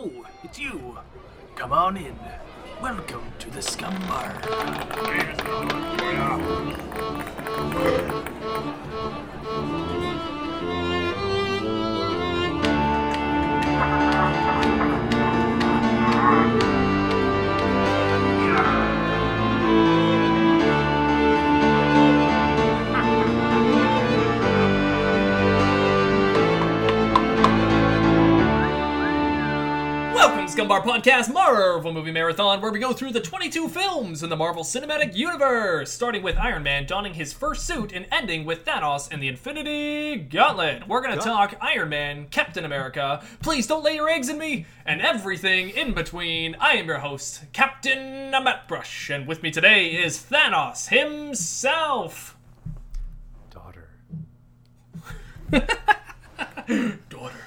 Oh, it's you. Come on in. Welcome to the Scum Bar. Scumbar Podcast Marvel Movie Marathon, where we go through the 22 films in the Marvel Cinematic Universe, starting with Iron Man donning his first suit and ending with Thanos and the Infinity Gauntlet. We're gonna talk Iron Man, Captain America, Please Don't Lay Your Eggs in Me, and everything in between. I am your host, Captain Matt Brush, and with me today is Thanos himself. daughter. Daughter.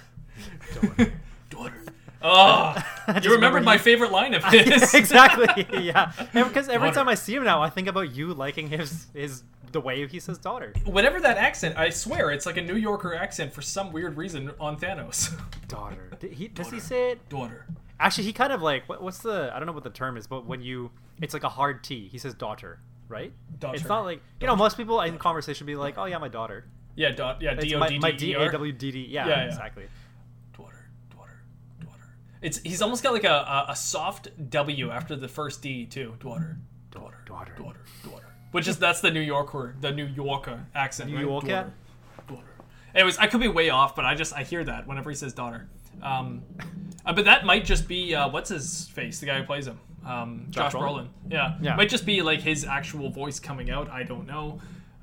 Daughter. Daughter. Oh, you remembered my favorite line of his. exactly. Yeah. Because every Daughter. time I see him now, I think about you liking his his the way he says daughter. Whatever that accent, I swear it's like a New Yorker accent for some weird reason on Thanos. Daughter. Did he, does he say it? Daughter. Actually, he kind of like what, what's the I don't know what the term is, but when you it's like a hard T. He says daughter, right? Daughter. It's not like you know most people in conversation be like, oh yeah, my daughter. Yeah, dot. Yeah, D O my, D my D D E A R. W D D. Yeah. exactly. It's he's almost got like a, a, a soft W after the first D too. Daughter, daughter, Daughter. daughter, daughter. Which is that's the New Yorker, the New Yorker accent. New right? Yorker? Daughter, daughter. Anyways, I could be way off, but I just I hear that whenever he says daughter. Um, uh, but that might just be uh, what's his face, the guy who plays him, um, Josh, Josh Brolin. Brolin? Yeah, Yeah. might just be like his actual voice coming out. I don't know.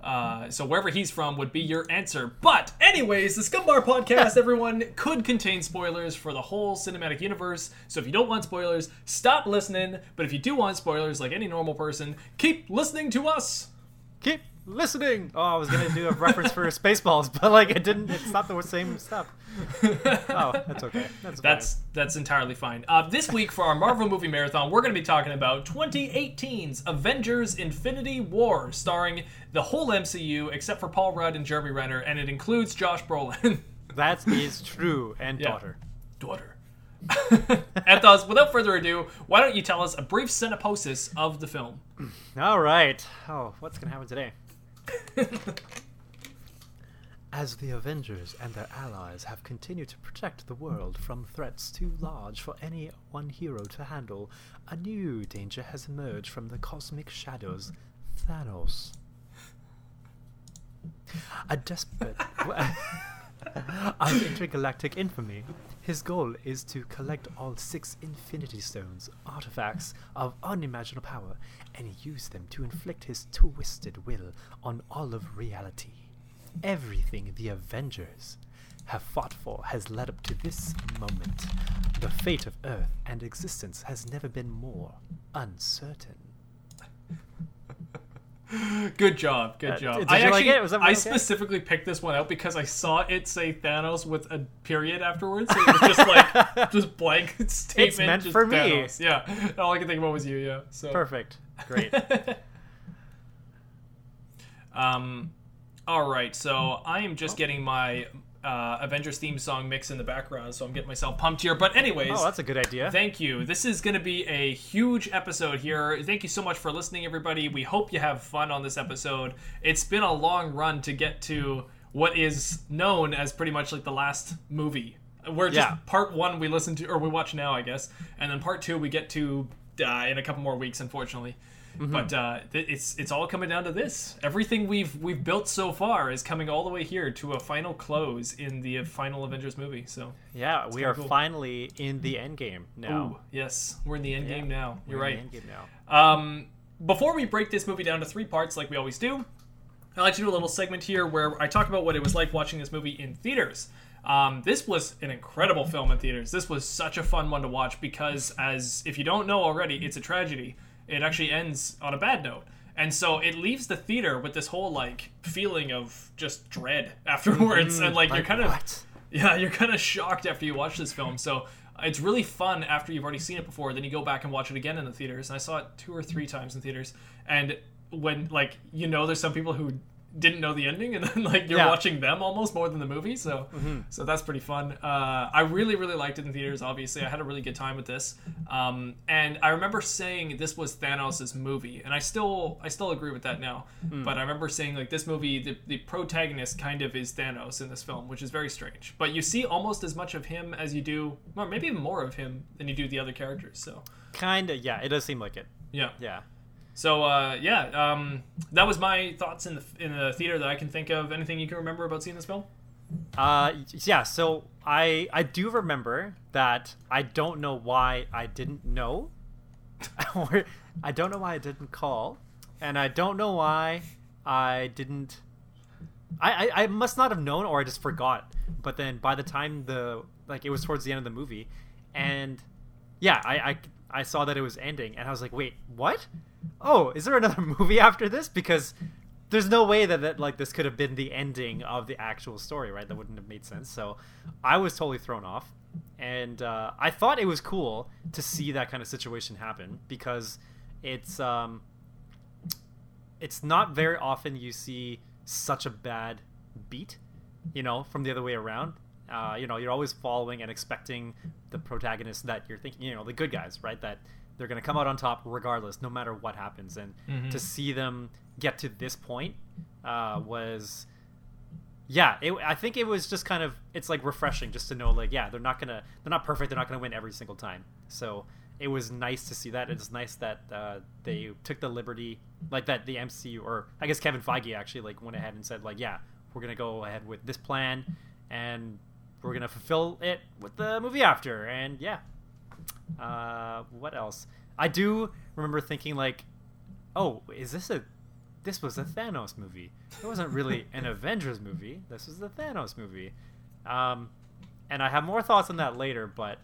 Uh, so wherever he's from would be your answer. But anyways, the Scumbar podcast, everyone, could contain spoilers for the whole cinematic universe. So if you don't want spoilers, stop listening. But if you do want spoilers, like any normal person, keep listening to us. Keep listening. Oh, I was gonna do a reference for Spaceballs, but like it didn't. It's not the same stuff. Oh, that's okay. That's. That's that's entirely fine. Uh, this week for our Marvel movie marathon, we're going to be talking about 2018's Avengers: Infinity War, starring the whole MCU except for Paul Rudd and Jeremy Renner, and it includes Josh Brolin. That is true. And Yeah. daughter. daughter. and thus, without further ado, why don't you tell us a brief synopsis of the film? All right. Oh, what's gonna happen today? As the Avengers and their allies have continued to protect the world from threats too large for any one hero to handle, a new danger has emerged from the cosmic shadows Thanos. A despot of intergalactic infamy, his goal is to collect all six Infinity Stones, artifacts of unimaginable power, and use them to inflict his twisted will on all of reality. Everything the Avengers have fought for has led up to this moment. The fate of Earth and existence has never been more uncertain. Good job, good Uh, job. did I you like it? Was that I okay? specifically picked this one out because I saw it say Thanos with a period afterwards. So it was just like just blank statement. It's meant for me. Thanos. Yeah, all I could think about was you. Yeah, so Perfect. Great. Um, all right, so I am just getting my uh, Avengers theme song mix in the background, so I'm getting myself pumped here. But anyways, Oh, that's a good idea. Thank you. This is going to be a huge episode here. Thank you so much for listening, everybody. We hope you have fun on this episode. It's been a long run to get to what is known as pretty much like the last movie. We're just Yeah. part one we listen to, or we watch now, I guess, and then part two we get to uh, in a couple more weeks, unfortunately. Mm-hmm. But uh, it's it's all coming down to this. Everything we've we've built so far is coming all the way here to a final close in the final Avengers movie. So, Yeah, we are cool. finally in the end game now. Ooh, yes, we're in the end game now. You're We're in right. the end game now. Um, before we break this movie down to three parts, like we always do, I like to do a little segment here where I talk about what it was like watching this movie in theaters. Um, this was an incredible film in theaters. This was such a fun one to watch because, as if you don't know already, it's a tragedy. It actually ends on a bad note. And so it leaves the theater with this whole like feeling of just dread afterwards, mm-hmm. and like, you're kind of yeah, you're kind of shocked after you watch this film. So it's really fun after you've already seen it before. Then you go back and watch it again in the theaters. And I saw it two or three times in theaters. And when like you know, there's some people who didn't know the ending, and then like you're Yeah. watching them almost more than the movie. So so that's pretty fun. Uh, I really really liked it in theaters. Obviously, I had a really good time with this. Um, and I remember saying this was Thanos' movie, and I still I still agree with that now. But I remember saying like this movie, the the protagonist kind of is Thanos in this film, which is very strange. But you see almost as much of him as you do, or maybe even more of him than you do the other characters. So Kind of, yeah. It does seem like it. yeah. Yeah. So uh, yeah, um, that was my thoughts in the in the theater that I can think of. Anything you can remember about seeing this film? Uh, yeah. So I I do remember that I don't know why I didn't know, or I don't know why I didn't call, and I don't know why I didn't. I, I I must not have known, or I just forgot. But then by the time the like it was towards the end of the movie, and yeah, I I, I saw that it was ending, and I was like, wait, what? Oh, is there another movie after this? Because there's no way that, that like this could have been the ending of the actual story, right? That wouldn't have made sense. So I was totally thrown off, and uh, I thought it was cool to see that kind of situation happen because it's um, it's not very often you see such a bad beat, you know, from the other way around. Uh, you know, you're always following and expecting the protagonist that you're thinking, you know, the good guys, right? That they're going to come out on top regardless, no matter what happens. And Mhm. to see them get to this point uh, was, yeah, it, I think it was just kind of, it's like refreshing just to know, like, yeah, they're not gonna, they're not perfect, they're not gonna win every single time. So it was nice to see that. It's nice that uh, they took the liberty, like that the MCU or I guess Kevin Feige actually like went ahead and said like, yeah, we're gonna go ahead with this plan, and we're gonna fulfill it with the movie after. And yeah, uh, what else? I do remember thinking like, oh, is this a this was a Thanos movie. It wasn't really an Avengers movie. This was the Thanos movie. Um, and I have more thoughts on that later, but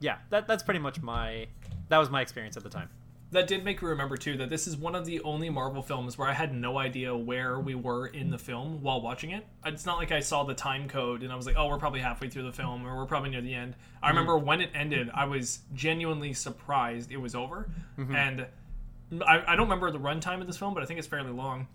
yeah, that that's pretty much my that was my experience at the time. That did make me remember too that this is one of the only Marvel films where I had no idea where we were in the film while watching it. It's not like I saw the time code and I was like, "Oh, we're probably halfway through the film or we're probably near the end." I mm-hmm. remember when it ended, I was genuinely surprised it was over, mm-hmm. and I, I don't remember the runtime of this film, but I think it's fairly long.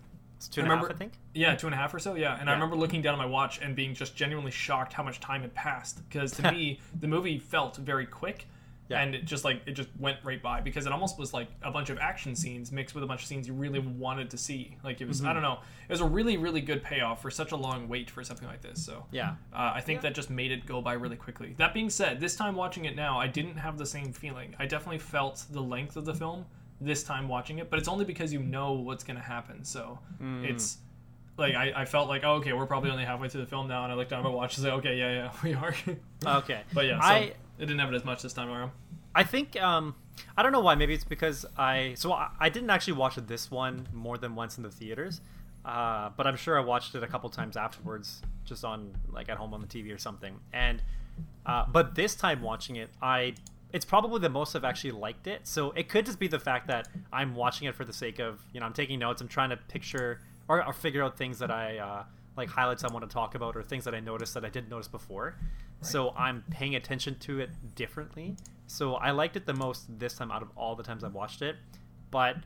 It's two and a half, remember- I think. Yeah, two and a half or so. Yeah, and I remember looking down at my watch and being just genuinely shocked how much time had passed. Because to me, the movie felt very quick, Yeah. and it just like it just went right by. Because it almost was like a bunch of action scenes mixed with a bunch of scenes you really wanted to see. Like it was, Mm-hmm. I don't know, it was a really really good payoff for such a long wait for something like this. So Yeah. uh, I think that just made it go by really quickly. That being said, this time watching it now, I didn't have the same feeling. I definitely felt the length of the film this time watching it, but it's only because you know what's going to happen. So Hmm. it's like I, I felt like, oh, okay, we're probably only halfway through the film now, and I looked down at my watch and said, okay, yeah, yeah, we are. Okay. but yeah, so I it didn't have it as much this time around. I think um, I don't know why. Maybe it's because I so I, I didn't actually watch this one more than once in the theaters, uh, but I'm sure I watched it a couple times afterwards, just on like at home on the TV or something. And uh, but this time watching it, I it's probably the most I've actually liked it. So it could just be the fact that I'm watching it for the sake of you know I'm taking notes. I'm trying to picture or, or figure out things that I uh, like highlights I want to talk about or things that I noticed that I didn't notice before. So I'm paying attention to it differently. So I liked it the most this time out of all the times I've watched it, but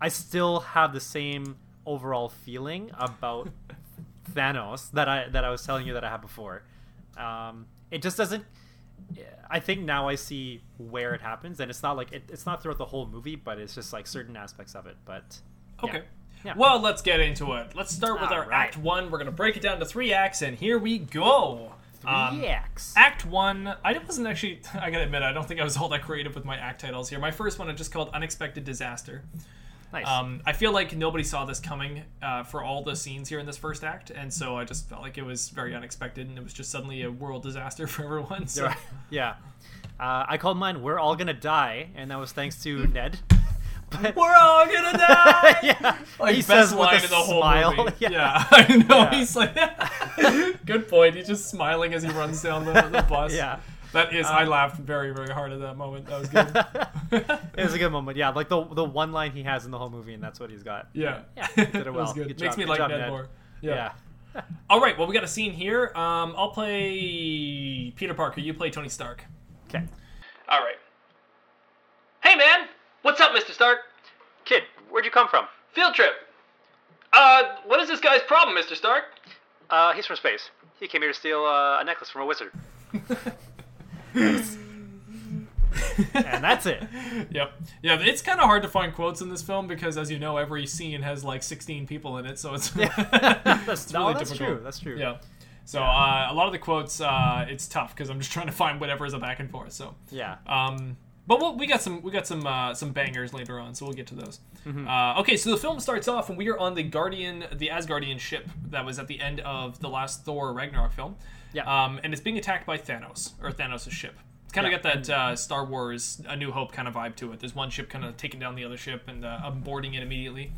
I still have the same overall feeling about Thanos that I that I was telling you that I had before. Um, it just doesn't. I think now I see where it happens, and it's not like it, it's not throughout the whole movie, but it's just like certain aspects of it. But. Okay. Yeah. Well, let's get into it. Let's start with All our right. Act One. We're gonna break it down to three acts, and here we go. Um, Reacts. Act one, I wasn't actually. I gotta admit, I don't think I was all that creative with my act titles here. My first one I just called "Unexpected Disaster." nice. Um, I feel like nobody saw this coming uh, for all the scenes here in this first act, and so I just felt like it was very unexpected, and it was just suddenly a world disaster for everyone. So yeah. Uh, I called mine "We're All Gonna Die," and that was thanks to Ned. But we're all gonna die. yeah, Like he best says with line a in the whole smile. movie. yeah. Yeah. I know. Yeah. He's like, good point. He's just smiling as he runs down the, the bus. Yeah. That is. I Um, laughed very, very hard at that moment. That was good. it was a good moment. Yeah, like the the one line he has in the whole movie, and that's what he's got. yeah. Yeah, he did it That well. was good. Good Makes job. me Good like job, Ned, Ned. more. Yeah. Yeah. All right. Well, we got a scene here. Um, I'll play Peter Parker. You play Tony Stark. Okay. All right. Hey, man. What's up, Mr. Stark? Kid, where'd you come from? Field trip. Uh, what is this guy's problem, Mr. Stark? Uh, he's from space. He came here to steal uh, a necklace from a wizard. and that's it. Yep. Yeah, it's kind of hard to find quotes in this film because, as you know, every scene has like 16 people in it, so it's That's, no, really that's difficult. true. That's true. yeah. So uh, a lot of the quotes, uh, it's tough because I'm just trying to find whatever is a back and forth. So, Yeah. um, but we'll, we got some we got some uh, some bangers later on, so we'll get to those. Mm-hmm. Uh, okay, so the film starts off and we are on the Guardian, the Asgardian ship that was at the end of the last Thor Ragnarok film. Yeah. Um, and it's being attacked by Thanos or Thanos' ship. It's kind of Yeah. got that uh, Star Wars A New Hope kind of vibe to it. There's one ship kind of taking down the other ship and uh, boarding it immediately.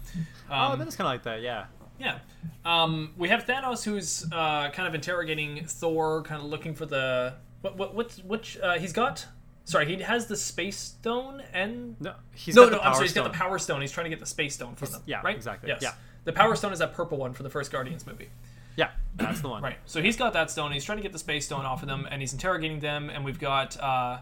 oh, Um, that is kind of like that. Yeah. yeah. Um, we have Thanos who's uh, kind of interrogating Thor, kind of looking for the what what what's which uh, he's got. Sorry, he has the space stone and No, he's no, got no. the I'm sorry, he's got the power stone. He's trying to get the space stone from them. yeah, right. exactly, Yes. yeah. The power stone is that purple one for the first Guardians movie. Yeah, that's the one. Right. So he's got that stone. He's trying to get the space stone off of them, and he's interrogating them. And we've got uh,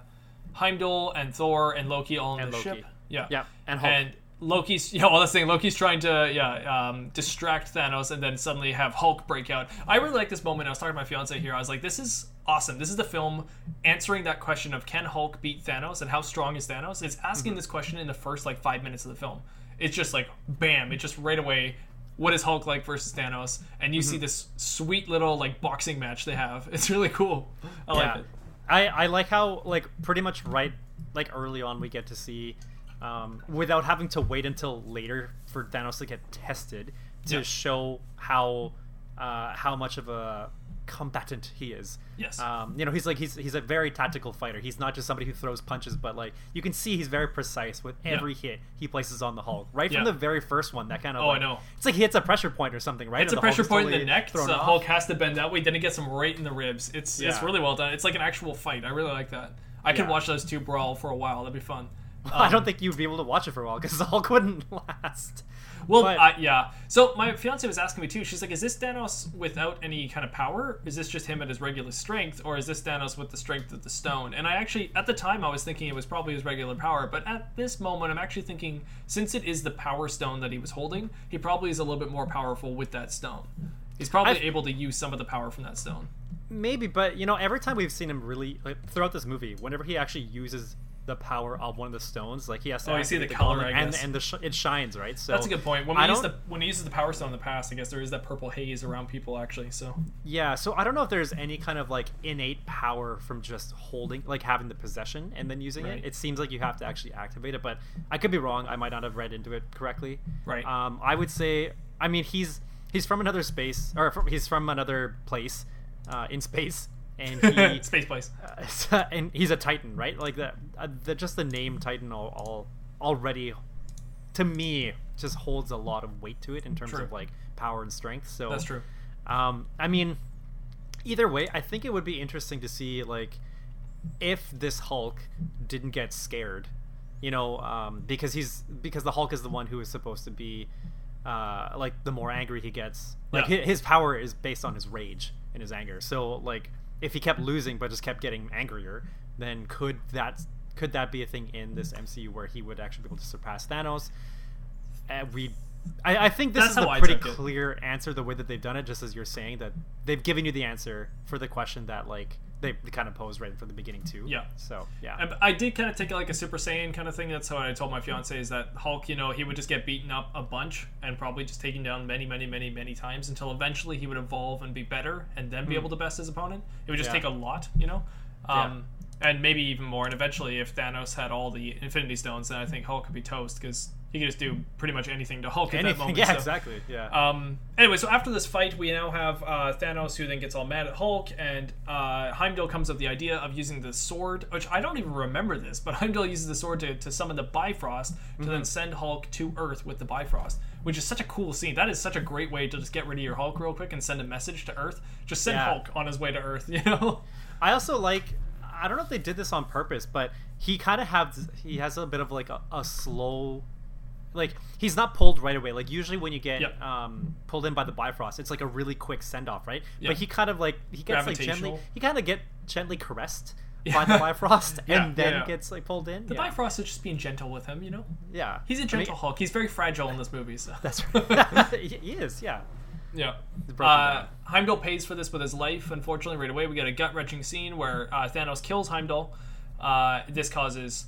Heimdall and Thor and Loki all in And the Loki. ship. Yeah. Yeah, and Hulk. And Loki's yeah, well that's the thing. Loki's trying to yeah um, distract Thanos, and then suddenly have Hulk break out. I really like this moment. I was talking to my fiance here. I was like, this is awesome. This is the film answering that question of can Hulk beat Thanos and how strong is Thanos? It's asking Mm-hmm. this question in the first like five minutes of the film. It's just like bam. It just right away. What is Hulk like versus Thanos? And you Mm-hmm. see this sweet little like boxing match they have. It's really cool. I like yeah. it. I, I like how like pretty much right like early on we get to see um, without having to wait until later for Thanos to get tested to Yeah. show how uh, how much of a combatant he is. Yes. Um, you know, he's like he's he's a very tactical fighter. He's not just somebody who throws punches, but like you can see he's very precise with every hit he places on the Hulk. Right Yeah. from the very first one, that kind of Oh, I know. It's like he hits a pressure point or something, right? It's And a the pressure point in the neck, so off. Hulk has to bend that way. Then it gets him right in the ribs. It's it's really well done. It's like an actual fight. I really like that. I could watch those two brawl for a while. That'd be fun. I Um, don't think you'd be able to watch it for a while because the Hulk wouldn't last. Well, But- I, yeah. So my fiance was asking me too. She's like, "Is this Thanos without any kind of power? Is this just him at his regular strength, or is this Thanos with the strength of the stone?" And I actually, at the time, I was thinking it was probably his regular power. But at this moment, I'm actually thinking, since it is the power stone that he was holding, he probably is a little bit more powerful with that stone. He's probably I've- able to use some of the power from that stone. Maybe, but you know, every time we've seen him really like, throughout this movie, whenever he actually uses the power of one of the stones, like he has to. Oh, you see activate the color, I and guess. and the sh- it shines right. So That's a good point. When I the when he uses the power stone in the past, I guess there is that purple haze around people actually. So Yeah, so I don't know if there's any kind of like innate power from just holding, like having the possession and then using Right. it. It seems like you have to actually activate it, but I could be wrong. I might not have read into it correctly. Right. Um, I would say, I mean, he's he's from another space, or from, he's from another place uh, in space, and he space place. uh, and he's a Titan, right? Like the, uh, the just the name Titan all, all already to me just holds a lot of weight to it in terms True. of like power and strength. So That's true. um, I mean, either way, I think it would be interesting to see like if this Hulk didn't get scared, you know, um, because he's because the Hulk is the one who is supposed to be uh, like the more angry he gets, like Yeah. hi- his power is based on his rage and his anger. So like if he kept losing but just kept getting angrier, then could that could that be a thing in this MCU where he would actually be able to surpass Thanos? Uh, we, I, I think this That's is a pretty it. clear answer the way that they've done it. Just as you're saying that they've given you the answer for the question that like they kind of posed right from the beginning too. Yeah. So yeah. And I did kind of take it like a Super Saiyan kind of thing. That's how I told my fiance is that Hulk, you know, he would just get beaten up a bunch and probably just taken down many, many, many, many times until eventually he would evolve and be better and then be able to best his opponent. It would just. Yeah. take a lot, you know, um, and maybe even more. And eventually, if Thanos had all the Infinity Stones, then I think Hulk could be toast because he could just do pretty much anything to Hulk at that moment. Yeah. so- Exactly. Yeah. um, anyway, so after this fight, we now have uh, Thanos who then gets all mad at Hulk, and uh, Heimdall comes up with the idea of using the sword, which I don't even remember this, but Heimdall uses the sword to, to summon the Bifrost to then send Hulk to Earth with the Bifrost, which is such a cool scene. That is such a great way to just get rid of your Hulk real quick and send a message to Earth. Just send Yeah. Hulk on his way to Earth, you know? I also like. I don't know if they did this on purpose, but he kind of has he has a bit of like a, a slow, like he's not pulled right away. Like usually when you get Yep. um, pulled in by the Bifrost, it's like a really quick send off, right? Yep. But he kind of like he gets like gently he kind of get gently caressed by the Bifrost Yeah, and then yeah, gets like pulled in. The. Bifrost is just being gentle with him, you know. yeah, He's a I mean, gentle Hulk. He's very fragile in this movie. So. that's right. he he is. Yeah. Yeah. Uh. Heimdall pays for this with his life. Unfortunately, right away we get a gut wrenching scene where uh, Thanos kills Heimdall. Uh, this causes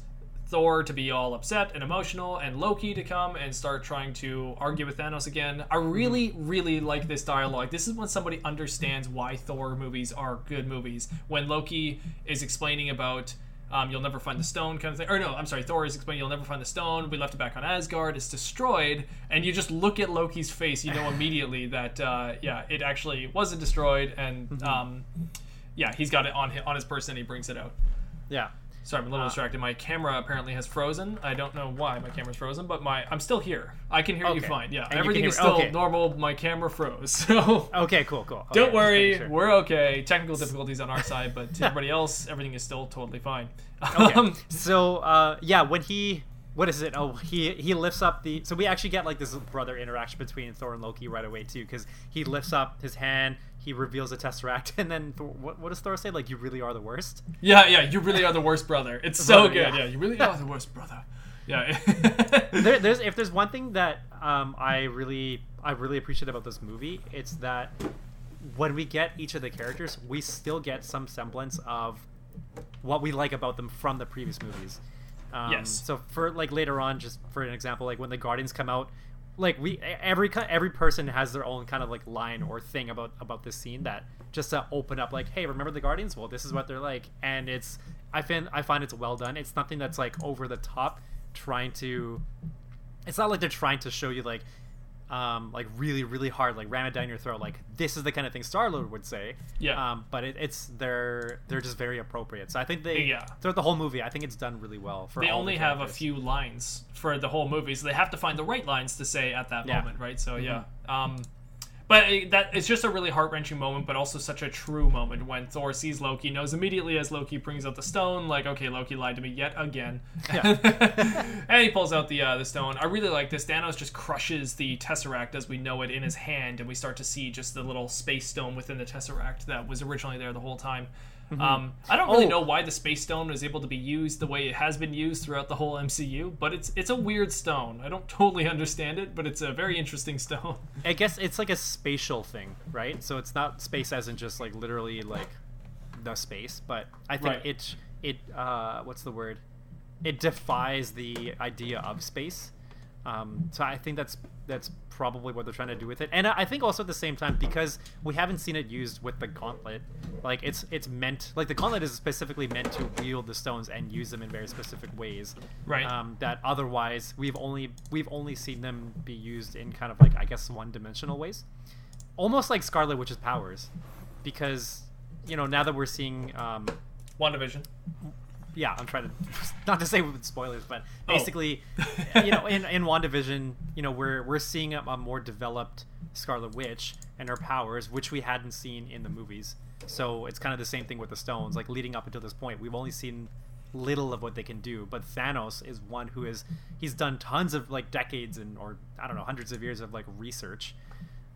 Thor to be all upset and emotional, and Loki to come and start trying to argue with Thanos again. I really, really like this dialogue. This is when somebody understands why Thor movies are good movies. When Loki is explaining about. Um, you'll never find the stone, kind of thing. Or no, I'm sorry. Thor is explaining you'll never find the stone. We left it back on Asgard. It's destroyed, and you just look at Loki's face. You know immediately that uh, yeah, it actually wasn't destroyed, and um, yeah, he's got it on hi- on his person. and He brings it out. Yeah. Sorry, I'm a little distracted. My camera apparently has frozen. I don't know why my camera's frozen, but my I'm still here. I can hear you fine. Yeah, And everything is still okay. normal. My camera froze. So Okay. Cool. Cool. Okay, don't worry, sure. we're okay. Technical difficulties on our side, but to everybody else, everything is still totally fine. Okay. Um, so uh, yeah, when he what is it? Oh, he he lifts up the. So we actually get like this brother interaction between Thor and Loki right away too, because he lifts up his hand, he reveals the Tesseract, and then Thor, what what does Thor say? Like you really are the worst. yeah, yeah, you really are the worst brother. It's so Brother, good. yeah. Yeah. you really are the worst brother. Yeah. there, there's if there's one thing that um, I really I really appreciate about this movie, it's that when we get each of the characters, we still get some semblance of what we like about them from the previous movies. Um, Yes. So for like later on, just for an example, like when the Guardians come out, like we every every person has their own kind of like line or thing about about this scene that just to open up like, hey, remember the Guardians? Well, this is what they're like, and it's I find I find it's well done. It's nothing that's like over the top, trying to. It's not like they're trying to show you like um, like really, really hard, like ram it down your throat. Like this is the kind of thing Star Lord would say. Yeah. Um, but it, it's they're they're just very appropriate. So I think they Yeah. throughout the whole movie, I think it's done really well. For they only the have a few lines for the whole movie, so they have to find the right lines to say at that Yeah. moment, right? So yeah, um, but it, that it's just a really heart wrenching moment, but also such a true moment when Thor sees Loki, knows immediately as Loki brings out the stone, like okay, Loki lied to me yet again, and he pulls out the uh, the stone. I really like this. Thanos just crushes the tesseract as we know it in his hand, and we start to see just the little space stone within the tesseract that was originally there the whole time. Um, I don't really Oh. know why the space stone was able to be used the way it has been used throughout the whole MCU, but it's it's a weird stone. I don't totally understand it, but it's a very interesting stone. I guess it's like a spatial thing, right? So it's not space as in just like literally like the space, but I think Right. it it uh, what's the word? It defies the idea of space. Um, so I think that's that's probably what they're trying to do with it, and I think also at the same time because we haven't seen it used with the gauntlet, like it's it's meant like the gauntlet is specifically meant to wield the stones and use them in very specific ways, Right. Um, that otherwise we've only we've only seen them be used in kind of like I guess one dimensional ways, almost like Scarlet Witch's powers, because you know now that we're seeing um, WandaVision. Yeah, I'm trying to not to say with spoilers, but Oh. basically, you know, in in Wandavision, you know, we're we're seeing a, a more developed Scarlet Witch and her powers, which we hadn't seen in the movies. So it's kind of the same thing with the stones. Like leading up until this point, we've only seen little of what they can do. But Thanos is one who is he's done tons of like decades and or I don't know hundreds of years of like research.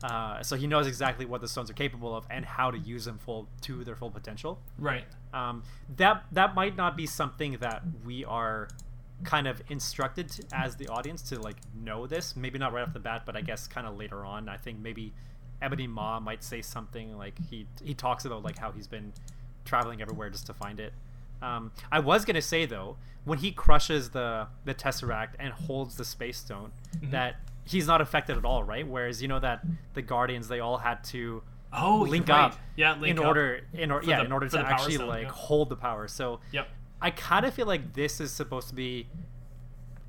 Uh, so he knows exactly what the stones are capable of and how to use them full to their full potential. Right. um, that that might not be something that we are kind of instructed to, as the audience to like know this. Maybe not right off the bat but i guess kind of later on. I think maybe Ebony Maw might say something like he he talks about like how he's been traveling everywhere just to find it. Um, i was gonna say though when he crushes the the tesseract and holds the space stone that he's not affected at all right whereas you know that the guardians they all had to Oh, link right. up Yeah, link in up. order in order yeah the- in order to actually Stone, like yeah. hold the power so Yep. i kind of feel like this is supposed to be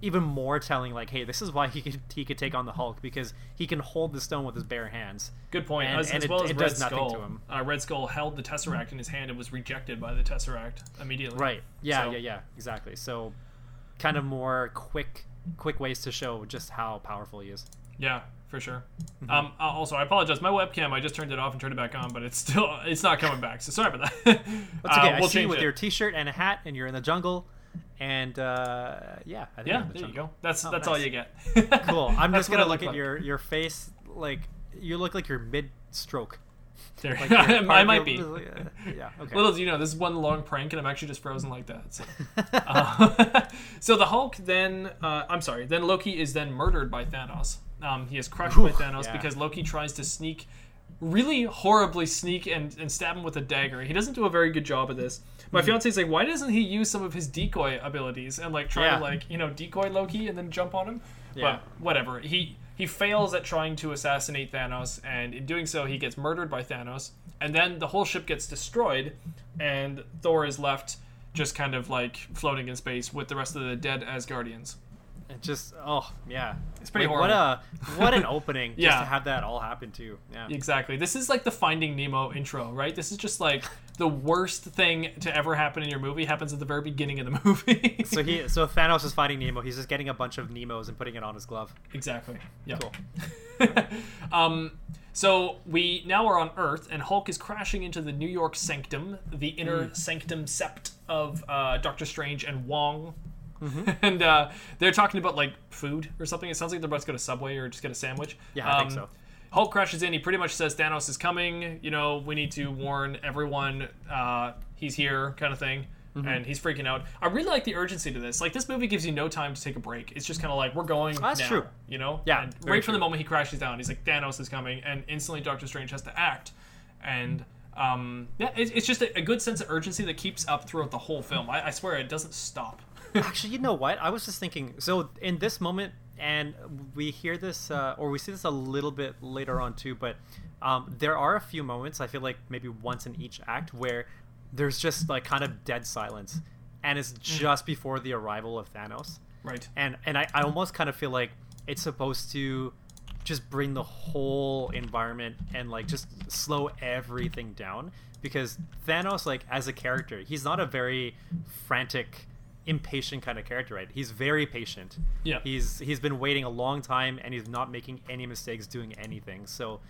even more telling like hey this is why he could he could take on the hulk because he can hold the stone with his bare hands Good point. And- as and as it- well as it Red does nothing Skull. to him. Uh, Red Skull held the Tesseract in his hand and was rejected by the Tesseract immediately. right yeah So- yeah yeah exactly so kind of more quick quick ways to show just how powerful he is Yeah, for sure. Mm-hmm. Um, uh, also, I apologize. My webcam, I just turned it off and turned it back on, but it's still it's not coming back. So sorry about that. that's okay Uh, we'll see you with it. your t-shirt and a hat and you're in the jungle and uh yeah I think Yeah, the there you go. That's Oh, that's all you get. cool i'm just gonna I look at like. your your face like you look like you're mid stroke There, Like, I might be. yeah, yeah, okay. Little do you know, this is one long prank, and I'm actually just frozen like that. So, Uh, so the Hulk then, uh, I'm sorry, then Loki is then murdered by Thanos. Um, he is crushed by Thanos yeah. because Loki tries to sneak, really horribly sneak and, and stab him with a dagger. He doesn't do a very good job of this. My Hmm. is like, why doesn't he use some of his decoy abilities and like try Yeah. to like you know decoy Loki and then jump on him? Yeah. But whatever. He he fails at trying to assassinate Thanos, and in doing so, he gets murdered by Thanos. And then the whole ship gets destroyed, and Thor is left just kind of like floating in space with the rest of the dead Asgardians. It just oh yeah, It's pretty Like, What a what an opening just Yeah. to have that all happen too. Yeah. Exactly. This is like the Finding Nemo intro, right? This is just like the worst thing to ever happen in your movie happens at the very beginning of the movie. So he so Thanos is fighting Nemo. He's just getting a bunch of Nemos and putting it on his glove. exactly. Yeah. Cool. um, so we now are on Earth, and Hulk is crashing into the New York Sanctum, the inner sanctum sept of uh, Doctor Strange and Wong. and uh, they're talking about like food or something. It sounds like they're about to go to Subway or just get a sandwich. Yeah, I think Um, so. Hulk crashes in. He pretty much says Thanos is coming. You know, we need to warn everyone. Uh, he's here, kind of thing. Mm-hmm. And he's freaking out. I really like the urgency to this. Like this movie gives you no time to take a break. It's just kind of like we're going. That's now, true. You know. Yeah, And right from the moment he crashes down, he's like Thanos is coming, and instantly Doctor Strange has to act. And um, yeah, it's, it's just a, a good sense of urgency that keeps up throughout the whole film. I, I swear it doesn't stop. Actually, you know what? I was just thinking. So in this moment, and we hear this, uh, or we see this a little bit later on too. But um, there are a few moments. I feel like maybe once in each act where there's just like kind of dead silence, and it's just before the arrival of Thanos. right. and and I, I almost kind of feel like it's supposed to just bring the whole environment and like just slow everything down because Thanos like as a character he's not a very frantic impatient kind of character right? He's very patient. Yeah. he's he's been waiting a long time and he's not making any mistakes doing anything. So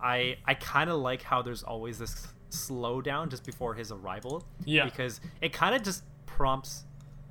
I I kind of like how there's always this slowdown just before his arrival. Yeah. because it kind of just prompts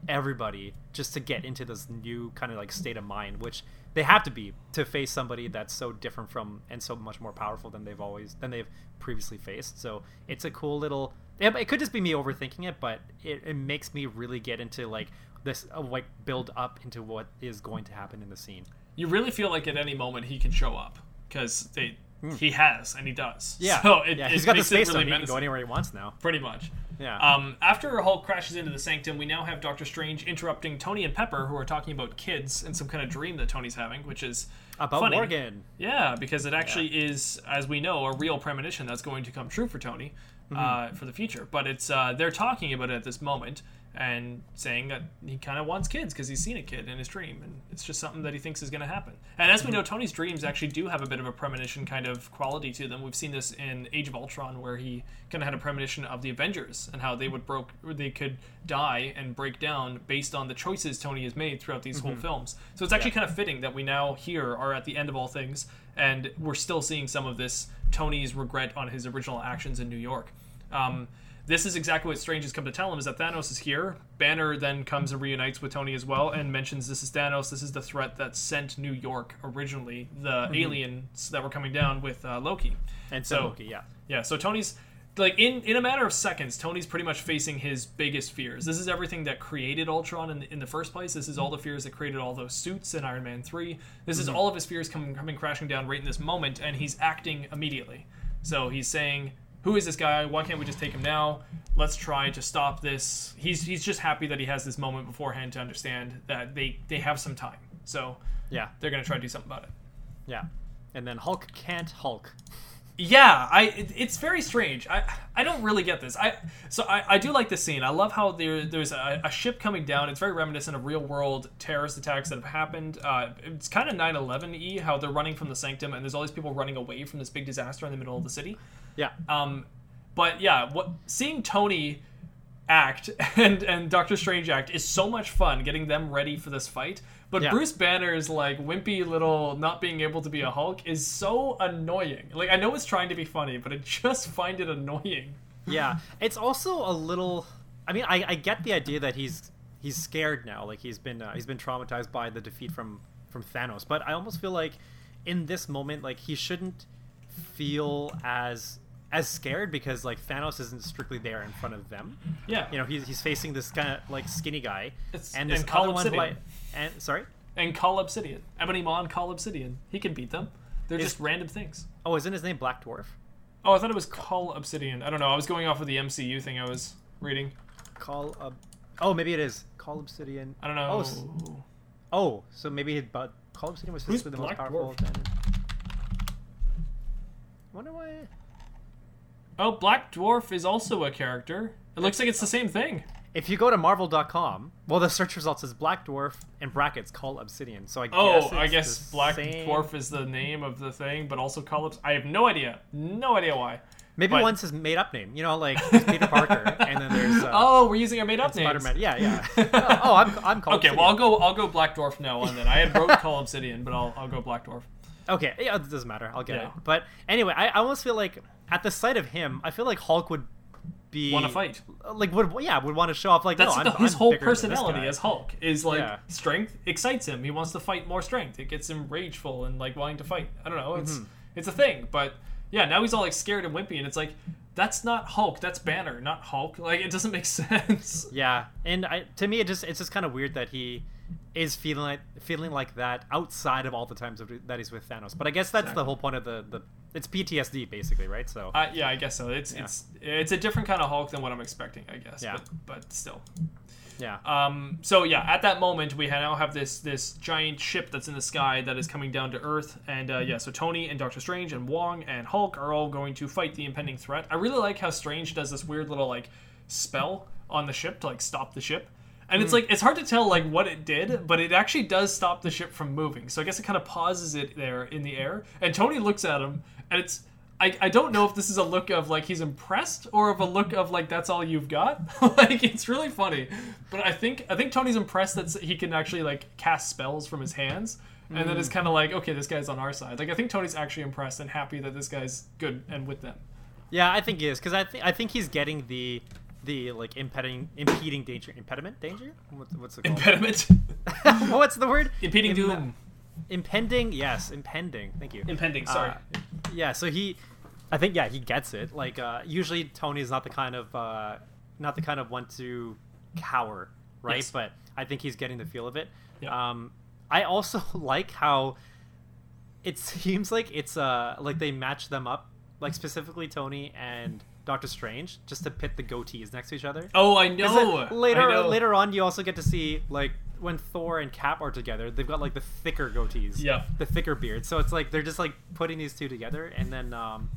everybody just to get into this new kind of like state of mind which they have to be to face somebody that's so different from and so much more powerful than they've always than they've previously faced. So it's a cool little yeah, it could just be me overthinking it but it, it makes me really get into like this uh, like build up into what is going to happen in the scene You really feel like at any moment he can show up because they he has and he does. Yeah So it, yeah it he's got the space really so he can go anywhere he wants now pretty much. Yeah. Um, after Hulk crashes into the sanctum, we now have Doctor Strange interrupting Tony and Pepper, who are talking about kids and some kind of dream that Tony's having, which is about funny. Morgan Yeah, because it actually is, as we know, a real premonition that's going to come true for Tony uh, for the future. But it's uh, they're talking about it at this moment and saying that he kind of wants kids because he's seen a kid in his dream, and it's just something that he thinks is going to happen. And as we know, Tony's dreams actually do have a bit of a premonition kind of quality to them. We've seen this in Age of Ultron, where he kind of had a premonition of the Avengers and how they would broke, they could die and break down based on the choices Tony has made throughout these whole films. So it's actually kind of fitting that we now here are at the end of all things, and we're still seeing some of this Tony's regret on his original actions in New York. Um, this is exactly what Strange has come to tell him: is that Thanos is here. Banner then comes and reunites with Tony as well, and mentions this is Thanos. This is the threat that sent New York originally, the aliens that were coming down with uh, Loki. and so Loki, yeah Yeah, so Tony's like in in a matter of seconds, Tony's pretty much facing his biggest fears. This is everything that created Ultron in the, in the first place. This is all the fears that created all those suits in Iron Man three. This is all of his fears coming coming crashing down right in this moment, and he's acting immediately. So he's saying, "Who is this guy? Why can't we just take him now? Let's try to stop this." He's he's just happy that he has this moment beforehand to understand that they they have some time. So yeah they're gonna try to do something about it. yeah and then Hulk can't Hulk Yeah, I it, it's very strange. I I don't really get this. I so I, I do like this scene. I love how there there's a, a ship coming down. It's very reminiscent of real world terrorist attacks that have happened. Uh, it's kind of 9/11 e how they're running from the sanctum and there's all these people running away from this big disaster in the middle of the city. Yeah Um, but yeah, what seeing Tony act and and Doctor Strange act is so much fun. Getting them ready for this fight. But Yeah. Bruce Banner's like wimpy little not being able to be a Hulk is so annoying. Like I know it's trying to be funny, but I just find it annoying. yeah it's also a little i mean i, I get the idea that he's he's scared now like he's been uh, he's been traumatized by the defeat from from thanos but i almost feel like in this moment like he shouldn't feel as as scared because like Thanos isn't strictly there in front of them. Yeah. You know, he's, he's facing this kind of like skinny guy, It's- and this and Call other one. who Obsidian. And sorry. And Cull Obsidian. Ebony Maw and Cull Obsidian. He can beat them. They're Is- just random things. Oh, isn't his name Black Dwarf? Oh, I thought it was Cull Obsidian. I don't know. I was going off of the MCU thing I was reading. Cull Ob. Oh, maybe it is Cull Obsidian. I don't know. Oh, s- oh so maybe it, but Cull Obsidian was Who's physically the most powerful. Dwarf? Then... Wonder why. Oh, Black Dwarf is also a character. It looks like it's the same thing. If you go to Marvel.com, well, the search results is Black Dwarf in brackets Cull Obsidian. So I guess Oh, I guess Black same- Dwarf is the name of the thing, but also Cull Obs- I have no idea. No idea why. Maybe but- one's his made up name. You know, like Peter Parker, and then there's uh, oh, we're using our made up name. Spider-Man. Yeah, yeah. oh, I'm I'm Call Okay, Obsidian. well I'll go. I'll go Black Dwarf now and Then I had wrote Cull Obsidian, but I'll I'll go Black Dwarf. Okay, yeah, it doesn't matter. I'll get Yeah. it. But anyway, I, I almost feel like at the sight of him, I feel like Hulk would be Want to fight? Like would yeah would want to show off like That's no, the- I'm, his I'm whole bigger than this personality as Hulk is like Yeah. strength excites him. He wants to fight more strength. It gets him rageful and like wanting to fight. I don't know. It's Mm-hmm. it's a thing, but yeah, now he's all like scared and wimpy, and it's like that's not Hulk. That's Banner, not Hulk. Like it doesn't make sense. Yeah, and I to me it just it's just kind of weird that he is feeling like feeling like that outside of all the times of, that he's with Thanos. But I guess that's Exactly. the whole point of the the it's PTSD basically, right? So Uh, yeah, I guess so. It's Yeah. it's it's a different kind of Hulk than what I'm expecting. I guess. Yeah. But, but still. yeah, Um, so yeah, at that moment, we now have this this giant ship that's in the sky that is coming down to Earth, and uh, yeah, so Tony and Doctor Strange and Wong and Hulk are all going to fight the impending threat. I really like how Strange does this weird little like spell on the ship to like stop the ship, and it's hmm. like it's hard to tell like what it did, but it actually does stop the ship from moving. So I guess it kind of pauses it there in the air, and Tony looks at him, and it's. I, I don't know if this is a look of like he's impressed or of a look of like that's all you've got. like it's really funny, but I think I think Tony's impressed that he can actually like cast spells from his hands, and then it's hmm. kind of like okay, this guy's on our side. Like I think Tony's actually impressed and happy that this guy's good and with them. yeah. I think he is because I think I think he's getting the the like impeding impeding danger impediment danger what's, what's it called Impediment, what's the word impeding Im- doom, impending yes impending thank you impending. Sorry. Uh, yeah, so he, I think yeah he gets it. Like uh, usually Tony's not the kind of uh, not the kind of one to cower, right? Yes. But I think he's getting the feel of it. Yeah. Um, I also like how it seems like it's uh like they match them up, like specifically Tony and Doctor Strange, just to pit the goatees next to each other. oh, I know. later I know. later on, you also get to see like when Thor and Cap are together, they've got like the thicker goatees, Yeah. the thicker beards. So it's like they're just like putting these two together, and then um,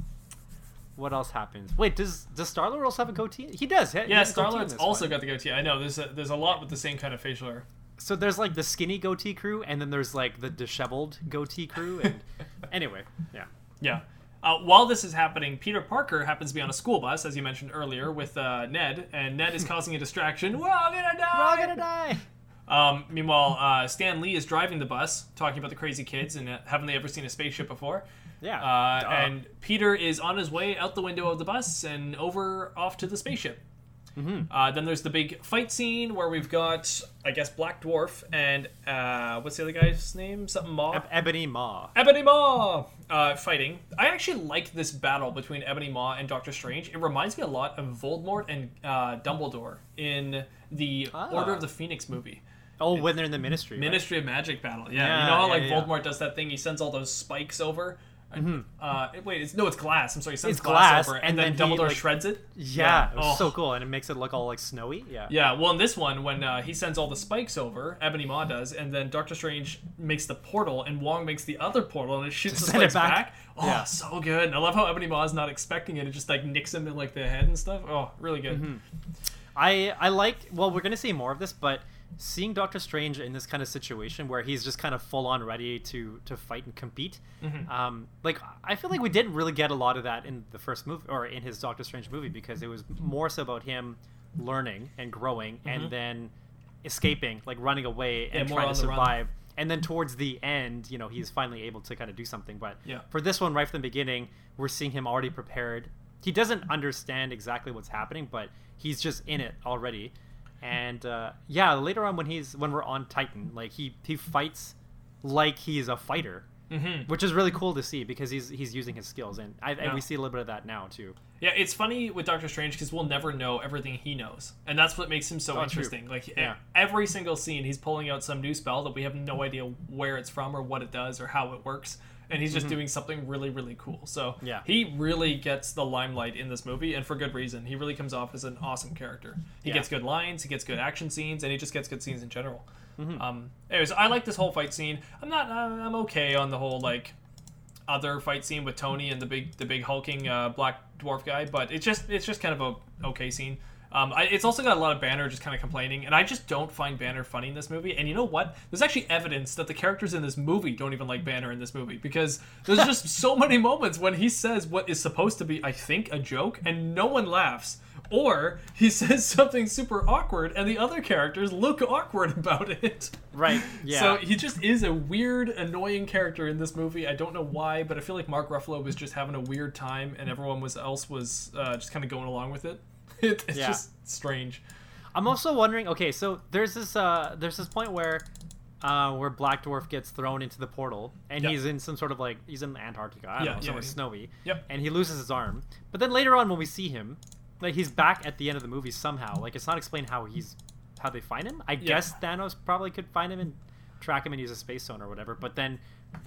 what else happens? Wait, does does Star Lord also have a goatee? He does. He Yeah, Star Lord's also one. got the goatee. I know. There's a, there's a lot with the same kind of facial hair. So there's like the skinny goatee crew, and then there's like the disheveled goatee crew, and anyway, yeah. Yeah. Uh, while this is happening, Peter Parker happens to be on a school bus, as you mentioned earlier, with uh, Ned, and Ned is causing a distraction. We're all gonna die. We're all gonna die. Um, meanwhile, uh, Stan Lee is driving the bus, talking about the crazy kids and uh, haven't they ever seen a spaceship before? Yeah. Uh, and Peter is on his way out the window of the bus and over off to the spaceship. Mm-hmm. Uh, then there's the big fight scene where we've got, I guess, Black Dwarf and uh, what's the other guy's name? Something Maw. Eb- Ebony Maw. Ebony Maw uh, fighting. I actually like this battle between Ebony Maw and Doctor Strange. It reminds me a lot of Voldemort and uh, Dumbledore in the Ah. Order of the Phoenix movie. Oh, when they're in the Ministry. right? Ministry of Magic battle. Yeah, Yeah, you know how yeah, like yeah. Voldemort does that thing. He sends all those spikes over. Uh, wait, it's no, it's glass. I'm sorry, he sends It's glass, glass, over, and, and then, then he, Dumbledore like- shreds it. Yeah, it was Oh. so cool, and it makes it look all like snowy. Yeah. Yeah, well, in this one, when uh, he sends all the spikes over, Ebony Maw does, and then Doctor Strange makes the portal, and Wong makes the other portal, and it shoots the it spikes back. back. Oh, Yeah. so good! And I love how Ebony Maw is not expecting it; it just like nicks him in like the head and stuff. Oh, really good. Mm-hmm. I I like. Well, we're gonna see more of this, but seeing Doctor Strange in this kind of situation where he's just kind of full on ready to to fight and compete, Mm-hmm. um, like I feel like we didn't really get a lot of that in the first movie or in his Doctor Strange movie because it was more so about him learning and growing and then escaping, like running away and Mm-hmm. trying to survive. And then towards the end, you know, he's finally able to kind of do something. But Yeah. for this one, right from the beginning, we're seeing him already prepared. He doesn't understand exactly what's happening, but he's just in it already. And uh, yeah, later on when he's when we're on Titan, like he he fights like he's a fighter. which is really cool to see because he's he's using his skills, and I, and we see a little bit of that now too. Yeah, it's funny with Doctor Strange because we'll never know everything he knows, and that's what makes him so Oh, true. interesting. Like e- Yeah. every single scene, he's pulling out some new spell that we have no idea where it's from or what it does or how it works, and he's just doing something really, really cool. So Mm-hmm. Yeah. he really gets the limelight in this movie, and for good reason. He really comes off as an awesome character. He Yeah. gets good lines, he gets good action scenes, and he just gets good scenes in general. Mm-hmm. Um, anyways, I like this whole fight scene. I'm not. uh, I'm okay on the whole like other fight scene with Tony and the big the big hulking uh, black dwarf guy, but it's just it's just kind of a okay scene. Um, I, it's also got a lot of Banner just kind of complaining, and I just don't find Banner funny in this movie. And you know what? There's actually evidence that the characters in this movie don't even like Banner in this movie because there's just so many moments when he says what is supposed to be, I think, a joke, and no one laughs. Or he says something super awkward, and the other characters look awkward about it. Right. Yeah. So he just is a weird, annoying character in this movie. I don't know why, but I feel like Mark Ruffalo was just having a weird time, and everyone was else was uh, just kind of going along with it. it it's Yeah. just strange. I'm also wondering. Okay, so there's this uh there's this point where uh where Black Dwarf gets thrown into the portal and Yep. he's in some sort of like he's in Antarctica, I don't Yeah, know, yeah, somewhere yeah. snowy. Yep. And he loses his arm. But then later on when we see him, like he's back at the end of the movie somehow. Like it's not explained how he's how they find him. I guess Thanos probably could find him and track him and use a space stone or whatever. But then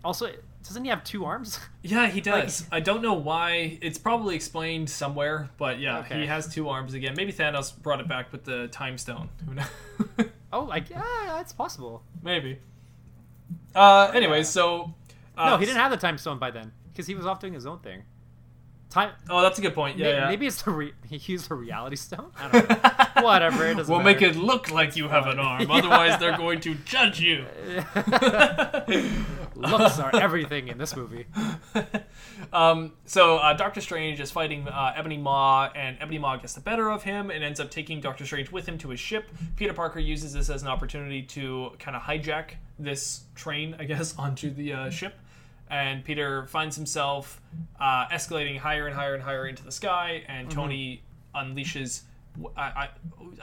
also doesn't he have two arms? Yeah, he does. I don't know why. It's probably explained somewhere, but yeah, Okay. he has two arms again. Maybe Thanos brought it back with the time stone. Who knows? oh, like yeah, it's possible. Maybe. Uh, anyways, so. Uh, no, he didn't have the time stone by then because he was off doing his own thing. Time. Oh, that's a good point. Yeah, May- yeah. Maybe it's the re- he used the reality stone. I don't know. Whatever. It doesn't We'll make it look like you have an arm, otherwise they're going to judge you. Looks are everything in this movie. um, so uh, Doctor Strange is fighting uh, Ebony Maw, and Ebony Maw gets the better of him and ends up taking Doctor Strange with him to his ship. Peter Parker uses this as an opportunity to kind of hijack this train, I guess, onto the uh, ship. And Peter finds himself uh, escalating higher and higher and higher into the sky, and Tony unleashes, I, I,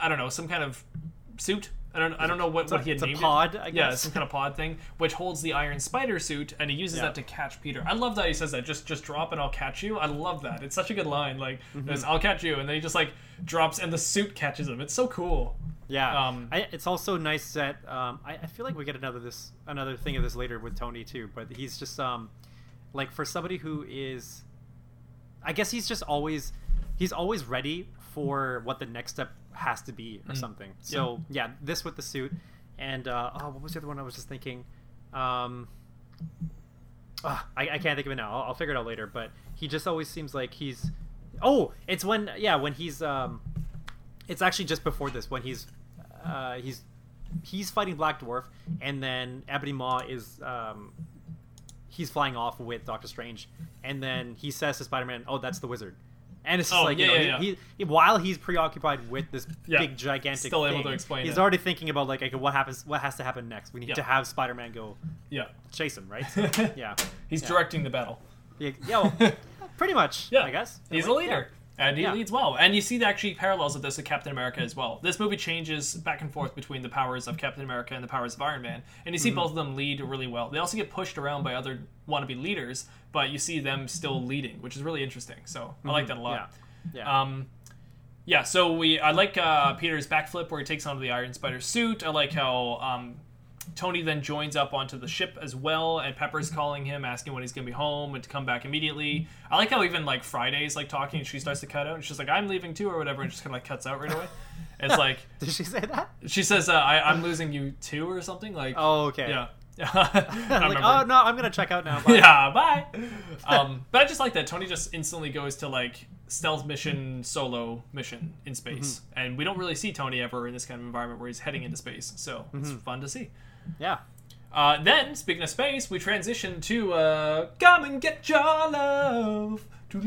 I don't know, some kind of suit. I don't, I don't know what, a- what he had it's a named pod, it. I Yeah, guess. some kind of pod thing, which holds the Iron Spider suit, and he uses Yeah. that to catch Peter. I love that he says that. Just just drop and I'll catch you. I love that. It's such a good line. Like, Mm-hmm. I'll catch you, and then he just like drops, and the suit catches him. It's so cool. Yeah. Um, I, it's also nice that um, I, I feel like we get another this another thing of this later with Tony too. But he's just um, like for somebody who is, I guess he's just always he's always ready for what the next step has to be or something. So yeah, this with the suit, and uh, oh, what was the other one I was just thinking? Um, ah, I, I can't think of it now. I'll, I'll figure it out later. But he just always seems like he's. Oh, it's when yeah when he's um, it's actually just before this when he's uh, he's he's fighting Black Dwarf, and then Ebony Maw is um, he's flying off with Doctor Strange, and then he says to Spider Man, "Oh, that's the wizard." And it's just Oh, like you know, yeah, he, yeah. he, while he's preoccupied with this Yeah, big gigantic, still able thing, to explain He's it. already thinking about like, okay, what happens? What has to happen next? We need Yeah. to have Spider Man go Yeah, chase him, right? So, yeah, he's Yeah. directing the battle. yeah, yeah well, pretty much. Yeah, I guess he's a leader. And he Yeah. leads well. And you see the actually parallels of this with Captain America as well. This movie changes back and forth between the powers of Captain America and the powers of Iron Man. And you see both of them lead really well. They also get pushed around by other wannabe leaders, but you see them still leading, which is really interesting. So I like that a lot. Yeah, yeah. Um, yeah, so we I like uh, Peter's backflip where he takes onto the Iron Spider suit. I like how um, Tony then joins up onto the ship as well, and Pepper's calling him, asking when he's gonna be home and to come back immediately. I like how even like Friday's like talking, and she starts to cut out, and she's like, "I'm leaving too" or whatever, and just kind of like cuts out right away. It's like Did she say that? she says, uh, I, "I'm losing you too" or something like. Oh, okay. yeah. I I'm like, oh no, I'm gonna check out now. Bye. yeah, bye. Um, but I just like that Tony just instantly goes to like stealth mission, solo mission in space, and we don't really see Tony ever in this kind of environment where he's heading into space. So it's fun to see. Yeah. Uh, then, speaking of space, we transition to uh, "Come and Get Your Love."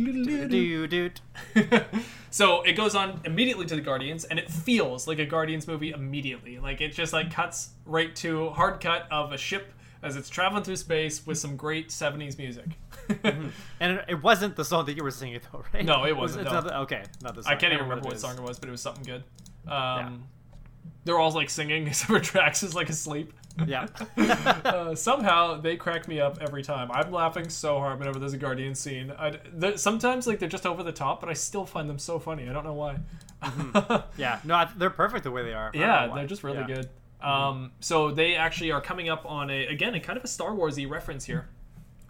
So it goes on immediately to the Guardians, and it feels like a Guardians movie immediately. Like it just like cuts right to hard cut of a ship as it's traveling through space with some great '70s music. And it, wasn't the song that you were singing though, right? No, it Was wasn't, no. not the- okay, not the song. I can't even know remember what it song it was, but it was something good. Um, they're all like singing, except for Drax is like asleep. Yeah. Uh, somehow they crack me up every time. I'm laughing so hard whenever there's a Guardian scene. Sometimes like they're just over the top, but I still find them so funny. I don't know why. yeah. No, I- they're perfect the way they are. I don't know Yeah, they're just really Yeah. good. Um, so they actually are coming up on a again a kind of a Star Warsy reference here.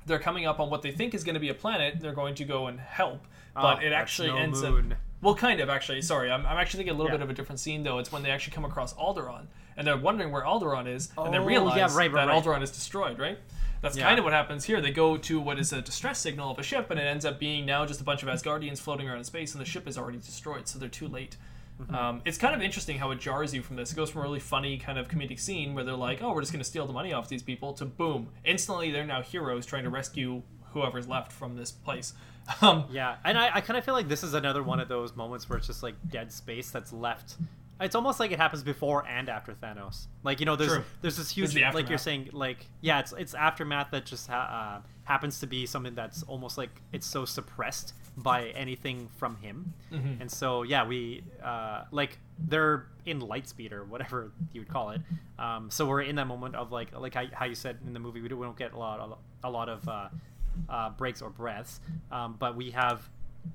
They're coming up on what they think is going to be a planet. They're going to go and help, but Oh, it actually no ends moon. up. Well, kind of actually. Sorry, I'm, I'm actually thinking a little Yeah. bit of a different scene though. It's when they actually come across Alderaan, and they're wondering where Alderaan is, and they Oh, realize yeah, right, right, that right. Alderaan is destroyed. Right. That's Yeah. kind of what happens here. They go to what is a distress signal of a ship, and it ends up being now just a bunch of Asgardians floating around in space, and the ship is already destroyed, so they're too late. Mm-hmm. Um, it's kind of interesting how it jars you from this. It goes from a really funny kind of comedic scene where they're like, "Oh, we're just going to steal the money off these people," to boom, instantly they're now heroes trying to rescue whoever's left from this place. Um, Yeah, and I, I kind of feel like this is another one of those moments where it's just like dead space that's left. It's almost like it happens before and after Thanos. Like you know, there's True. there's this huge the like you're saying like yeah, it's it's aftermath that just ha- uh, happens to be something that's almost like it's so suppressed by anything from him, Mm-hmm. and so yeah, we uh, like they're in Lightspeed or whatever you would call it. Um, so we're in that moment of like like how, how you said in the movie we don't, we don't get a lot a lot of uh, uh, breaks or breaths, um, but we have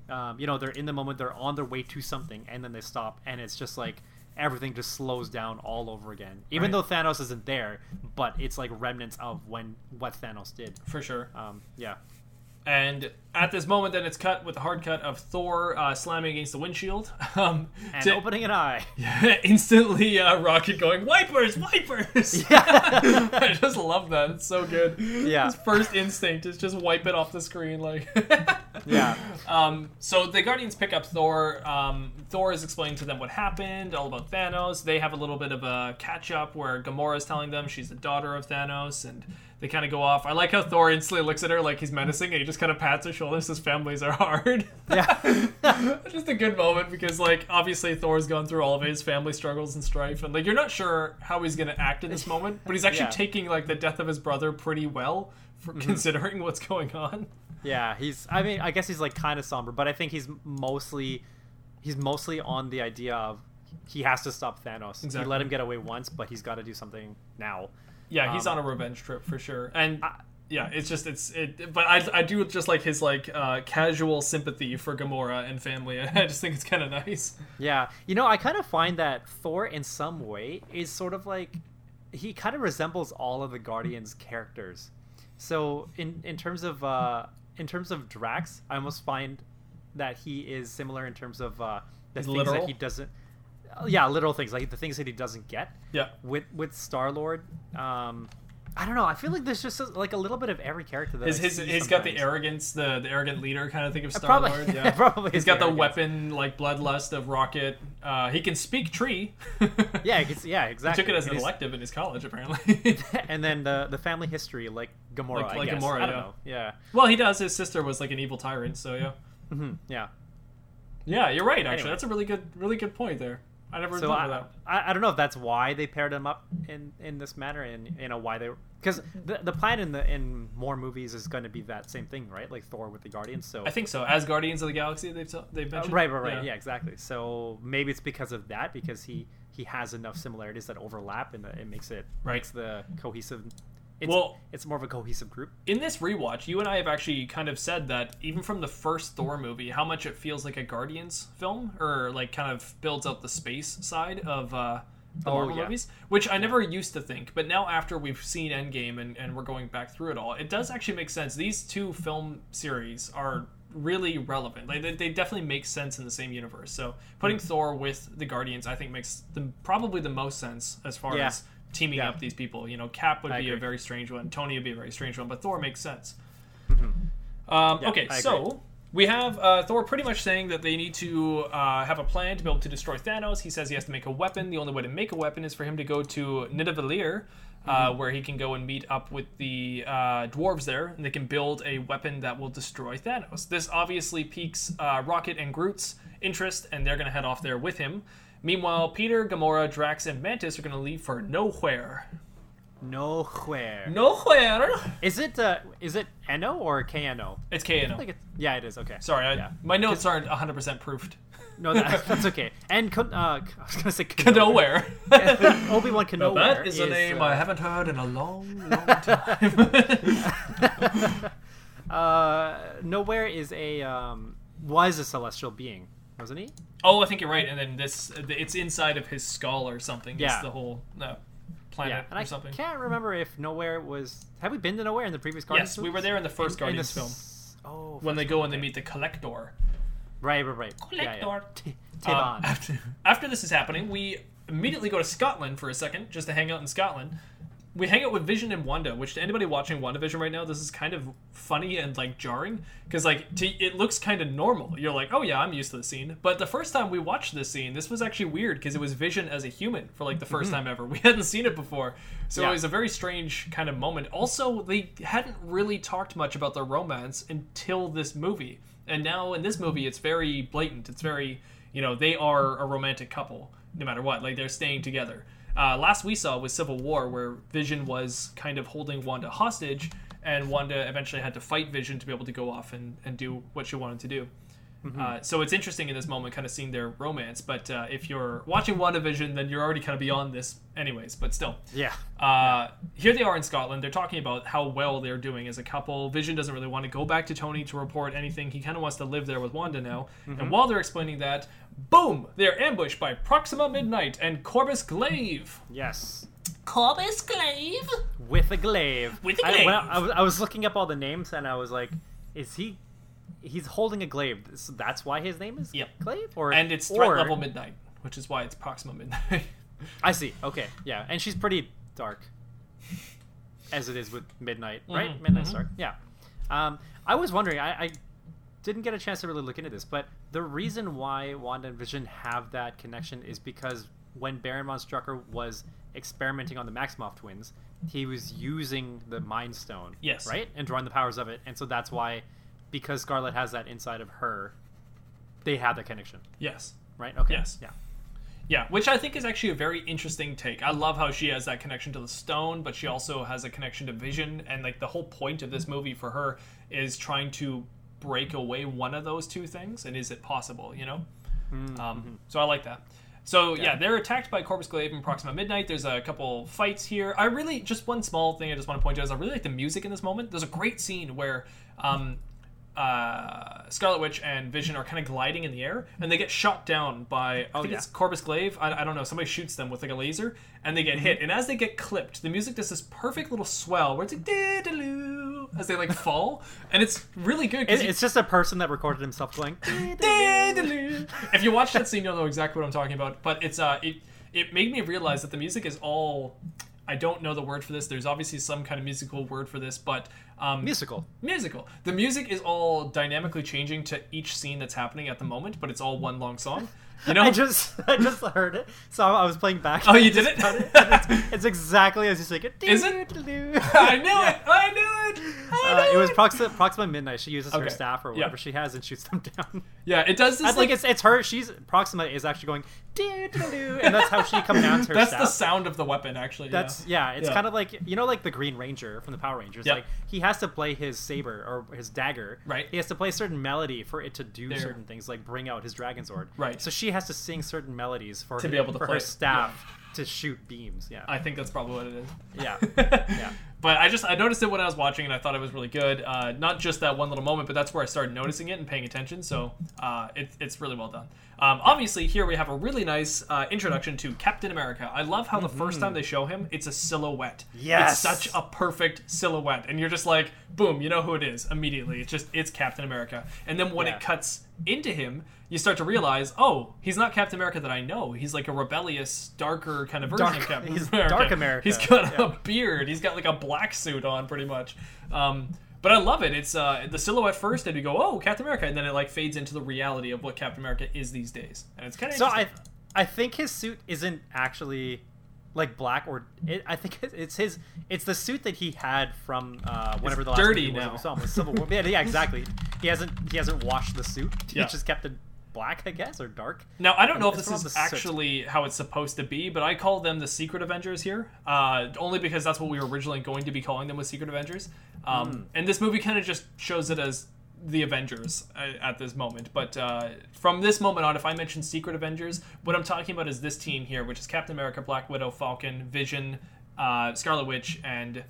um, you know they're in the moment they're on their way to something and then they stop and it's just like everything just slows down all over again even Right. though thanos isn't there but it's like remnants of when what thanos did for sure. um, yeah And at this moment, then it's cut with a hard cut of Thor uh, slamming against the windshield. Um, and to- opening an eye Yeah, instantly, uh, Rocket going wipers, wipers. Yeah. I just love that. It's so good. Yeah. His first instinct is just wipe it off the screen, like. yeah Um, so the Guardians pick up Thor. Um, Thor is explaining to them what happened, all about Thanos. They have a little bit of a catch up where Gamora is telling them she's the daughter of Thanos, and they kind of go off. I like how Thor instantly looks at her like he's menacing, and he just kind of pats her shoulder. Says families are hard. yeah just a good moment because like obviously Thor's gone through all of his family struggles and strife, and like you're not sure how he's gonna act in this moment, but he's actually Yeah. taking like the death of his brother pretty well for mm-hmm. considering what's going on. yeah he's i mean i guess he's like kind of somber but i think he's mostly he's mostly on the idea of he has to stop thanos Exactly. he let him get away once but he's got to do something now Yeah, he's Um, on a revenge trip for sure, and yeah, it's just it's it. But I I do just like his like uh, casual sympathy for Gamora and family. I just think it's kind of nice. Yeah, you know, I kind of find that Thor, in some way, is sort of like he kind of resembles all of the Guardians characters. So, in in terms of uh, in terms of Drax, I almost find that he is similar in terms of uh, the He's things literal? that he doesn't. Yeah, literal things like the things that he doesn't get. Yeah. With with Star Lord, um, I don't know. I feel like there's just like a little bit of every character that His I his he's got the arrogance, the the arrogant leader kind of thing of Star Lord. Yeah, probably He's got the arrogance. weapon like bloodlust of Rocket. Uh, he can speak tree. Yeah, it's, yeah, he exactly. took it as an It is- elective in his college apparently. and then the the family history, like Gamora, Like- I like. Gamora, I don't yeah. know. Yeah, well, he does. His sister was like an evil tyrant, so yeah. Hmm yeah. Yeah, you're right. Actually, Anyway. that's a really good really good point there. I never So thought I, of that. I I don't know if that's why they paired them up in in this manner, and you know why they because the the plan in the in more movies is going to be that same thing, right? Like Thor with the Guardians. So I think so. As Guardians of the Galaxy, they've t- they've Uh, mentioned. right, right, right. Yeah. exactly. So maybe it's because of that because he he has enough similarities that overlap, and it makes it Right. makes the cohesive. It's, Well- it's more of a cohesive group. in this rewatch, you and I have actually kind of said that even from the first Thor movie, how much it feels like a Guardians film, or like kind of builds out the space side of uh, the Oh, Marvel yeah. movies, which I never used to think. But now, after we've seen Endgame and, and we're going back through it all, it does actually make sense. These two film series are really relevant. Like they, they definitely make sense in the same universe. So putting Hmm. Thor with the Guardians, I think makes the, probably the most sense as far Yeah. as teaming Yeah. up these people. You know, Cap would I be a very strange one. Tony would be a very strange one, but Thor makes sense. Mhm. Um, Yeah, okay, so we have uh, Thor pretty much saying that they need to uh, have a plan to be able to destroy Thanos. He says he has to make a weapon. The only way to make a weapon is for him to go to Nidavellir, uh, Mm-hmm. where he can go and meet up with the uh, dwarves there, and they can build a weapon that will destroy Thanos. This obviously piques uh, Rocket and Groot's interest, and they're going to head off there with him. Meanwhile, Peter, Gamora, Drax, and Mantis are going to leave for Knowhere. Knowhere. Knowhere. Is it uh, is it N-O or K-N-O? It's I KNO. think it's, yeah, it is. Okay. Sorry, I, Yeah. my notes aren't 100% proofed. No, that, that's okay. And uh, I was gonna say Knowhere. Obi Wan Kenobi. that is a name I haven't heard in a long, long time. Uh, Knowhere is a um, was a celestial being, wasn't he? oh, I think you're right. And then this, it's inside of his skull or something. Yeah. It's the whole no, planet Yeah, and I something. can't remember if Knowhere was. Have we been to Knowhere in the previous Guardians? Yes, we were there in the first In- in Guardians the film. Oh, When they go and they meet the Collector. Right, right, right. Yeah, yeah. Collector. T- Um, after, after this is happening, we immediately go to Scotland for a second, just to hang out in Scotland. We hang out with Vision and Wanda, which to anybody watching WandaVision right now, this is kind of funny and like jarring because like to, it looks kind of normal. You're like, oh yeah, I'm used to the scene. But the first time we watched this scene, this was actually weird because it was Vision as a human for like the 1st mm-hmm. time ever. We hadn't seen it before, so Yeah. it was a very strange kind of moment. Also, they hadn't really talked much about their romance until this movie, and now in this movie, it's very blatant. It's very you know they are a romantic couple no matter what like they're staying together uh, last we saw was civil war where vision was kind of holding wanda hostage and wanda eventually had to fight vision to be able to go off and, and do what she wanted to do uh, so it's interesting in this moment kind of seeing their romance but uh, if you're watching WandaVision then you're already kind of beyond this anyways but still yeah. uh, here they are in Scotland. They're talking about how well they're doing as a couple. Vision doesn't really want to go back to Tony to report anything. He kind of wants to live there with Wanda now. And while they're explaining that, boom! They're ambushed by Proxima Midnight and Corvus Glaive. Yes. Corvus Glaive? With a glaive. With a I, when glaive. I, I was, I was looking up all the names and I was like, is he? He's holding a glaive. So that's why his name is Yep. glaive. Or And it's threat or- level Midnight, which is why it's Proxima Midnight. I see. Okay. Yeah, and she's pretty dark, as it is with Midnight, right? Mhm, Midnight's mhm. dark. Yeah. Um, I was wondering. I, I didn't get a chance to really look into this, but the reason why Wanda and Vision have that connection is because when Baron von Strucker was experimenting on the Maximoff twins, he was using the Mind Stone. Yes. Right, and drawing the powers of it, and so that's why, because Scarlet has that inside of her, they have that connection. yes. Right. Okay. Yes. Yeah. Yeah, which I think is actually a very interesting take. I love how she has that connection to the stone, but she also has a connection to vision. And like the whole point of this movie for her is trying to break away one of those two things. And is it possible? You know. Um, so I like that. So yeah. they're attacked by Corvus Glaive and Proxima Midnight. There's a couple fights here. I really just one small thing I just want to point out is I really like the music in this moment. There's a great scene where um, uh, Scarlet Witch and Vision are kind of gliding in the air, and they get shot down by I think yeah. it's Corvus Glaive. I, I don't know. Somebody shoots them with like a laser, and they get hit. And as they get clipped, the music does this perfect little swell where it's like "Dee-dee-loo," as they like fall, and it's really good. It, you- it's just a person that recorded himself going. If you watch that scene, you'll know exactly what I'm talking about. But it's uh, it it made me realize that the music is all. I don't know the word for this. There's obviously some kind of musical word for this, but um, musical. musical. The music is all dynamically changing to each scene that's happening at the moment, but it's all one long song. You know? I just I just heard it, so I was playing back. oh, you did it? it's, it's exactly as you say it. Is it? I knew it! I knew it! I Uh, knew it was Proxima, Proxima Midnight. She uses her staff or Yeah. whatever she has and shoots them down. Yeah, it does this I like think it's it's her. She's Proxima is actually going and that's how she commands her that's staff. the sound of the weapon actually. yeah. That's yeah. It's Yeah. kind of like you know, like the Green Ranger from the Power Rangers. Yep. Like he has to play his saber or his dagger. Right. He has to play a certain melody for it to do There. certain things, like bring out his Dragon Sword. Right. So she has to sing certain melodies for To her, be able to for play her it. staff to shoot beams. Yeah. I think that's probably what it is. yeah. Yeah. But I just I noticed it when I was watching and I thought it was really good. Uh, not just that one little moment, but that's where I started noticing it and paying attention. So uh, it, it's really well done. Um, obviously, here we have a really nice uh, introduction to Captain America. I love how the first time they show him, it's a silhouette. Yes. it's such a perfect silhouette, and you're just like, boom, you know who it is immediately. It's just it's Captain America. And then when Yeah. it cuts into him, you start to realize, oh, he's not Captain America that I know. He's like a rebellious, darker kind of version Dark- of Captain he's America. Dark America, He's got yeah. a beard. He's got like a black suit on, pretty much. Um, but I love it. It's uh, the silhouette first, and we go, "Oh, Captain America," and then it like fades into the reality of what Captain America is these days, and it's kind of So I, I think his suit isn't actually like black or it, I think it's his. It's the suit that he had from uh, whenever the last dirty movie now. we saw him was Civil War. Yeah, yeah, exactly. He hasn't he hasn't washed the suit. He Yeah. just kept it black, I guess, or dark. Now I don't know if this is actually how it's supposed to be, but I call them the Secret Avengers here, uh, only because that's what we were originally going to be calling them with Secret Avengers. Um, Hmm. And this movie kind of just shows it as the Avengers uh, at this moment. But uh, from this moment on, if I mention Secret Avengers, what I'm talking about is this team here, which is Captain America, Black Widow, Falcon, Vision, uh, Scarlet Witch, and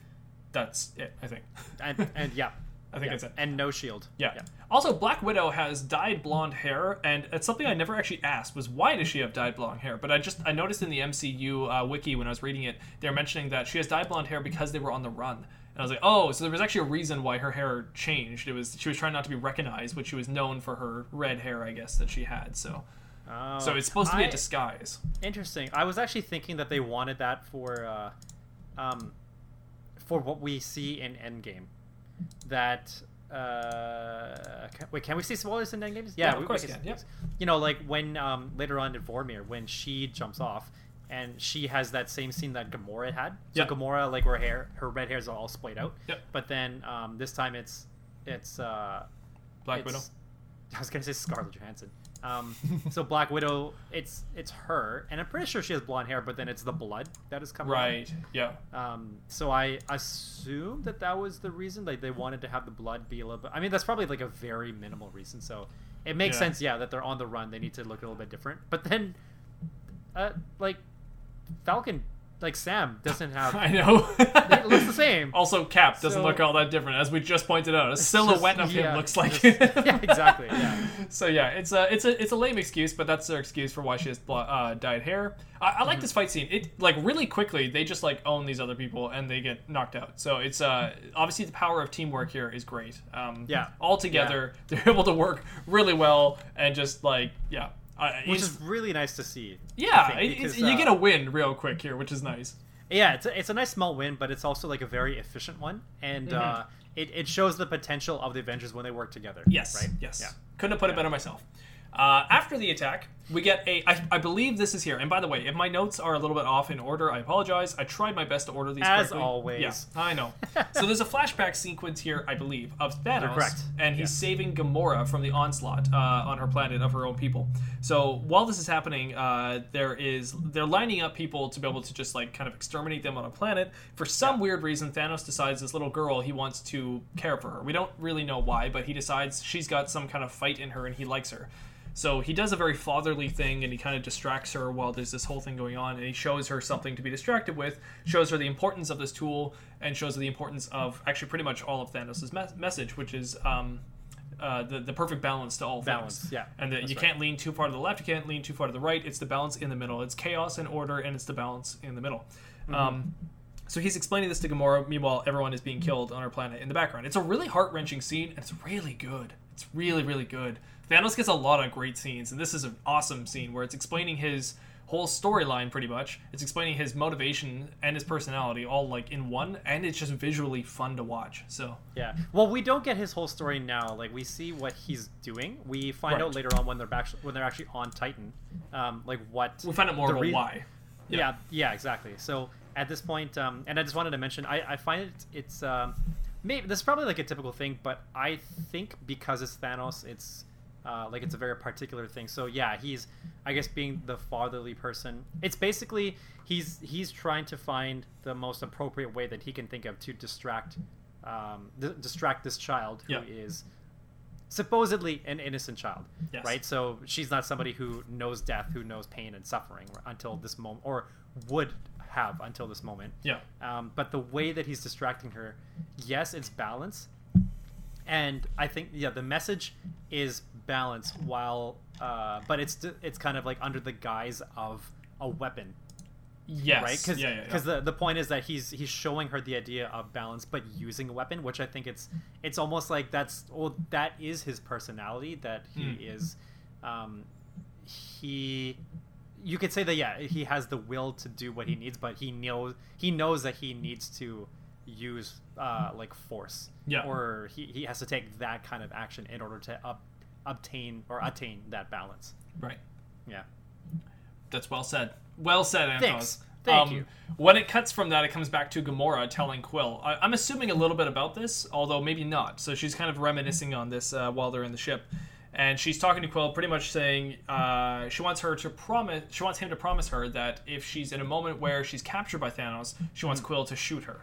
that's it. I think. And, and yeah, I think yeah. that's it. And no shield. Yeah. Also, Black Widow has dyed blonde hair, and it's something I never actually asked was why does she have dyed blonde hair? But I just I noticed in the MCU uh, wiki when I was reading it, they're mentioning that she has dyed blonde hair because they were on the run. And I was like, oh, so there was actually a reason why her hair changed. It was she was trying not to be recognized, but she was known for her red hair, I guess, that she had. So, Oh, so it's supposed to be a I- disguise. Interesting. I was actually thinking that they wanted that for, uh, um, for what we see in Endgame. That uh, can, wait, can we see spoilers in Endgame? Yeah, of we, course we you can, yep. You know, like when um, later on in Vormir, when she jumps off. And she has that same scene that Gamora had. So Yeah. Gamora, like her hair, her red hair is all splayed out. Yep. But then um, this time it's, it's uh, Black it's- Widow. I was gonna say Scarlett Johansson. Um, so Black Widow, it's it's her, and I'm pretty sure she has blonde hair, but then it's the blood that is coming. out. Right. Yeah. Um, so I assume that that was the reason, like they wanted to have the blood be a little bit. I mean, that's probably like a very minimal reason. So it makes Yeah. sense, yeah, that they're on the run. They need to look a little bit different. But then, uh, like Falcon, like Sam doesn't have. I know. it looks the same. Also, Cap doesn't So- look all that different, as we just pointed out. A silhouette just- of him yeah, looks like. just- yeah, exactly. Yeah. So yeah, it's a it's a it's a lame excuse, but that's their excuse for why she has uh, dyed hair. I, I Mm-hmm. like this fight scene. It like really quickly they just like own these other people and they get knocked out. So it's uh obviously the power of teamwork here is great. Um, Yeah. all together they're able to work really well and just like yeah. I Which is really nice to see. Yeah, think, because, you uh, get a win real quick here, which is nice. Yeah, it's a, it's a nice small win, but it's also like a very efficient one, and Mm-hmm. uh, it, it shows the potential of the Avengers when they work together. Yes. right. Yes. Yeah. Couldn't have put it better myself. Uh, after the attack, we get a. I, I believe this is here. And by the way, if my notes are a little bit off in order, I apologize. I tried my best to order these As correctly. always. Yeah, I know. so there's a flashback sequence here, I believe, of Thanos, correct. and he's saving Gamora from the onslaught uh, on her planet of her own people. So while this is happening, uh, there is they're lining up people to be able to just like kind of exterminate them on a planet. For some weird reason, Thanos decides this little girl he wants to care for her. We don't really know why, but he decides she's got some kind of fight in her and he likes her. So he does a very fatherly thing and he kind of distracts her while there's this whole thing going on and he shows her something to be distracted with, shows her the importance of this tool, and shows her the importance of actually pretty much all of Thanos' me- message, which is um, uh, the, the perfect balance to all Balance, things. yeah, And that you right. can't lean too far to the left, you can't lean too far to the right. It's the balance in the middle. It's chaos and order, and it's the balance in the middle. Mm-hmm. Um, so he's explaining this to Gamora. Meanwhile, everyone is being killed on her planet in the background. It's a really heart wrenching scene, and it's really good. It's really, really good. Thanos gets a lot of great scenes, and this is an awesome scene where it's explaining his whole storyline pretty much. It's explaining his motivation and his personality all like in one, and it's just visually fun to watch. So Yeah. Well, we don't get his whole story now. Like we see what he's doing. We find Right. out later on when they're back when they're actually on Titan, um, like what we'll find out more about rea- why. Yeah. yeah, exactly. So at this point, um, and I just wanted to mention, I, I find it it's um, maybe this is probably like a typical thing, but I think because it's Thanos, it's uh, like it's a very particular thing. So yeah, he's I guess being the fatherly person. It's basically he's he's trying to find the most appropriate way that he can think of to distract um, d- distract this child who is Yeah. supposedly an innocent child, Yes. right? So she's not somebody who knows death, who knows pain and suffering until this moment, or would have until this moment. Yeah. Um, but the way that he's distracting her, yes, it's balance, and I think yeah, the message is balance, while uh, but it's it's kind of like under the guise of a weapon, Yes. right? Because yeah, yeah, yeah. the the point is that he's he's showing her the idea of balance, but using a weapon, which I think it's it's almost like that's well that is his personality that he Hmm. is, um, he. You could say that yeah, he has the will to do what he needs, but he knows he knows that he needs to use uh, like force, Yeah. or he, he has to take that kind of action in order to up, obtain or attain that balance. right. Yeah. That's well said. Well said, Antos. Thanks. Thank Um, you. When it cuts from that, it comes back to Gamora telling Quill. I, I'm assuming a little bit about this, although maybe not. So she's kind of reminiscing on this uh, while they're in the ship. and she's talking to Quill, pretty much saying uh, she wants her to promise. She wants him to promise her that if she's in a moment where she's captured by Thanos, she wants Quill to shoot her,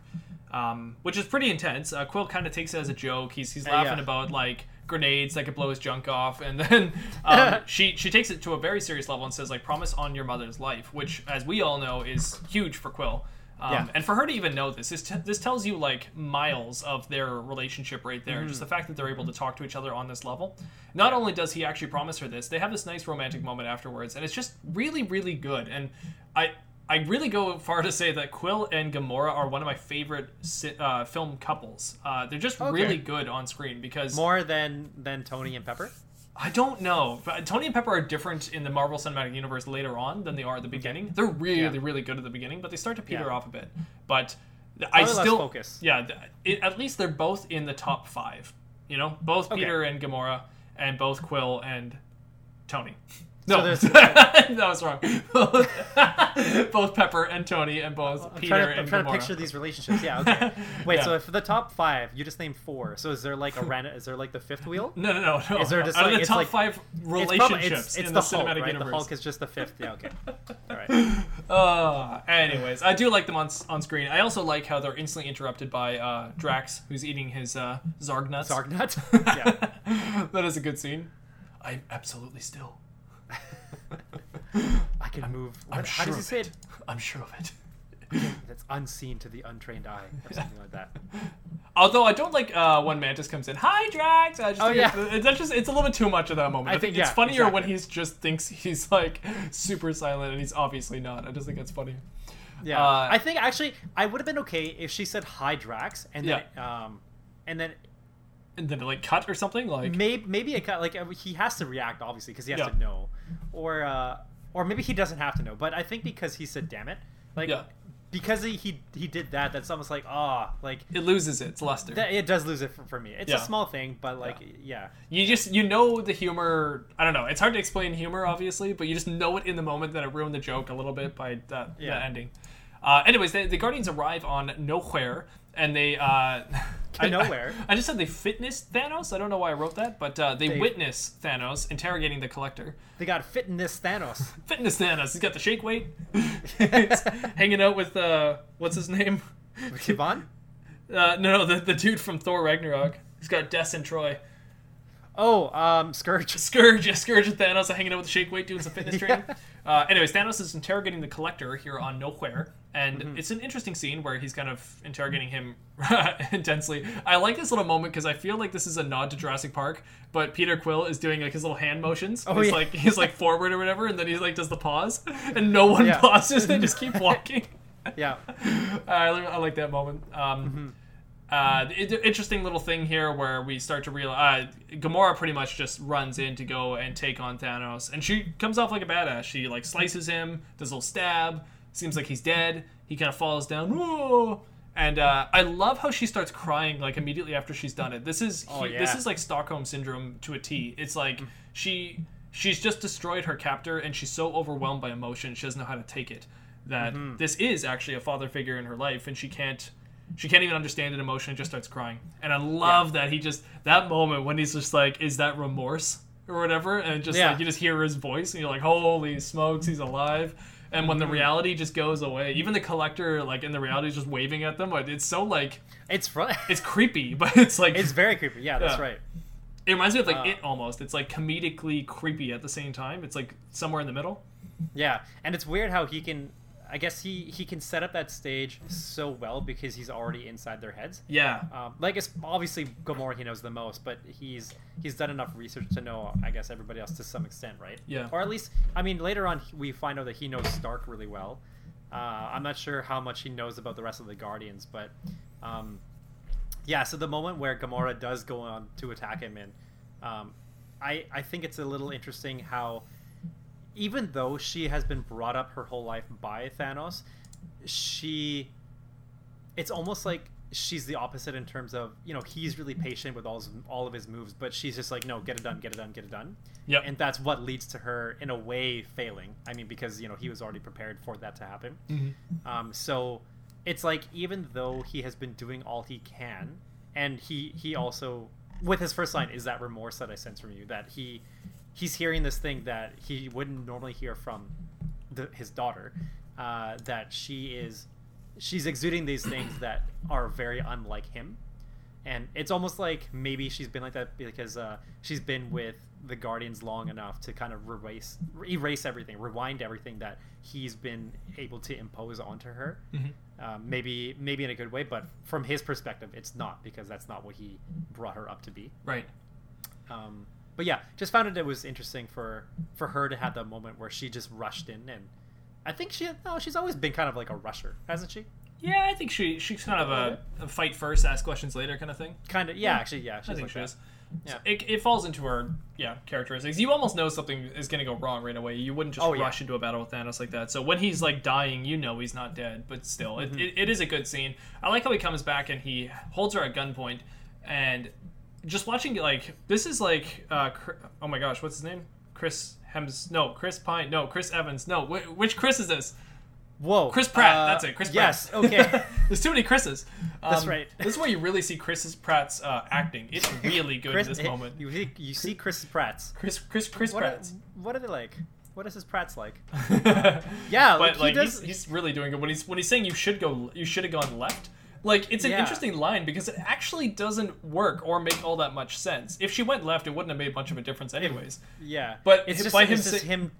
um, which is pretty intense. Uh, Quill kind of takes it as a joke. He's he's laughing yeah. about like grenades that could blow his junk off, and then um, she she takes it to a very serious level and says like, "Promise on your mother's life," which, as we all know, is huge for Quill. Um, Yeah. And for her to even know this, this, t- this tells you like miles of their relationship right there. Mm-hmm. Just the fact that they're able to talk to each other on this level. Not only does he actually promise her this, they have this nice romantic moment afterwards, and it's just really, really good. And I, I really go far to say that Quill and Gamora are one of my favorite uh, film couples. Uh, they're just Okay. really good on screen because More than than Tony and Pepper. I don't know. But Tony and Pepper are different in the Marvel Cinematic Universe later on than they are at the beginning. They're really, Yeah. really good at the beginning, but they start to peter Yeah. off a bit. But I Probably still focus. Yeah, it, at least they're both in the top five. You know, both Okay. Peter and Gamora, and both Quill and Tony. So No, there's- that was wrong. both Pepper and Tony, and both I'm Peter trying to, I'm and trying to picture these relationships. Yeah. Okay. Wait. Yeah. So for the top five, you just named four. So is there like a random? Is there like the fifth wheel? No, no, no, no. Is there just Out of like- the it's top like- five It's relationships probably it's, it's in the, the, Hulk, cinematic right? universe? The Hulk is just the fifth. Yeah. Okay. All right. Uh, anyways, I do like them on on screen. I also like how they're instantly interrupted by uh, Drax, who's eating his uh, Zarg nuts. Zargnut. yeah. that is a good scene. I'm absolutely still. I can move. I'm how sure does he of say it. it? I'm sure of it. That's unseen to the untrained eye, or something like that. Although I don't like uh, when Mantis comes in. Hi, Drax. I just Oh, yeah. it's, it's just it's a little bit too much of that moment. I, I think, think- it's yeah, funnier when exactly. he's just thinks he's like super silent and he's obviously not. I just think it's funny. Yeah. Uh, I think actually I would have been okay if she said hi Drax and then um and then And then like cut or something like maybe maybe it cut like uh, he has to react obviously because he has Yeah. to know or uh or maybe he doesn't have to know but I think because he said damn it like Yeah. because he, he he did that that's almost like ah like it loses its luster. that, it does lose it for, for me it's Yeah. a small thing but like yeah, you just you know the humor i don't know it's hard to explain humor obviously but you just know it in the moment that it ruined the joke a little bit by that, that ending uh, anyways the, the guardians arrive on Knowhere and they uh I- Knowhere? I, just said they fitness thanos. I don't know why i wrote that but uh, they, They- witness thanos interrogating the collector. They got fitness Thanos. Fitness thanos. He's got the shake weight. Hanging out with uh what's his name? Kivon uh, no no the, the dude from thor ragnarok. He's got des and troy. Oh um Scourge. Scourge, yeah, Scourge and Thanos are hanging out with the Shake Weight doing some fitness training. Uh, anyways, Thanos is interrogating the Collector here on Knowhere, and Mm-hmm. it's an interesting scene where he's kind of interrogating him intensely. I like this little moment because I feel like this is a nod to Jurassic Park, but Peter Quill is doing like his little hand motions. Oh, he's yeah. like he's like forward or whatever, and then he like does the pause, and no one Yeah. pauses. They just keep walking. yeah I, I like that moment. Um, Mm-hmm. uh, the interesting little thing here where we start to realize uh, Gamora pretty much just runs in to go and take on Thanos, and she comes off like a badass. She like slices him, does a little stab. Seems like he's dead. He kind of falls down. Whoa! And uh, I love how she starts crying like immediately after she's done it. This is Oh, he- yeah. this is like Stockholm syndrome to a T. It's like she she's just destroyed her captor, and she's so overwhelmed by emotion she doesn't know how to take it. That Mm-hmm. this is actually a father figure in her life, and she can't she can't even understand an emotion and just starts crying. And I love that he just that moment when he's just like, is that remorse or whatever? And just Yeah. like you just hear his voice and you're like, holy smokes, he's alive. And when the Mm-hmm. reality just goes away, even the collector, like in the reality, is just waving at them. Like, it's so like it's fun it's creepy, but it's like it's very creepy yeah that's Yeah. right it reminds me of like uh, it almost. It's like comedically creepy at the same time. It's like somewhere in the middle. Yeah, and it's weird how he can. I guess he he can set up that stage so well because he's already inside their heads. Yeah, Um, like it's obviously Gamora he knows the most, but he's he's done enough research to know I guess everybody else to some extent, right? Yeah. Or at least I mean later on we find out that he knows Stark really well. Uh, I'm not sure how much he knows about the rest of the Guardians, but um, yeah. So the moment where Gamora does go on to attack him, and um, I I think it's a little interesting how even though she has been brought up her whole life by Thanos, she it's almost like she's the opposite in terms of you know he's really patient with all his, all of his moves, but she's just like no, get it done, get it done, get it done. Yeah, And that's what leads to her in a way failing. I mean, because you know he was already prepared for that to happen. Um, so it's like even though he has been doing all he can, and he he also with his first line is that remorse that I sense from you that he he's hearing this thing that he wouldn't normally hear from the, his daughter uh, that she is she's exuding these things that are very unlike him. And it's almost like maybe she's been like that because uh, she's been with the guardians long enough to kind of erase erase everything rewind everything that he's been able to impose onto her. Um, maybe maybe in a good way but from his perspective it's not because that's not what he brought her up to be. Right. um, but yeah just found it it was interesting for for her to have the moment where she just rushed in and i think she no she's always been kind of like a rusher hasn't she Yeah, I think she she's kind of a, a fight first, ask questions later kind of thing. kind of yeah, actually yeah she's I think like she that. is. Yeah. So It, it falls into her yeah characteristics. You almost know something is going to go wrong right away. You wouldn't just Oh, yeah. rush into a battle with Thanos like that. So when he's like dying, you know he's not dead, but still, Mm-hmm. it, it, it is a good scene. I like how he comes back and he holds her at gunpoint, and just watching like this is like uh, oh my gosh, what's his name? Chris Hems? No, Chris Pine? No, Chris Evans? No, wh- which Chris is this? whoa Chris Pratt. uh, that's it. Chris yes Pratt. okay There's too many Chris's. Um, That's right. this is where you really see Chris Pratt's uh, acting. It's really good Chris, in this moment. you, see- you see chris pratt's Chris Chris Chris what are, what are they like what is his pratt's like yeah, but like, he like does- he's, he's really doing good when he's when he's saying you should go you should have gone left. Like it's an Yeah. interesting line because it actually doesn't work or make all that much sense. If she went left, it wouldn't have made much of a difference anyways. yeah But it's just, by it's him just say- him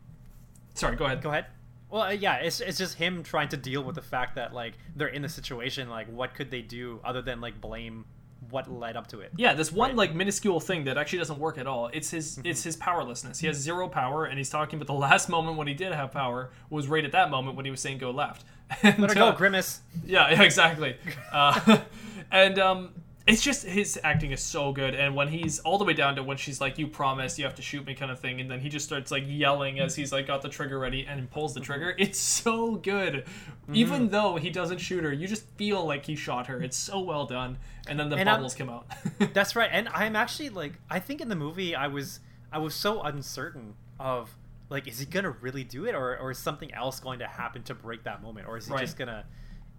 Sorry, go ahead. Go ahead. Well, uh, yeah, it's it's just him trying to deal with the fact that like they're in the situation. Like, what could they do other than like blame what led up to it? Yeah, this one Right. like minuscule thing that actually doesn't work at all. It's his it's his powerlessness. He has zero power, and he's talking about the last moment when he did have power was right at that moment when he was saying go left. Let her go, uh, Grimace. Yeah, yeah, exactly. Uh, and um, it's just his acting is so good. And when he's all the way down to when she's like, "You promise you have to shoot me," kind of thing, and then he just starts like yelling as he's like got the trigger ready and pulls the mm-hmm. trigger. It's so good. Mm-hmm. Even though he doesn't shoot her, you just feel like he shot her. It's so well done. And then the And I'm- bubbles come out. That's right. And I'm actually like, I think in the movie, I was I was so uncertain of like, is he gonna really do it, or or is something else going to happen to break that moment, or is he Right. just gonna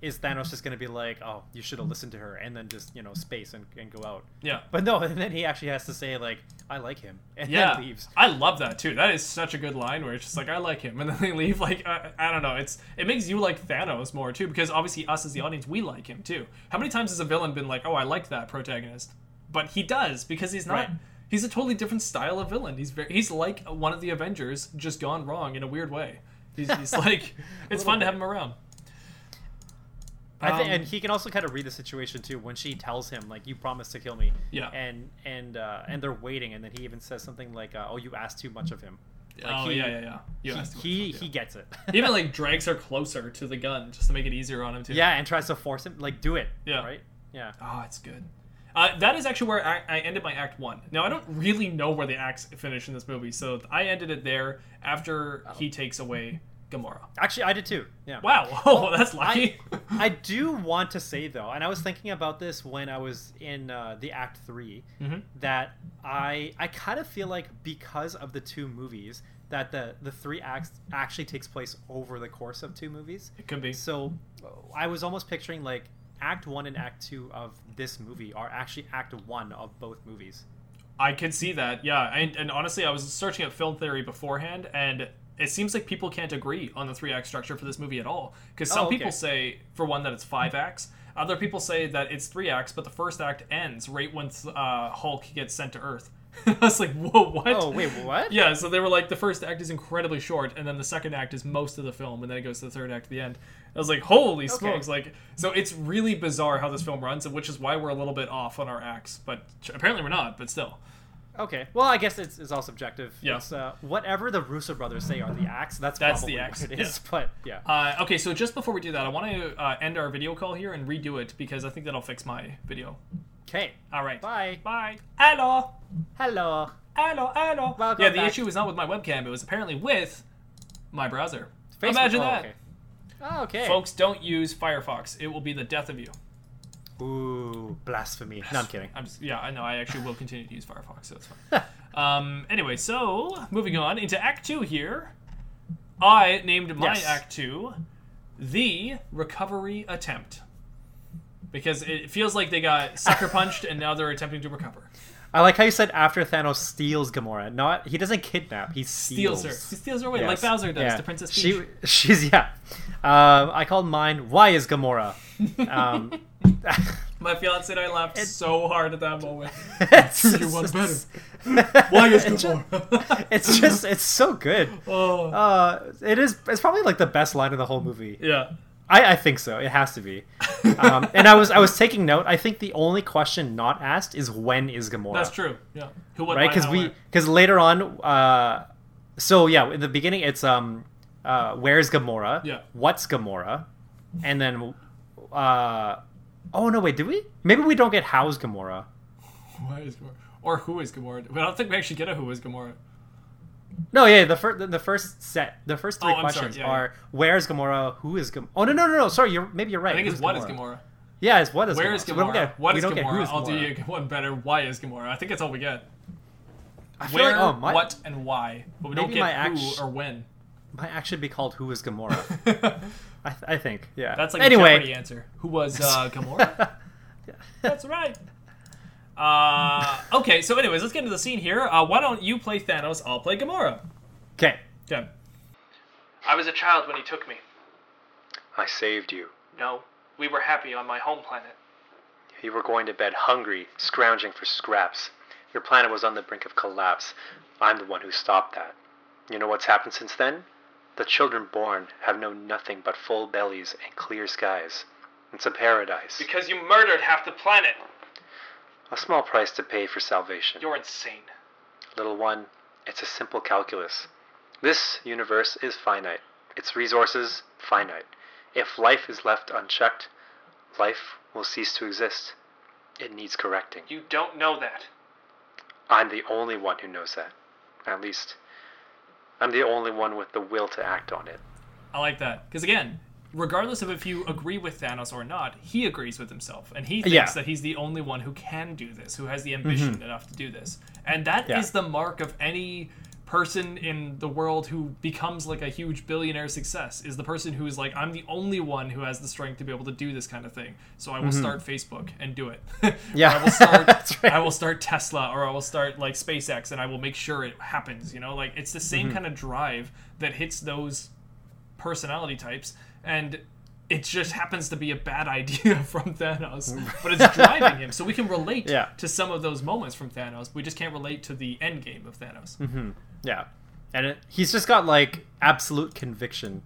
is Thanos just gonna be like, oh, you should have listened to her, and then just you know space and, and go out? yeah. But no, and then he actually has to say like, I like him, and Yeah, then leaves. I love that too. That is such a good line where it's just like I like him, and then they leave. Like I, I don't know, it's it makes you like Thanos more too because obviously us as the audience we like him too. How many times has a villain been like, oh, I like that protagonist, but he does because he's not. Right. He's a totally different style of villain. He's very, he's like one of the Avengers just gone wrong in a weird way. He's, he's like it's fun to have him around. I think, Um, and he can also kind of read the situation too when she tells him like, "You promised to kill me." Yeah. And and uh, and they're waiting, and then he even says something like, uh, "Oh, you asked too much of him." Like, oh he, yeah, yeah, yeah. You He he, he gets it. He even like drags her closer to the gun just to make it easier on him too. yeah, and tries to force him like do it. Yeah. Right. Yeah. Oh, it's good. Uh, that is actually where I, I ended my act one. Now I don't really know where the acts finish in this movie, so I ended it there after he takes away Gamora. Actually, I did too. Yeah. Wow, oh, that's lucky. I do want to say though, and I was thinking about this when I was in uh, the Act 3 Mhm. that I I kind of feel like because of the two movies that the the three acts actually takes place over the course of two movies. it could be. So I was almost picturing like Act One and Act Two of this movie are actually Act One of both movies. I could see that. Yeah, and, and honestly, I was searching up film theory beforehand, and it seems like people can't agree on the three act structure for this movie at all. Because some Oh, okay. people say, for one, that it's five acts. Other people say that it's three acts, but the first act ends right when uh, Hulk gets sent to Earth. I was like, whoa, what? Oh wait, what? Yeah, so they were like, the first act is incredibly short, and then the second act is most of the film, and then it goes to the third act at the end. I was like, holy smokes! Like, so it's really bizarre how this film runs, and which is why we're a little bit off on our acts, but apparently we're not. But still, Okay. Well, I guess it's, it's all subjective. Yeah. It's, uh, whatever the Russo brothers say are the acts. That's That's the acts, what it is. But yeah. Uh, okay, so just before we do that, I want to uh, end our video call here and redo it because I think that'll fix my video. Okay. All right. Bye. Bye. Hello. Hello. Hello. Hello. Welcome yeah, the back. issue was not with my webcam; it was apparently with my browser. Facebook- Imagine oh, that, Okay. Oh, okay. folks. Don't use Firefox; it will be the death of you. Ooh, blasphemy. No, I'm kidding. I'm just, yeah, I know. I actually will continue to use Firefox, so that's fine. um, anyway, so moving on into Act Two here. I named my Yes. Act Two the recovery attempt because it feels like they got sucker punched and now they're attempting to recover. I like how you said after Thanos steals Gamora. Not he doesn't kidnap. He Steals steals, her. He steals her away like Bowser does Yeah. to Princess She she's yeah. Um, I called mine. Why is Gamora? Um, My fiance and I laughed so hard at that moment. it's, You want better. Why is It's just- Gamora? it's just it's so good. oh. Uh, it is. It's probably like the best line of the whole movie. Yeah. I, I think so. It has to be. Um, and I was I was taking note. I think the only question not asked is when is Gamora? That's true. Yeah. Who what right? Because we because later on, uh, so yeah, in the beginning it's um, uh, where's Gamora? Yeah. What's Gamora? And then, uh, oh no, wait, did we? Maybe we don't get how's Gamora. Why is Gamora? Or who is Gamora? But I don't think we actually get a who is Gamora. No, yeah, the first the first set, the first three Oh, questions yeah, are where's Gamora? Who is Gamora? Oh no, no, no, no. Sorry, you're maybe you're right. I think it's Who's what is Gamora. Yeah, it's what is Where Gamora. is So we Gamora? get- what we is don't get Gamora? who's I'll do you one better. Why is Gamora? I think that's all we get. Where, like, oh, my, what, and why. But we don't get my who act- or when. might actually be called Who is Gamora. I, th- I think, yeah. That's like a anyway. Jeopardy answer. Who was uh, Gamora? That's right. Uh, okay, so anyways, let's get into the scene here. Uh, why don't you play Thanos? I'll play Gamora. Okay. Okay. I was a child when he took me. I saved you. No, we were happy on my home planet. You were going to bed hungry, scrounging for scraps. Your planet was on the brink of collapse. I'm the one who stopped that. You know what's happened since then? The children born have known nothing but full bellies and clear skies. It's a paradise. Because you murdered half the planet. A small price to pay for salvation. You're insane. Little one, it's a simple calculus. This universe is finite, its resources finite. If life is left unchecked, life will cease to exist. It needs correcting. You don't know that. I'm the only one who knows that. At least, I'm the only one with the will to act on it. I like that. Because again, regardless of if you agree with Thanos or not, he agrees with himself. And he thinks Yeah. that he's the only one who can do this, who has the ambition mm-hmm. enough to do this. And that is Yeah. the mark of any person in the world who becomes like a huge billionaire success is the person who is like i'm the only one who has the strength to be able to do this kind of thing so i will mm-hmm. start facebook and do it Yeah, i will start right. i will start tesla or i will start like spacex and i will make sure it happens you know like it's the same mm-hmm. kind of drive that hits those personality types, and it just happens to be a bad idea from Thanos, but it's driving him. So we can relate Yeah. to some of those moments from Thanos. But we just can't relate to the end game of Thanos. Mm-hmm. Yeah, and it, he's just got like absolute conviction,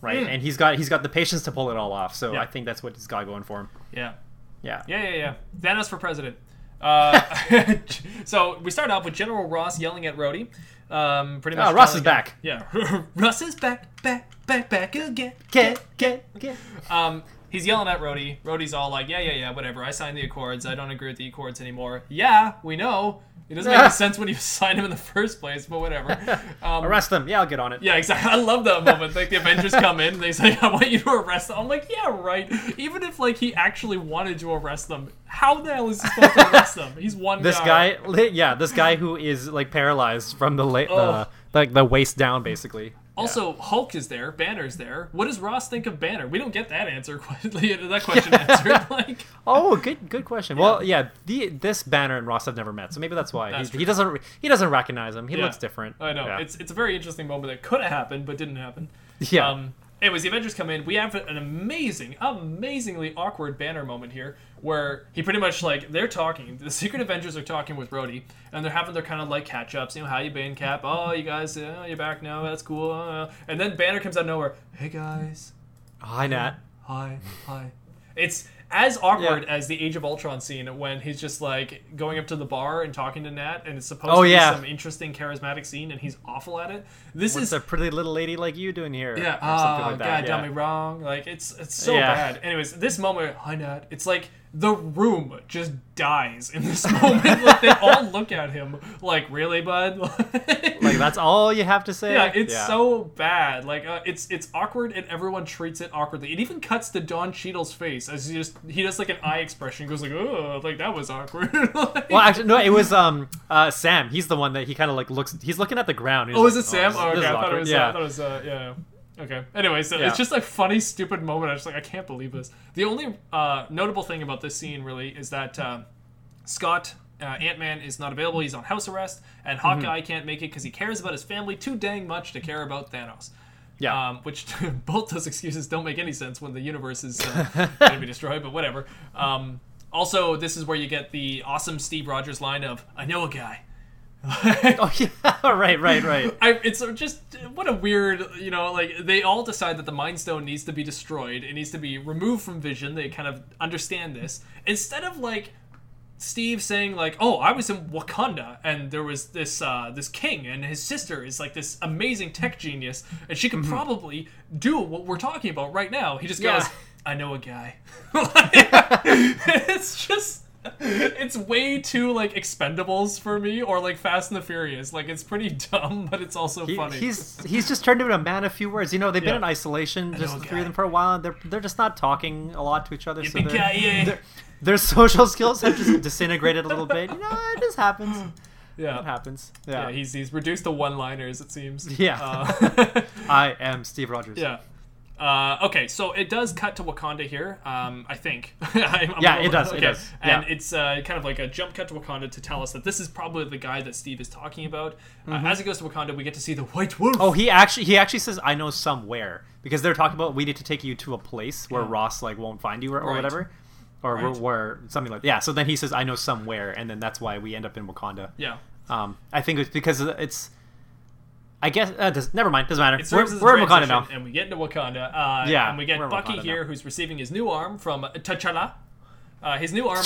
right? Mm. And he's got he's got the patience to pull it all off. So Yeah. I think that's what he's got going for him. Yeah. Yeah. Yeah, yeah, yeah. Thanos for president. Uh, so we start off with General Ross yelling at Rhodey. Um, pretty much. Ah, Ross telling is him- back. Yeah, Ross is back, back, back, back again. Get get get. Um, he's yelling at Rhodey. Rhodey's all like, "Yeah, yeah, yeah, whatever. I signed the Accords. I don't agree with the Accords anymore." Yeah, we know. It doesn't make any sense when you signed him in the first place, but whatever. Um, Arrest them. Yeah, I'll get on it. yeah, exactly. I love that moment. Like the Avengers come in, they say, "I want you to arrest them." I'm like, "Yeah, right." Even if like he actually wanted to arrest them, how the hell is he supposed to arrest them? He's one This guy. guy, yeah, this guy who is like paralyzed from the la- Ugh. the like the waist down, basically. Also, Hulk is there. Banner's there. What does Ross think of Banner? We don't get that answer. that question answered. Like, Oh, good good question. Well, yeah, the this Banner and Ross have never met, so maybe that's why That's he, he doesn't he doesn't recognize him. He Yeah. looks different. I know Yeah. it's it's a very interesting moment that could have happened but didn't happen. Yeah. Um, anyways, the Avengers come in. We have an amazing, amazingly awkward Banner moment here, where he pretty much like they're talking. The Secret Avengers are talking with Rhodey, and they're having their kind of like catch ups. You know, how you been, Cap? Oh, you guys, uh, you're back now. That's cool. Uh, and then Banner comes out of nowhere. Hey guys, Hi, Nat. hi, hi. It's as awkward Yeah. as the Age of Ultron scene when he's just like going up to the bar and talking to Nat, and it's supposed Oh, to be yeah. some interesting, charismatic scene, and he's awful at it. This What's is a pretty little lady like you doing here? yeah, or something oh like god, that. done yeah. me wrong. Like it's it's so Yeah. bad. Anyways, this moment, hi Nat. It's like the room just dies in this moment. like they all look at him like, really, bud? Like that's all you have to say. yeah, it's so bad. Like uh, it's it's awkward, and everyone treats it awkwardly. It even cuts to Don Cheadle's face as he just he does like an eye expression. He goes like, oh, like that was awkward. Like- Well, actually, no. It was um uh Sam. He's the one that he kind of like looks. He's looking at the ground. He's Oh, like, is it Sam? this- Oh, okay. I thought it was. Yeah. Uh, I thought it was. Uh, yeah. Okay. Anyway, so Yeah. it's just a funny, stupid moment. I was like, I can't believe this. The only uh, notable thing about this scene really is that uh, Scott uh, Ant Man is not available; he's on house arrest, and Mm-hmm. Hawkeye can't make it because he cares about his family too dang much to care about Thanos. Yeah. Um, which both those excuses don't make any sense when the universe is uh, going to be destroyed. But whatever. Um, also, this is where you get the awesome Steve Rogers line of "I know a guy." oh yeah, right, right, right. I, it's just what a weird, you know, like they all decide that the Mind Stone needs to be destroyed. It needs to be removed from Vision. They kind of understand this instead of like Steve saying like, "Oh, I was in Wakanda and there was this uh, this king and his sister is like this amazing tech genius and she could probably do what we're talking about right now." He just Yeah. goes, "I know a guy." it's just it's way too like expendables for me or like fast and the furious like it's pretty dumb but it's also He- funny he's he's just turned into a man of few words. You know, they've Yeah. been in isolation, just know the three of them for a while. And they're they're just not talking a lot to each other. So Yippee their, ki yay. their, their social skills have just disintegrated a little bit. You know, it just happens. Yeah, it happens. yeah Yeah. he's he's reduced to one liners it seems Yeah. uh, I am Steve Rogers. yeah uh, okay, so it does cut to Wakanda here. Um, I think. Yeah, it does, it does, And it's uh, kind of like a jump cut to Wakanda to tell us that this is probably the guy that Steve is talking about. Uh, as he goes to Wakanda, we get to see the White Wolf. Mm-hmm. Oh, he actually he actually says I know somewhere because they're talking about we need to take you to a place where Yeah. Ross like won't find you or, or Right. whatever. Or where, Right. where something like yeah. So then he says I know somewhere, and then that's why we end up in Wakanda. yeah. Um, I think it's because it's. I guess uh, does, never mind. Doesn't matter. It We're, serves as a we're in Wakanda now. and we get into Wakanda. Uh, Yeah, and we get Bucky Wakanda here, now. who's receiving his new arm from T'Challa. Uh, his new arm,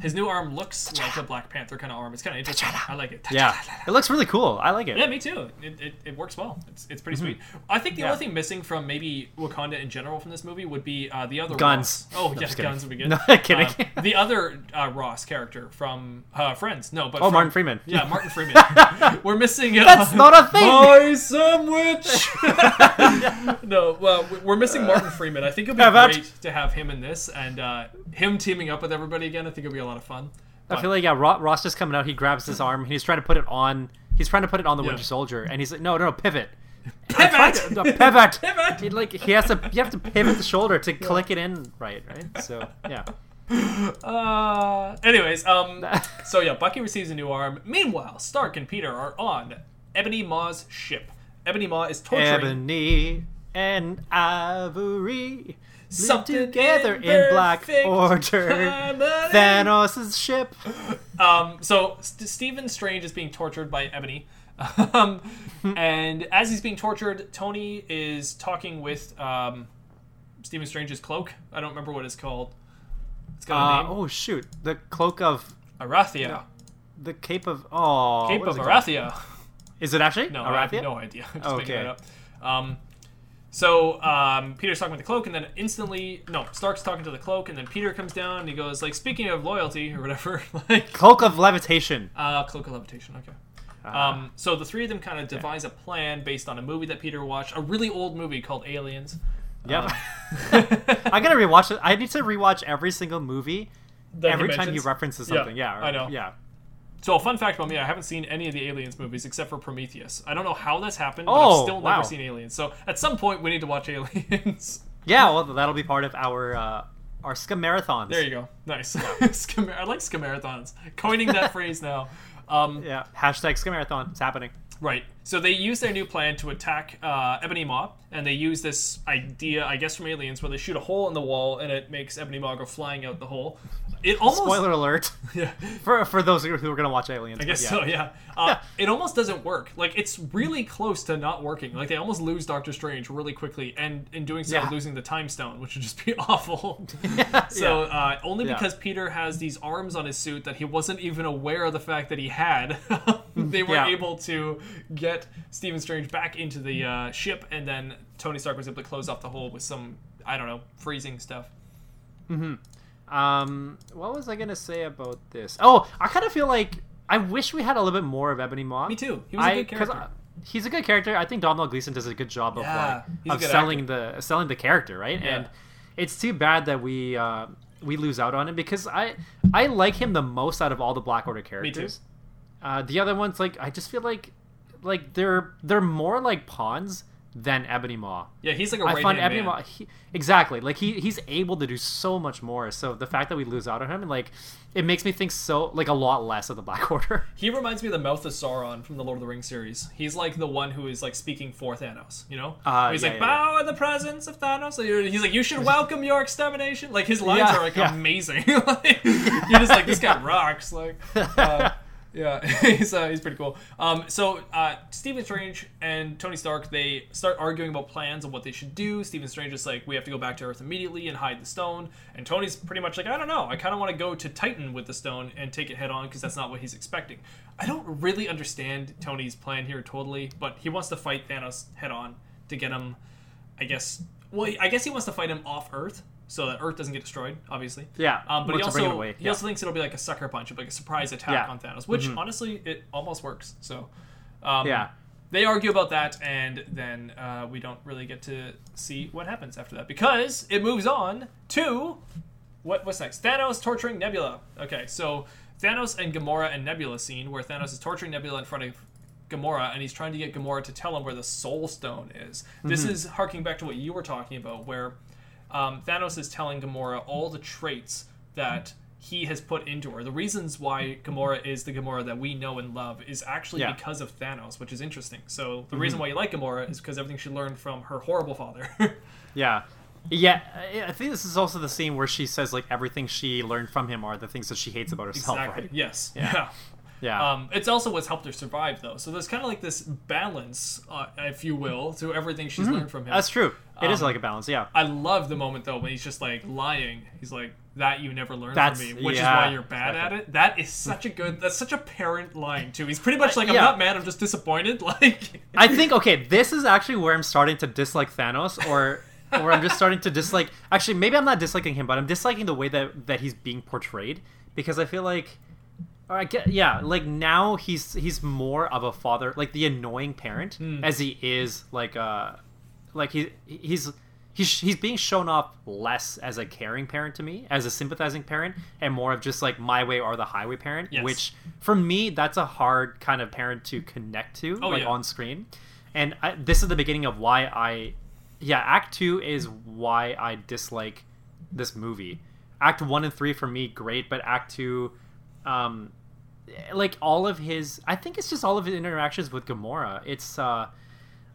his new arm looks like a Black Panther kind of arm. It's kind of interesting. I like it. Yeah, it looks really cool. I like it. Yeah, me too. It, it, it works well. It's, it's pretty sweet. I think the Mm-hmm. Yeah. only thing missing from maybe Wakanda in general from this movie would be uh, the other Guns. Ross. Oh, No, yes, just guns would be good. No, kidding. Uh, the other uh, Ross character from uh, Friends. No, but Oh, from- Martin Freeman. Yeah, Martin Freeman. We're missing. Uh, That's not a thing. My sandwich. no, well, we- we're missing Martin Freeman. I think it'd be Have great to have him in this and uh, him teaming up with everybody again. I think it'd be a lot of fun. I feel like yeah, Ross just coming out. He grabs his arm. and He's trying to put it on. He's trying to put it on the Yeah. Winter Soldier, and he's like, no, no, no pivot. Pivot! No, pivot. Pivot! He, like he has to. You have to pivot the shoulder to click it in right, right. So yeah. Uh, anyways, um, so yeah, Bucky receives a new arm. Meanwhile, Stark and Peter are on Ebony Maw's ship. Ebony Maw is torturing. Ebony and Ivory Something together in Black Order. harmony. Thanos' ship. Um, so St- Stephen Strange is being tortured by Ebony. Um, and as he's being tortured, Tony is talking with um, Stephen Strange's cloak. I don't remember what it's called. It's got a Uh, name. oh shoot! The cloak of Arathia. the Cape of oh Cape of called? Arathia. Is it actually? No, I have no idea. I'm just making Okay. that up. Um, so um, Peter's talking with the cloak, and then instantly, no, Stark's talking to the cloak, and then Peter comes down and he goes like, "Speaking of loyalty or whatever, like Cloak of levitation. uh, cloak of levitation." Okay. Ah. Um, so the three of them kind of devise a plan based on a movie that Peter watched, a really old movie called Aliens. Yep. Um, I gotta rewatch it. I need to rewatch every single movie that every time he references Yeah, something. Yeah, I know. Yeah. So a fun fact about me, I haven't seen any of the Aliens movies except for Prometheus. I don't know how that's happened, but Oh, I've still wow. never seen Aliens. So at some point we need to watch Aliens. Yeah, well, that'll be part of our uh, our scum marathons. There you go. Nice. I like scamarathons. Coining that phrase now. Um, Yeah. Hashtag scum marathon. It's happening. Right. So they use their new plan to attack uh, Ebony Maw, and they use this idea, I guess, from Aliens, where they shoot a hole in the wall and it makes Ebony Maw go flying out the hole. It almost. Spoiler alert Yeah. for for those who are gonna watch Aliens. I guess yeah. so, yeah. Uh, it almost doesn't work. Like, it's really close to not working. Like, they almost lose Doctor Strange really quickly, and in doing so, Yeah. losing the Time Stone, which would just be awful. Yeah. So, uh, only because Peter has these arms on his suit that he wasn't even aware of the fact that he had, they were able to get Stephen Strange back into the uh, ship, and then Tony Stark was able to close off the hole with some, I don't know, freezing stuff. Um, what was I gonna say about this? Oh, I kind of feel like I wish we had a little bit more of Ebony Maw. Me too. He was a I- good 'cause character. I- he's a good character. I think Donald Gleason does a good job of Yeah, like of good selling the selling the character, right? Yeah. And it's too bad that we uh, we lose out on him because I I like him the most out of all the Black Order characters. Uh, the other ones, like I just feel like like they're they're more like pawns than Ebony Maw. Yeah, he's like a I find Ebony man. Maw he, exactly like he he's able to do so much more. So the fact that we lose out on him, and like, it makes me think so like a lot less of the Black Order. He reminds me of the mouth of Sauron from the Lord of the Rings series. He's like the one who is like speaking for Thanos, you know? Uh, he's yeah, like, yeah, bow in the presence of Thanos. So He's like, you should welcome your extermination. Like his lines Yeah, are like yeah. amazing. like, you're just like, this guy rocks. Like, uh, yeah, he's uh, he's pretty cool. Um, so uh, Stephen Strange and Tony Stark they start arguing about plans and what they should do. Stephen Strange is like, we have to go back to Earth immediately and hide the stone. And Tony's pretty much like, I don't know. I kind of want to go to Titan with the stone and take it head on because that's not what he's expecting. I don't really understand Tony's plan here totally, but he wants to fight Thanos head on to get him. I guess. Well, I guess he wants to fight him off Earth so that Earth doesn't get destroyed. Obviously. Yeah, Um, but he also he yeah. also thinks it'll be like a sucker punch, like a surprise attack Yeah. Mm-hmm. on Thanos, which honestly it almost works. So, um, Yeah. they argue about that, and then uh, we don't really get to see what happens after that because it moves on to what what's next? Thanos torturing Nebula. Okay, so Thanos and Gamora and Nebula scene where Thanos is torturing Nebula in front of Gamora and he's trying to get Gamora to tell him where the Soul Stone is. This Mm-hmm. is harking back to what you were talking about, where um, Thanos is telling Gamora all the traits that he has put into her. The reasons why Gamora is the Gamora that we know and love is actually Yeah. because of Thanos, which is interesting. So the Mm-hmm. reason why you like Gamora is because everything she learned from her horrible father. Yeah. Yeah, I- think this is also the scene where she says like everything she learned from him are the things that she hates about herself, exactly. right? Yes. Yeah. yeah. Yeah. Um, it's also what's helped her survive, though. So there's kind of like this balance, uh, if you will, to everything she's learned from him. Mm-hmm. That's true. It is um, like a balance, yeah. I love the moment though when he's just like lying. He's like, "That you never learned That's- from me," which yeah, is why you're bad exactly. at it. That is such a good. That's such a parent line too. He's pretty much like, "I'm yeah. not mad. I'm just disappointed." Like, I think okay, this is actually where I'm starting to dislike Thanos, or or I'm just starting to dislike. Actually, maybe I'm not disliking him, but I'm disliking the way that that he's being portrayed because I feel like, or I get yeah, like now he's he's more of a father, like the annoying parent, as he is like uh, like he he's. He's, he's being shown off less as a caring parent to me, as a sympathizing parent, and more of just like my way or the highway parent, Yes. which for me that's a hard kind of parent to connect to, Oh, like yeah. on screen. And I, this is the beginning of why I, yeah, Act Two is why I dislike this movie. Act One and Three for me great, but Act Two, um, like all of his, I think it's just all of his interactions with Gamora. It's uh,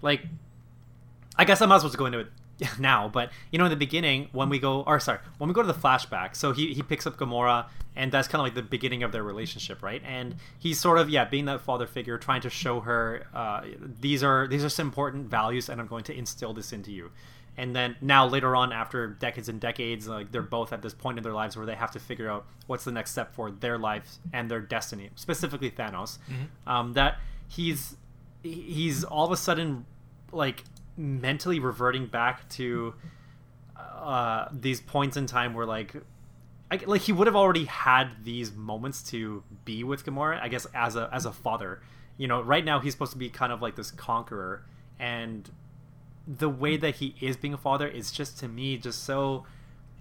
like, I guess I might as well just go into it now, but you know, in the beginning when we go, or sorry, when we go to the flashback, so he he picks up Gamora, and that's kind of like the beginning of their relationship, right? And he's sort of yeah, being that father figure, trying to show her uh, these are these are some important values, and I'm going to instill this into you. And then now later on, after decades and decades, like they're both at this point in their lives where they have to figure out what's the next step for their lives and their destiny, specifically Thanos. Um, that he's he's all of a sudden like mentally reverting back to uh, these points in time where like I, like he would have already had these moments to be with Gamora, I guess as a as a father. You know, right now he's supposed to be kind of like this conqueror, and the way that he is being a father is just to me just so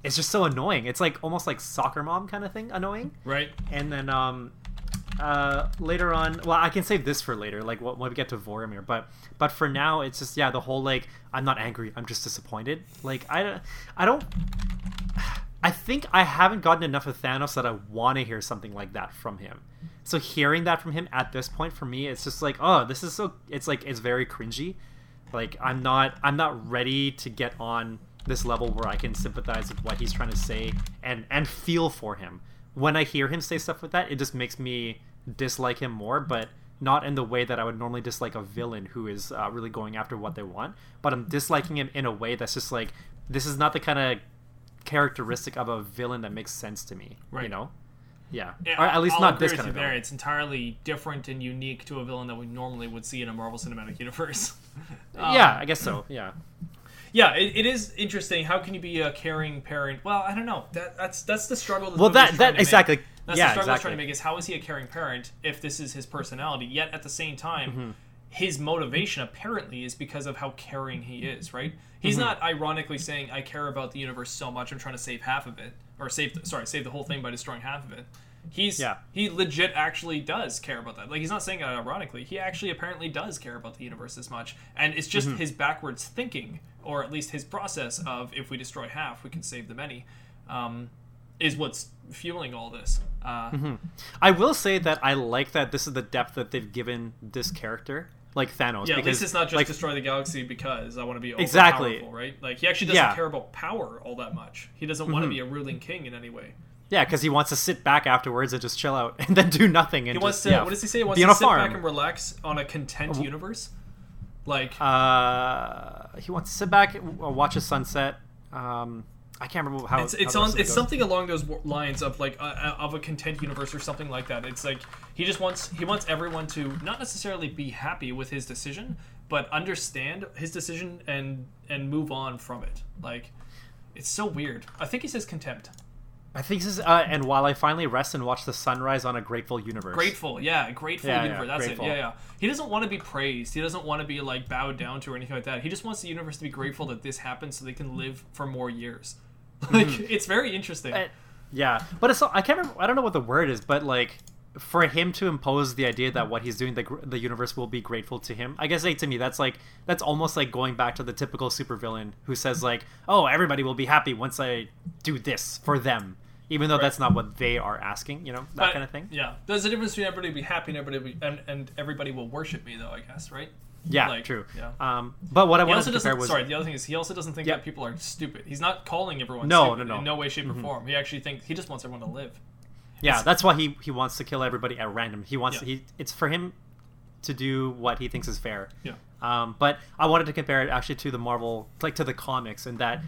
it's just so annoying. It's like almost like soccer mom kind of thing, annoying right? and then um uh later on well i can save this for later like when we get to Vormir but but for now it's just yeah the whole like i'm not angry i'm just disappointed. Like i i don't i think i haven't gotten enough of thanos that i want to hear something like that from him. So hearing that from him at this point for me it's just like oh this is so it's like it's very cringy. Like i'm not i'm not ready to get on this level where i can sympathize with what he's trying to say and and feel for him when i hear him say stuff like that it just makes me dislike him more but not in the way that i would normally dislike a villain who is uh, really going after what they want but i'm disliking him in a way that's just like this is not the kind of characteristic of a villain that makes sense to me Right. you know yeah, Yeah, or at least I'll not this kind of there. It's entirely different and unique to a villain that we normally would see in a Marvel Cinematic Universe. Um, yeah i guess so yeah Yeah, it, it is interesting. How can you be a caring parent? Well, I don't know. That that's that's the struggle. This Well, that- that- exactly. Make. That's Yeah, the struggle exactly. trying to make is how is he a caring parent if this is his personality? Yet at the same time, Mm-hmm. his motivation apparently is because of how caring he is. Right? He's Mm-hmm. not ironically saying, "I care about the universe so much, I'm trying to save half of it," or save sorry, save the whole thing by destroying half of it. He's Yeah. he legit actually does care about that. Like he's not saying it ironically. He actually apparently does care about the universe as much, and it's just his backwards thinking, or at least his process of if we destroy half, we can save the many, um, is what's fueling all this. Uh, I will say that I like that this is the depth that they've given this character, like Thanos. Yeah, at because, least it's not just like, destroy the galaxy because I want to be Exactly. right? Like he actually doesn't Yeah. care about power all that much. He doesn't want to be a ruling king in any way. Yeah, because he wants to sit back afterwards and just chill out and then do nothing. And He wants just, to. yeah, what does he say? He wants to sit farm. back and relax on a content universe. Like Uh, he wants to sit back, and watch a sunset. Um, I can't remember how it's it's rest on it's goes. something along those lines of like uh, uh, of a content universe or something like that. It's like he just wants he wants everyone to not necessarily be happy with his decision, but understand his decision and and move on from it. Like it's so weird. I think he says contempt. I think this is. Uh, and while I finally rest and watch the sunrise on a grateful universe. Grateful, yeah, grateful Yeah, yeah, universe. That's grateful. it. Yeah, yeah. He doesn't want to be praised. He doesn't want to be like bowed down to or anything like that. He just wants the universe to be grateful that this happened so they can live for more years. Like it's very interesting. Uh, yeah, but it's. I can't remember. I don't know what the word is, but like for him to impose the idea that what he's doing, the the universe will be grateful to him. I guess like to me, that's like that's almost like going back to the typical supervillain who says like, "Oh, everybody will be happy once I do this for them." Even though that's not what they are asking, you know, that But, kind of thing. Yeah, there's a difference between everybody be happy and everybody be, and, and everybody will worship me, though. I guess, right? Yeah, Like, true. yeah. Um, but what I He wanted to compare was Sorry, the other thing is he also doesn't think Yeah. that people are stupid. He's not calling everyone No, stupid no, no. in no way, shape, or form. He actually thinks he just wants everyone to live. Yeah, that's why he he wants to kill everybody at random. He wants Yeah. he it's for him to do what he thinks is fair. Yeah. Um, but I wanted to compare it actually to the Marvel, like to the comics, and that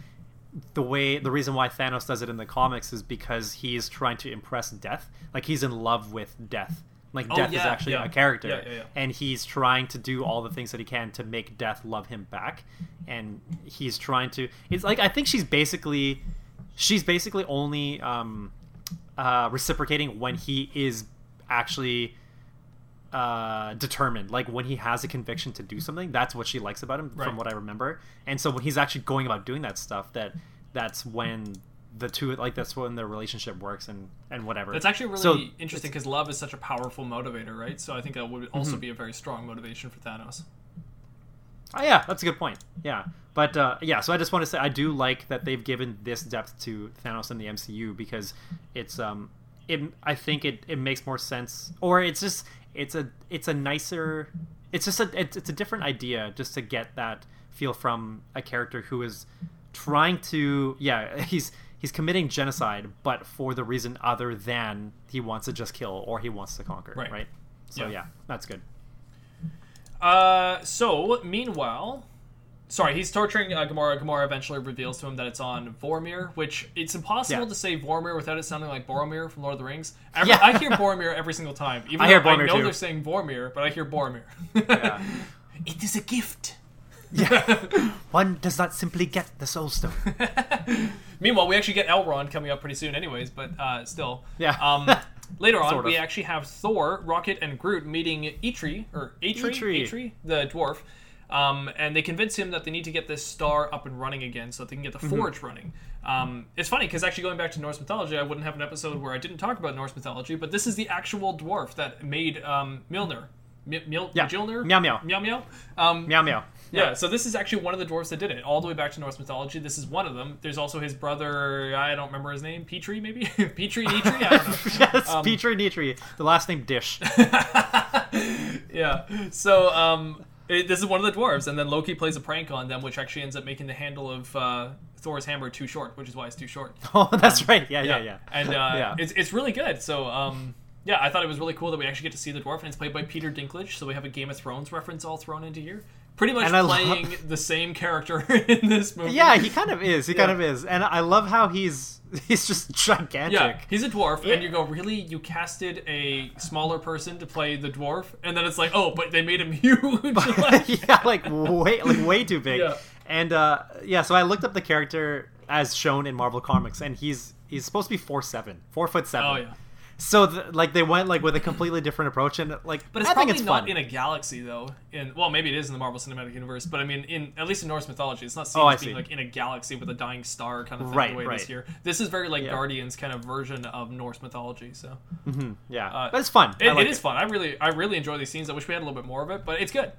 the way the reason why Thanos does it in the comics is because he's trying to impress Death. Like he's in love with Death. Like Oh, Death is actually yeah. a character, Yeah, yeah, yeah. and he's trying to do all the things that he can to make Death love him back. And he's trying to. It's like I think she's basically, she's basically only um, uh, reciprocating when he is actually uh, determined. Like when he has a conviction to do something, that's what she likes about him, Right. from what I remember. And so when he's actually going about doing that stuff, that that's when the two like that's when their relationship works and and whatever. That's actually really So- interesting because love is such a powerful motivator, right? So I think that would also Mm-hmm. be a very strong motivation for Thanos. Oh yeah, that's a good point. Yeah, but uh, yeah, so I just want to say I do like that they've given this depth to Thanos in the MCU because it's um, it I think it, it makes more sense, or it's just it's a it's a nicer, it's just a it's, it's a different idea just to get that feel from a character who is trying to yeah he's he's committing genocide, but for the reason other than he wants to just kill or he wants to conquer, Right. right? So Yeah. yeah, that's good. Uh, so meanwhile, sorry, he's torturing uh, Gamora. Gamora eventually reveals to him that it's on Vormir, which it's impossible Yeah. to say Vormir without it sounding like Boromir from Lord of the Rings. Every, Yeah. I hear Boromir every single time. Even I hear though I know too. they're saying Vormir, but I hear Boromir. Yeah. it is a gift. Yeah. One does not simply get the Soul Stone. Meanwhile, we actually get Elrond coming up pretty soon, anyways. But uh, still, Yeah. Um, later on, Sort we actually have Thor, Rocket, and Groot meeting Eitri or Eitri, Eitri. Eitri, the dwarf, um, and they convince him that they need to get this star up and running again, so that they can get the Mm-hmm. forge running. Um, it's funny because actually going back to Norse mythology, I wouldn't have an episode where I didn't talk about Norse mythology, but this is the actual dwarf that made um, Mjolnir. M- Mil- Yeah. Mjolnir? Meow meow. Meow meow. Um, Meow meow. yeah, so this is actually one of the dwarves that did it, all the way back to Norse mythology. This is one of them. There's also his brother, I don't remember his name, Petri maybe? Petri, Nitri? I don't know. yes, Um, Petri Nitri. The last name Dish. yeah. So um, it, this is one of the dwarves, and then Loki plays a prank on them, which actually ends up making the handle of uh, Thor's hammer too short, which is why it's too short. oh, that's right. Yeah, yeah, yeah. And uh, Yeah. it's, it's really good. So um, yeah, I thought it was really cool that we actually get to see the dwarf, and it's played by Peter Dinklage. So we have a Game of Thrones reference all thrown into here. Pretty much And I love- playing the same character in this movie. Yeah, he kind of is. He kind of is, and I love how he's he's just gigantic. Yeah, he's a dwarf, Yeah. and you go, really? You casted a smaller person to play the dwarf, and then it's like, oh, but they made him huge. Like, yeah, like way like way too big. Yeah. And uh, yeah, so I looked up the character as shown in Marvel Comics, and he's he's supposed to be four seven, four foot seven. oh yeah, so th- like they went like with a completely different approach, and like But it's I probably it's not fun. in a galaxy though. In well, maybe it is in the Marvel Cinematic Universe, but I mean, in at least in Norse mythology, it's not seen Oh, as being see. like in a galaxy with a dying star kind of thing Right, the way it is right. here. This is very like Yeah. Guardians kind of version of Norse mythology. So yeah, uh, but it's fun. it, like it is fun. I really, I really enjoy these scenes. I wish we had a little bit more of it, but it's good.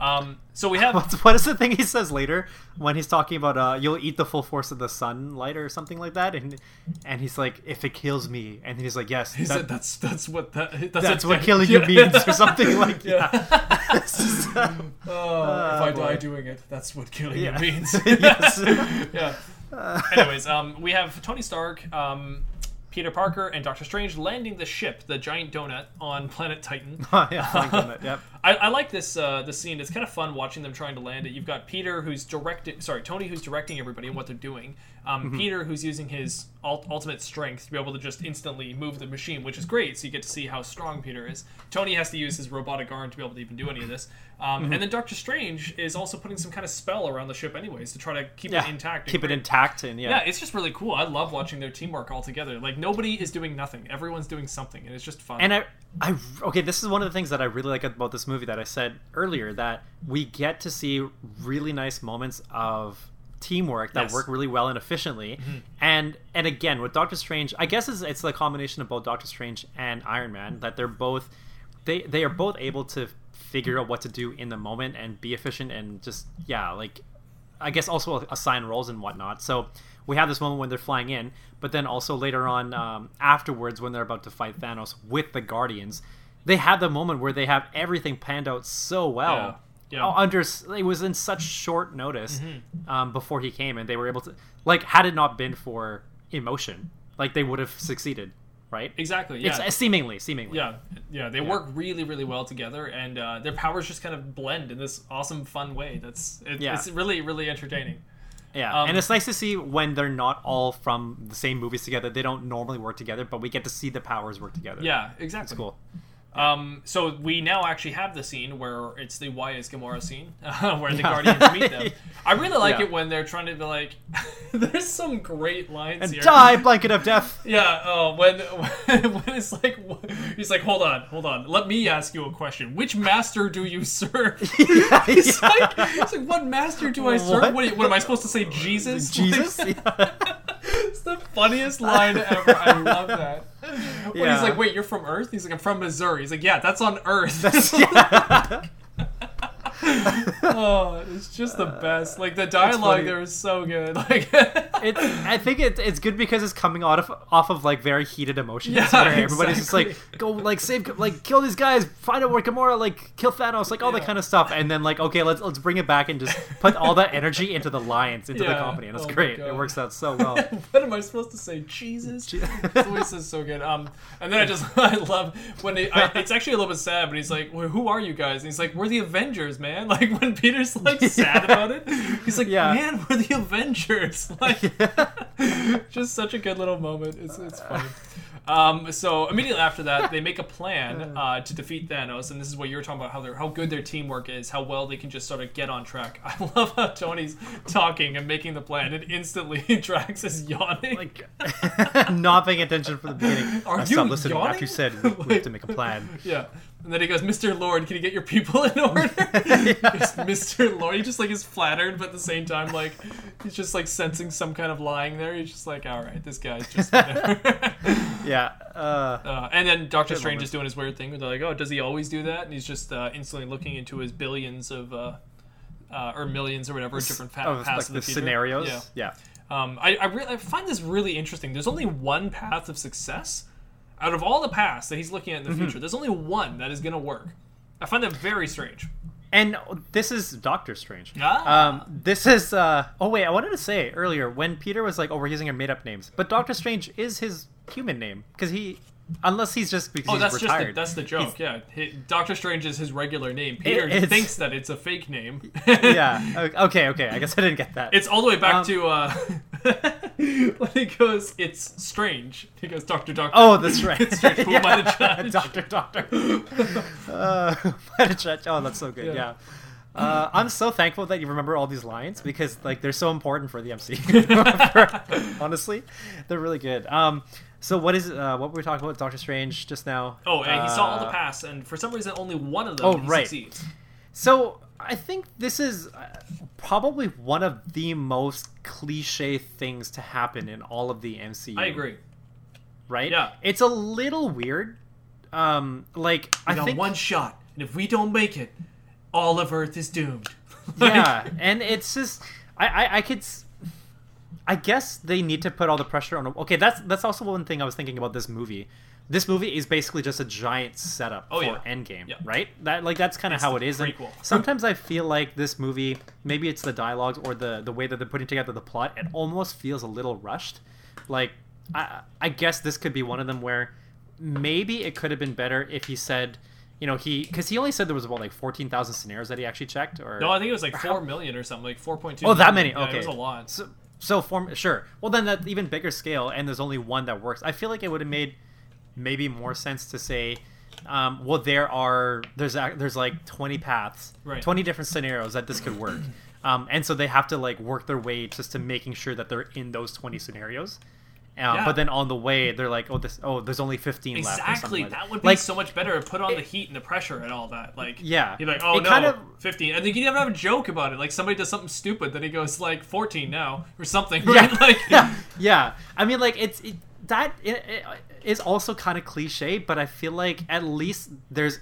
Um, so we have What's, what is the thing he says later when he's talking about uh, you'll eat the full force of the sunlight or something like that, and and he's like, if it kills me, and he's like, yes, he that- said that's that's what that, that's, that's what killing you means or something like Yeah. yeah. Just, uh, Oh, Ah, if I die doing it, that's what killing Yeah. you means. Yes. yeah. Anyways, um, we have Tony Stark, um, Peter Parker, and Doctor Strange landing the ship, the giant donut, on planet Titan. yeah, like that, yep. I, I like this uh, this scene. It's kind of fun watching them trying to land it. You've got Peter who's directing, sorry, Tony who's directing everybody and what they're doing. Um, Mm-hmm. Peter who's using his ult- ultimate strength to be able to just instantly move the machine, which is great. So you get to see how strong Peter is. Tony has to use his robotic arm to be able to even do any of this. Um, Mm-hmm. And then Doctor Strange is also putting some kind of spell around the ship, anyways, to try to keep Yeah, it intact. keep it intact, and yeah, Yeah, it's just really cool. I love watching their teamwork all together. Like nobody is doing nothing; everyone's doing something, and it's just fun. And I, I, okay, this is one of the things that I really like about this movie that I said earlier that we get to see really nice moments of teamwork that Yes. work really well and efficiently. Mm-hmm. And and again with Doctor Strange, I guess it's, it's the combination of both Doctor Strange and Iron Man that they're both they they are both able to figure out what to do in the moment and be efficient and just yeah like I guess also assign roles and whatnot. So we have this moment when they're flying in, but then also later on um, afterwards when they're about to fight Thanos with the Guardians, they have the moment where they have everything panned out so well. Yeah. Yeah. Oh, Under it was in such short notice um, before he came, and they were able to like had it not been for emotion, like they would have succeeded, right? exactly, yeah. It's uh, seemingly, seemingly. Yeah, yeah, they work really, really well together, and uh, their powers just kind of blend in this awesome, fun way. That's it, Yeah. it's really, really entertaining. Yeah, Um, and it's nice to see when they're not all from the same movies together. They don't normally work together, but we get to see the powers work together. Yeah, exactly. it's cool. Um, so we now actually have the scene where it's the Why is Gamora scene, where the Yeah. Guardians meet them. I really like Yeah. it when they're trying to be like, there's some great lines And here. die, blanket of death. Yeah. Oh, when when it's like he's like, hold on, hold on. Let me ask you a question. Which master do you serve? He's like, he's like, what master do I serve? What? What, what am I supposed to say? Jesus. Jesus. Like, Yeah. it's the funniest line ever. I love that. When Yeah. he's like, wait, you're from Earth? He's like, I'm from Missouri. He's like, yeah, that's on Earth. Yeah. oh, it's just the best. Like the funny. dialogue there is so good. Like It's, I think it, it's good because it's coming out of off of like very heated emotions Yeah, where everybody's just like go like save like kill these guys find out where Gamora like kill Thanos like all that kind of stuff and then like okay let's let's bring it back and just put all that energy into the lions into the company and it's Oh great it works out so well what am I supposed to say? Jesus. His voice is so good. Um, and then I just I love when it, I, it's actually a little bit sad, but he's like, well, "Who are you guys?" And he's like, "We're the Avengers, man." Like when Peter's like sad about it, he's like, Yeah. "Man, we're the Avengers." Like, just such a good little moment. It's it's funny. Um, so immediately after that, they make a plan uh, to defeat Thanos, and this is what you're talking about how how good their teamwork is, how well they can just sort of get on track. I love how Tony's talking and making the plan, and instantly Drax is yawning. like not paying attention from the beginning Are I you stopped listening yawning? after you said we, we have to make a plan Yeah. And then he goes, Mr. Lord, can you get your people in order? Mr. Lord. He just like is flattered, but at the same time, like he's just like sensing some kind of lying there. He's just like, all right, this guy's just. yeah uh, uh, and then Doctor Strange moment. is doing his weird thing. Where they're like, oh, does he always do that? And he's just uh, instantly looking into his billions of. Uh, uh, or millions or whatever different paths like of the future. scenarios Yeah. yeah Um, I I, re- I find this really interesting. There's only one path of success out of all the paths that he's looking at in the Mm-hmm. future. There's only one that is going to work. I find that very strange. And this is Doctor Strange. Ah. Um, this is. Uh, oh wait, I wanted to say earlier when Peter was like, "Oh, we're using our made-up names," but Doctor Strange is his human name because he, unless he's just because Oh, he's that's retired. just the, that's the joke. Yeah, He- Doctor Strange is his regular name. Peter it's- thinks that it's a fake name. yeah. Okay. Okay. I guess I didn't get that. It's all the way back Um, to uh, when he goes, "It's strange." He goes, "Doctor, Doctor." Oh, that's right. It's strange. Who to judge? Doctor, doctor. uh, who am judge? Oh, that's so good. Yeah. Yeah. Uh, I'm so thankful that you remember all these lines because like they're so important for the MC. Honestly, they're really good. Um, so what is uh, what were we talking about? Doctor Strange just now. Oh, and he saw all the Uh, past, and for some reason, only one of them Oh, right. succeeds. So I think this is uh, probably one of the most cliche things to happen in all of the MCU. I agree. Right? Yeah. It's a little weird. Um, like We I got think one shot, and if we don't make it, all of Earth is doomed. Like, yeah, and it's just I, I I could. I guess they need to put all the pressure on. Okay, that's that's also one thing I was thinking about this movie. This movie is basically just a giant setup Oh, for yeah. Endgame, Yeah. right? That like that's kind of how it is. And sometimes I feel like this movie, maybe it's the dialogues or the the way that they're putting together the plot. It almost feels a little rushed. Like I I guess this could be one of them where maybe it could have been better if he said. You know, he because he only said there was about like fourteen thousand scenarios that he actually checked, or No, I think it was like How- four million or something, like four point two. Oh, that many? Yeah, Okay, it was a lot. So, so form sure. Well, then that even bigger scale, and there's only one that works. I feel like it would have made maybe more sense to say, um, well, there are there's there's like 20 paths, Right. 20 different scenarios that this could work, um, and so they have to like work their way just to making sure that they're in those 20 scenarios. Yeah. But then on the way, they're like, oh, this, oh, there's only 15 left. or something Exactly. like That would be like, so much better. To put on the heat and the pressure and all that. Like, Yeah. you're like, oh It no, kind of- 15. And then you even have a joke about it. Like, somebody does something stupid, then he goes, like, 14 now, or something. yeah, Right? Like, yeah, yeah. I mean, like it's it, that it, it is also kind of cliche, but I feel like at least there's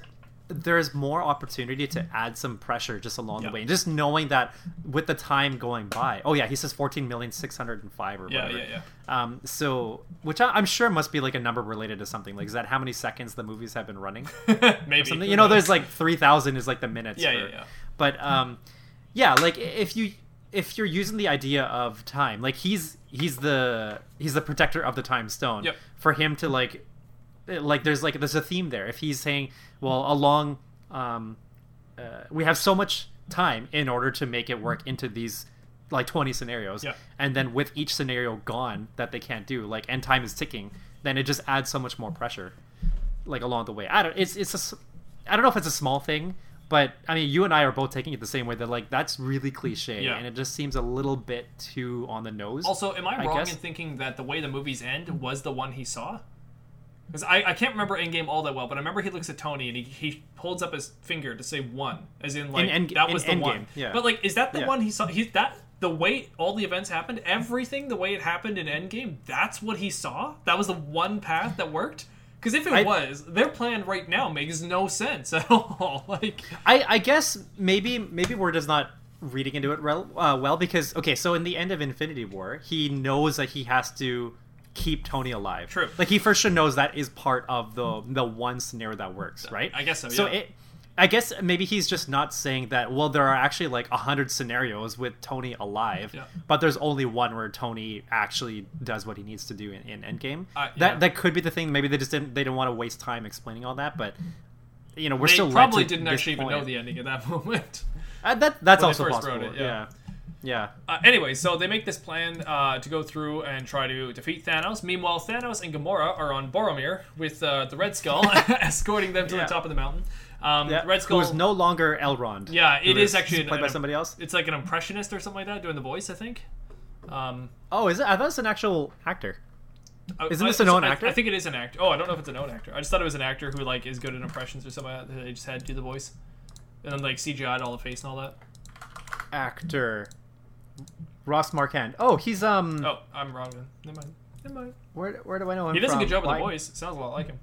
there's more opportunity to add some pressure just along Yeah. the way, And just knowing that with the time going by. Oh yeah, he says fourteen million six hundred and five or Yeah, whatever. yeah, Um, so which I, I'm sure must be like a number related to something. Like, is that how many seconds the movies have been running? Maybe. You know, there's like three thousand is like the minutes. Yeah, for- yeah, yeah. But um, yeah, like if you if you're using the idea of time, like he's he's the he's the protector of the time stone. Yep. For him to like, like there's like there's a theme there. If he's saying, well, along, um, uh, we have so much time in order to make it work into these like 20 scenarios Yeah. and then with each scenario gone that they can't do like and time is ticking then it just adds so much more pressure like along the way i don't it's it's a i don't know if it's a small thing but i mean you and i are both taking it the same way that like that's really cliche Yeah. and it just seems a little bit too on the nose Also, am I I wrong guess- in thinking that the way the movies end was the one he saw? Because I, I can't remember Endgame all that well, but I remember he looks at Tony and he, he holds up his finger to say one, as in like End- that in was the Endgame, one. yeah. But like, is that the Yeah. one he saw? He's that the way all the events happened, everything the way it happened in Endgame. That's what he saw. That was the one path that worked. Because if it I- was, their plan right now makes no sense at all. like, I, I guess maybe maybe we're just not reading into it well, uh, well because okay, so in the end of Infinity War, he knows that he has to keep Tony alive. True. Like he for sure knows that is part of the the one scenario that works, right? I guess so, So yeah. it. I guess maybe he's just not saying that. Well, there are actually like a hundred scenarios with Tony alive, Yeah. but there's only one where Tony actually does what he needs to do in, in Endgame. Uh, yeah. That that could be the thing. Maybe they just didn't. They didn't want to waste time explaining all that. But you know, we're they still probably didn't actually even know the ending at that moment. Uh, that that's when also first possible. it, yeah. yeah. Yeah, Uh, anyway, so they make this plan uh, to go through and try to defeat Thanos. Meanwhile, Thanos and Gamora are on Boromir with uh, the Red Skull escorting them to Yeah. the top of the mountain. Um, yeah. Red Skull Who is no longer Elrond. Yeah, it is actually played an- by an- somebody else. It's like an impressionist or something like that doing the voice, I think. Um, Oh, is it? I thought it's an actual actor. I- Isn't I- this a known I- actor? I think it is an actor. Oh, I don't know if it's a known actor. I just thought it was an actor who like is good at impressions or something like They just had to do the voice, and then like CGI'd all the face and all that. Actor. Ross Marquand. Oh, he's um. Oh, I'm wrong then. Never mind. Never mind. Where where do I know him He does a good job with the voice. Sounds a lot like him.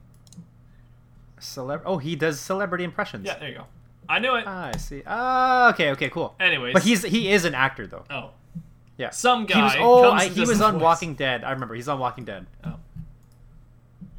Celeb- oh, he does celebrity impressions. Yeah, there you go. I knew it. Ah, I see. Ah, okay, okay, cool. Anyways, But he's he is an actor though. oh Yeah. some He was guy oh I, he was on voice. Walking Dead. I remember he's on Walking Dead. Oh.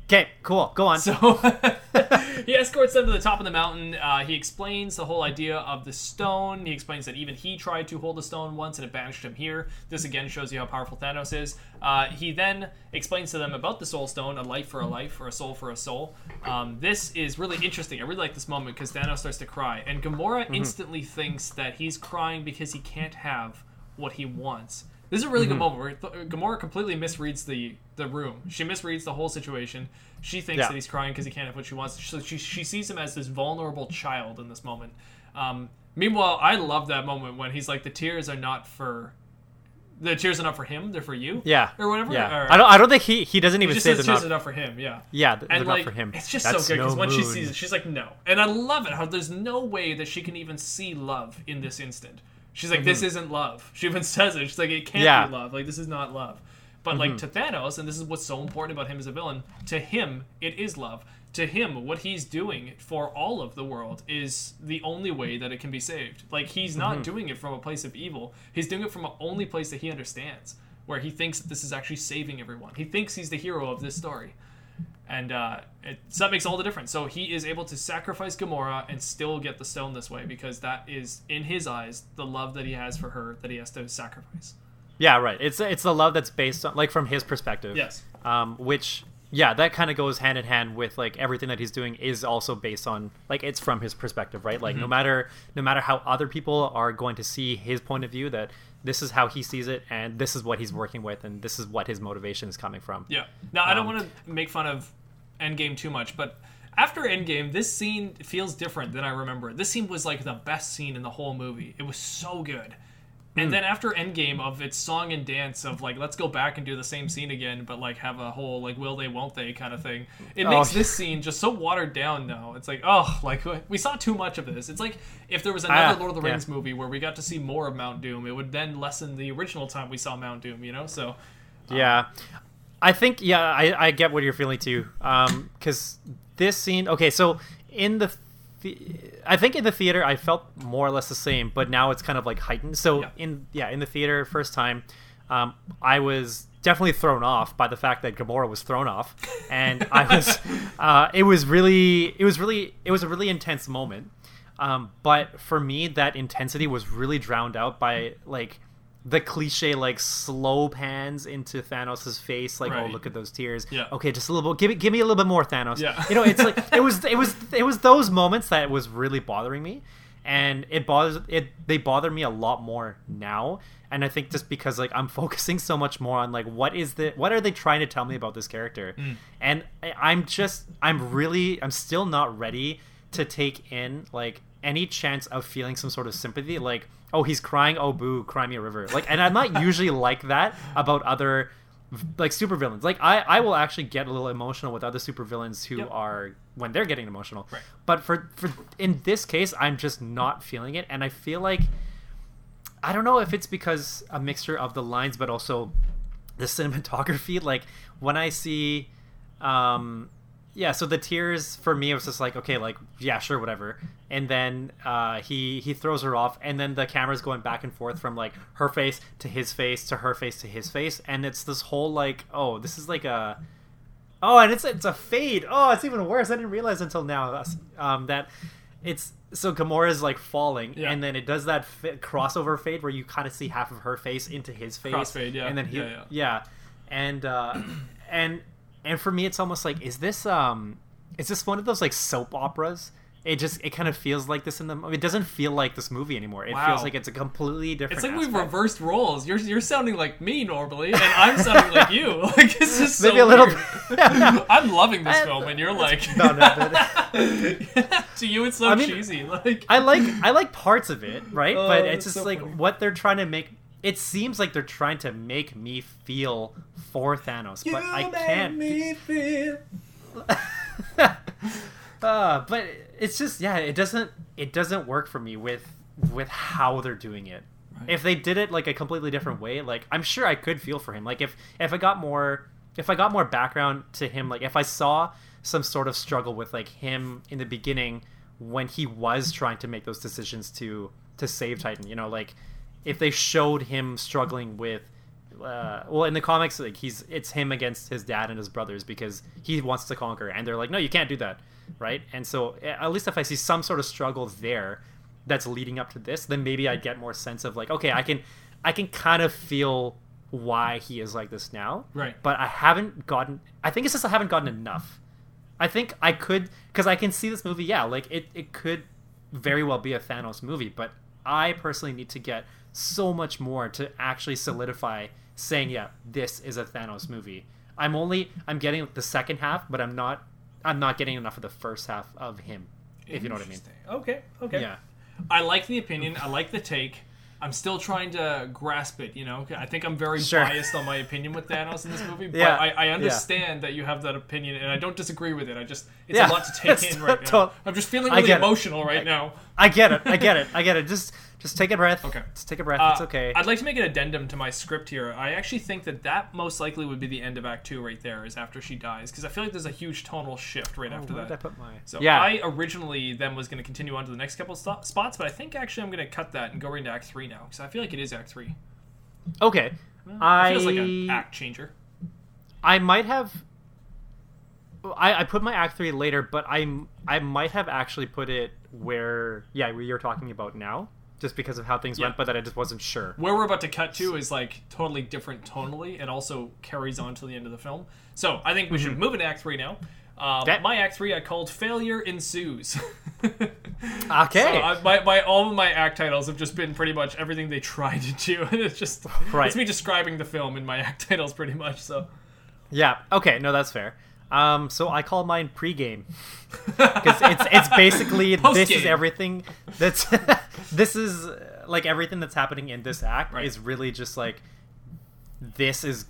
Okay, cool. Go on. So he escorts them to the top of the mountain. Uh, he explains the whole idea of the stone. He explains that even he tried to hold the stone once and it banished him here. This again shows you how powerful Thanos is. Uh, he then explains to them about the Soul Stone, a life for a life, or a soul for a soul. Um, this is really interesting. I really like this moment because Thanos starts to cry, and Gamora Mm-hmm. instantly thinks that he's crying because he can't have what he wants. This is a really Mm-hmm. good moment where th- Gamora completely misreads the the room. She misreads the whole situation. She thinks Yeah. that he's crying because he can't have what she wants. So she, she sees him as this vulnerable child in this moment. Um, meanwhile, I love that moment when he's like, "The tears are not for." The tears are not for him; they're for you. Yeah. or whatever. Yeah. Or- I don't. I don't think he he doesn't he even just say says they're tears not. are not for him. Yeah. Yeah, th- they're and not like for him. it's just That's so good because no when she sees it, she's like, "No," and I love it how there's no way that she can even see love in this instant. She's like, "This isn't love." She even says it. She's like, "It can't Mm-hmm. Yeah. Mm-hmm. be love. Like this is not love." But like to Thanos, and this is what's so important about him as a villain. To him, it is love. To him, what he's doing for all of the world is the only way that it can be saved. Like he's not Mm-hmm. doing it from a place of evil. He's doing it from a only place that he understands, where he thinks that this is actually saving everyone. He thinks he's the hero of this story and uh, it, so that makes all the difference. So he is able to sacrifice Gamora and still get the stone this way because that is, in his eyes, the love that he has for her that he has to sacrifice. Yeah, right. It's it's the love that's based on like from his perspective. Yes. Um, which yeah, that kind of goes hand in hand with like everything that he's doing is also based on like it's from his perspective, right? Like Mm-hmm. no matter no matter how other people are going to see his point of view, that this is how he sees it, and this is what he's working with, and this is what his motivation is coming from. Yeah. Now I don't Um, want to make fun of Endgame too much, but after Endgame, this scene feels different than I remember. This scene was like the best scene in the whole movie. It was so good. Hmm. And then after Endgame of its song and dance of like let's go back and do the same scene again, but like have a whole like will they won't they kind of thing. It Oh, makes yeah. this scene just so watered down now. It's like oh like we saw too much of this. It's like if there was another Ah, Lord of the yeah. Rings movie where we got to see more of Mount Doom, it would then lessen the original time we saw Mount Doom. You know, so Yeah, I think yeah, I, I get what you're feeling too. Um, because this scene, okay, so in the, the, I think in the theater I felt more or less the same, but now it's kind of like heightened. So Yeah. in yeah, in the theater first time, um, I was definitely thrown off by the fact that Gamora was thrown off, and I was, uh, it was really, it was really, it was a really intense moment. Um, but for me, that intensity was really drowned out by like the cliche like slow pans into Thanos' face, like oh look at those tears. Yeah. Okay, just a little bit. Give me give me a little bit more Thanos. Yeah. You know, it's like it was it was it was those moments that was really bothering me, and it bothers it they bother me a lot more now. And I think just because like I'm focusing so much more on like what is the what are they trying to tell me about this character, mm. and I, I'm just I'm really I'm still not ready to take in like any chance of feeling some sort of sympathy like oh he's crying oh boo cry me a river. Like and i'm not usually like that about other like supervillains. Like i i will actually get a little emotional with other supervillains who Yep. are when they're getting emotional. Right. but for for in this case i'm just not feeling it. And i feel like i don't know if it's because a mixture of the lines but also the cinematography. Like when i see um yeah so the tears for me it was just like okay like yeah sure whatever and then uh he he throws her off and then the camera's going back and forth from like her face to his face to her face to his face and it's this whole like oh this is like a oh and it's it's a fade oh it's even worse i didn't realize until now um that it's so Gamora's like falling, Yeah. and then it does that fi- crossover fade where you kind of see half of her face into his face, Crossfade, yeah. and then he, Yeah, yeah. yeah, and uh, and and for me, it's almost like is this um is this one of those like soap operas? It just it kind of feels like this in the. It doesn't feel like this movie anymore. It Wow. feels like it's a completely different. It's like we've reversed roles. You're you're sounding like me normally, and I'm sounding like you. Like it's just so Maybe a little. I'm loving this I- film, and you're like, No, no, no. to you it's so I mean, cheesy. Like I like I like parts of it, right? Oh, but it's just so like funny. what they're trying to make. It seems like they're trying to make me feel for Thanos, but I can't. feel. uh, but it's just yeah, it doesn't it doesn't work for me with with how they're doing it. If they did it like a completely different way, like I'm sure I could feel for him. Like if if I got more if I got more background to him, like if I saw some sort of struggle with like him in the beginning when he was trying to make those decisions to to save Titan, you know, like if they showed him struggling with uh, well in the comics like he's it's him against his dad and his brothers because he wants to conquer and they're like no you can't do that right and so at least if i see some sort of struggle there that's leading up to this then maybe i'd get more sense of like okay i can i can kind of feel why he is like this now Right. but i haven't gotten i think it's just i haven't gotten enough i think i could because i can see this movie yeah like it, it could very well be a thanos movie but i personally need to get so much more to actually solidify saying yeah this is a thanos movie i'm only i'm getting the second half but i'm not i'm not getting enough of the first half of him if you know what i mean Okay. Okay. yeah I like the opinion. I like the take. I'm still trying to grasp it. You know, I think I'm very Sure. biased on my opinion with Thanos in this movie. But Yeah, I, I yeah. understand that you have that opinion, and I don't disagree with it. I just it's Yeah, a lot to take in right now. I'm just feeling I really emotional right now. I get it. I get it. I get it. Just just take a breath. Okay. Just take a breath. Uh, it's okay. I'd like to make an addendum to my script here. I actually think that that most likely would be the end of Act Two, right there, is after she dies, because I feel like there's a huge tonal shift right after Where that. did I put my? So yeah. I originally then was going to continue on to the next couple sto- spots, but I think actually I'm going to cut that and go right into Act Three now, because I feel like it is Act Three. okay. It I feels like an act changer. I might have. I, I put my act three later, but I'm I might have actually put it where yeah where you're talking about now, just because of how things Yeah. went, but that I just wasn't sure. Where we're about to cut to is like totally different tonally, and also carries on to the end of the film. So I think we should move into Act Three now. Um, Okay. My Act Three I called "Failure Ensues." Okay. So I, my, my all of my act titles have just been pretty much everything they tried to do, and it's just Right. it's me describing the film in my act titles pretty much. So Yeah. Okay. No, that's fair. Um, so I call mine pregame because it's it's basically this is everything that's this is like everything that's happening in this act Right. is really just like this is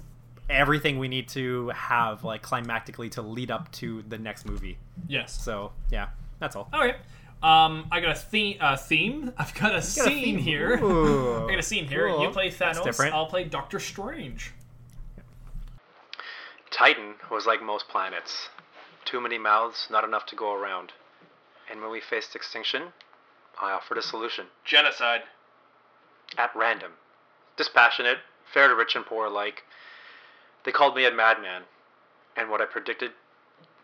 everything we need to have like climactically to lead up to the next movie. yes, So yeah, that's all. all right. Um, I got a theme. Uh, theme. I've got a got a scene theme. here. Ooh, I got a scene here. cool. You play That's Thanos. different. I'll play Doctor Strange. Titan was like most planets. Too many mouths, not enough to go around. And when we faced extinction, I offered a solution. Genocide. At random. Dispassionate, fair to rich and poor alike. They called me a madman. And what I predicted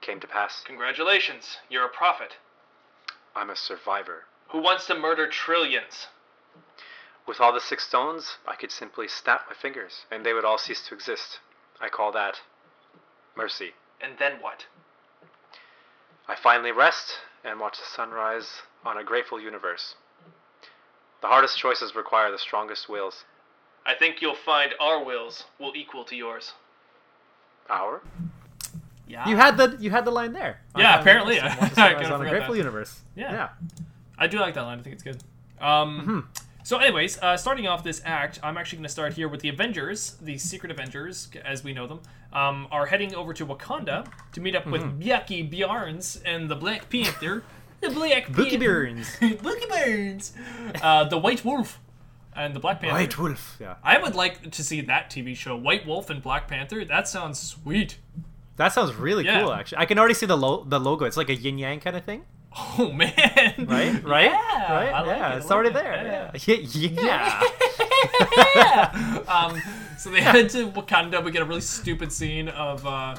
came to pass. Congratulations, you're a prophet I'm a survivor. who wants to murder trillions. With all the six stones, I could simply snap my fingers, and they would all cease to exist. I call that mercy. And then what? I finally rest and watch the sunrise on a grateful universe. The hardest choices require the strongest wills. I think you'll find our wills will equal to yours. Our? Yeah. You had the you had the line there. Yeah, On- apparently, on yeah. I Sunrise on a grateful that. universe. Yeah. Yeah. I do like that line. I think it's good. Um, So, anyways, uh, starting off this act, I'm actually going to start here with the Avengers, the Secret Avengers, as we know them, um, are heading over to Wakanda to meet up with Bucky Barnes and the Black Panther. The Black Bookie. Burns. Bucky Burns. Uh, the White Wolf and the Black Panther. White Wolf. Yeah. I would like to see that TV show, White Wolf and Black Panther. That sounds sweet. That sounds really Yeah. cool. Actually, I can already see the lo- the logo. It's like a yin yang kind of thing, Oh man! right? Right? Yeah, Right? Like yeah, it, it's already it, there. yeah. Yeah. yeah. um, so they head to Wakanda. We get a really stupid scene of uh,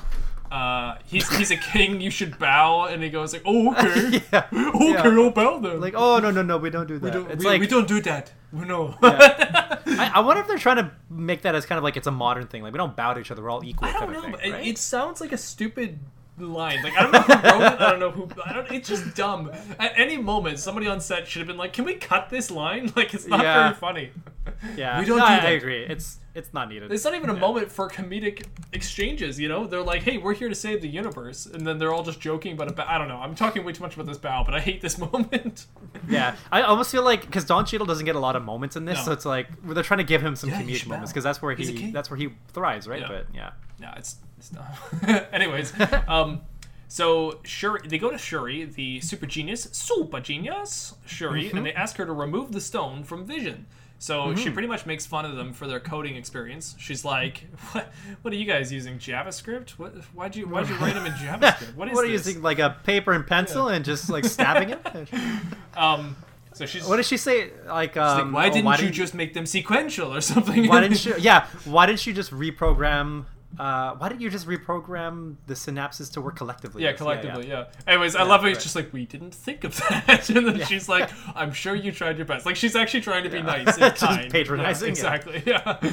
uh, he's he's a king. You should bow, and he goes like, "Oh, okay, yeah. okay, Yeah. I'll bow then." Like, oh no no no, we don't do that. we don't, we, like we don't do that. We know. I, I wonder if they're trying to make that as kind of like it's a modern thing. Like we don't bow to each other. We're all equal. I don't know. thing, but it, it sounds like a stupid line. Like I don't know who wrote it. I don't know who. I don't. It's just dumb. At any moment, somebody on set should have been like, "Can we cut this line? Like it's not Yeah. very funny." yeah, we don't No, do I, that. I agree. It's it's not needed. It's not even a moment for comedic exchanges, you know? They're like, hey, we're here to save the universe. And then they're all just joking about a bow. I don't know. I'm talking way too much about this bow, but I hate this moment. Yeah, I almost feel like because Don Cheadle doesn't get a lot of moments in this, No. so it's like they're trying to give him some Yeah, comedic moments because that's where He's he that's where he thrives, right? Yeah. But yeah, no, it's, Anyways, um, so Shuri, they go to Shuri, the super genius, super genius Shuri, and they ask her to remove the stone from Vision. So she pretty much makes fun of them for their coding experience. She's like, "What? What are you guys using? JavaScript? What? Why'd you Why'd you write them in JavaScript? What is what are you using like a paper and pencil and just like stabbing it? Um, so she's what did she say? Like, She's like, um, why oh, didn't you didn't- just make them sequential or something? Why didn't you? Yeah, why didn't you just reprogram? Uh, why didn't you just reprogram the synapses to work collectively? yeah, Yes, collectively, yeah. Anyways, I love how he's just like, we didn't think of that, and then Yeah. she's like, I'm sure you tried your best. Like she's actually trying to be Yeah. nice and Just kind, patronizing, Yeah, yeah. exactly. Yeah.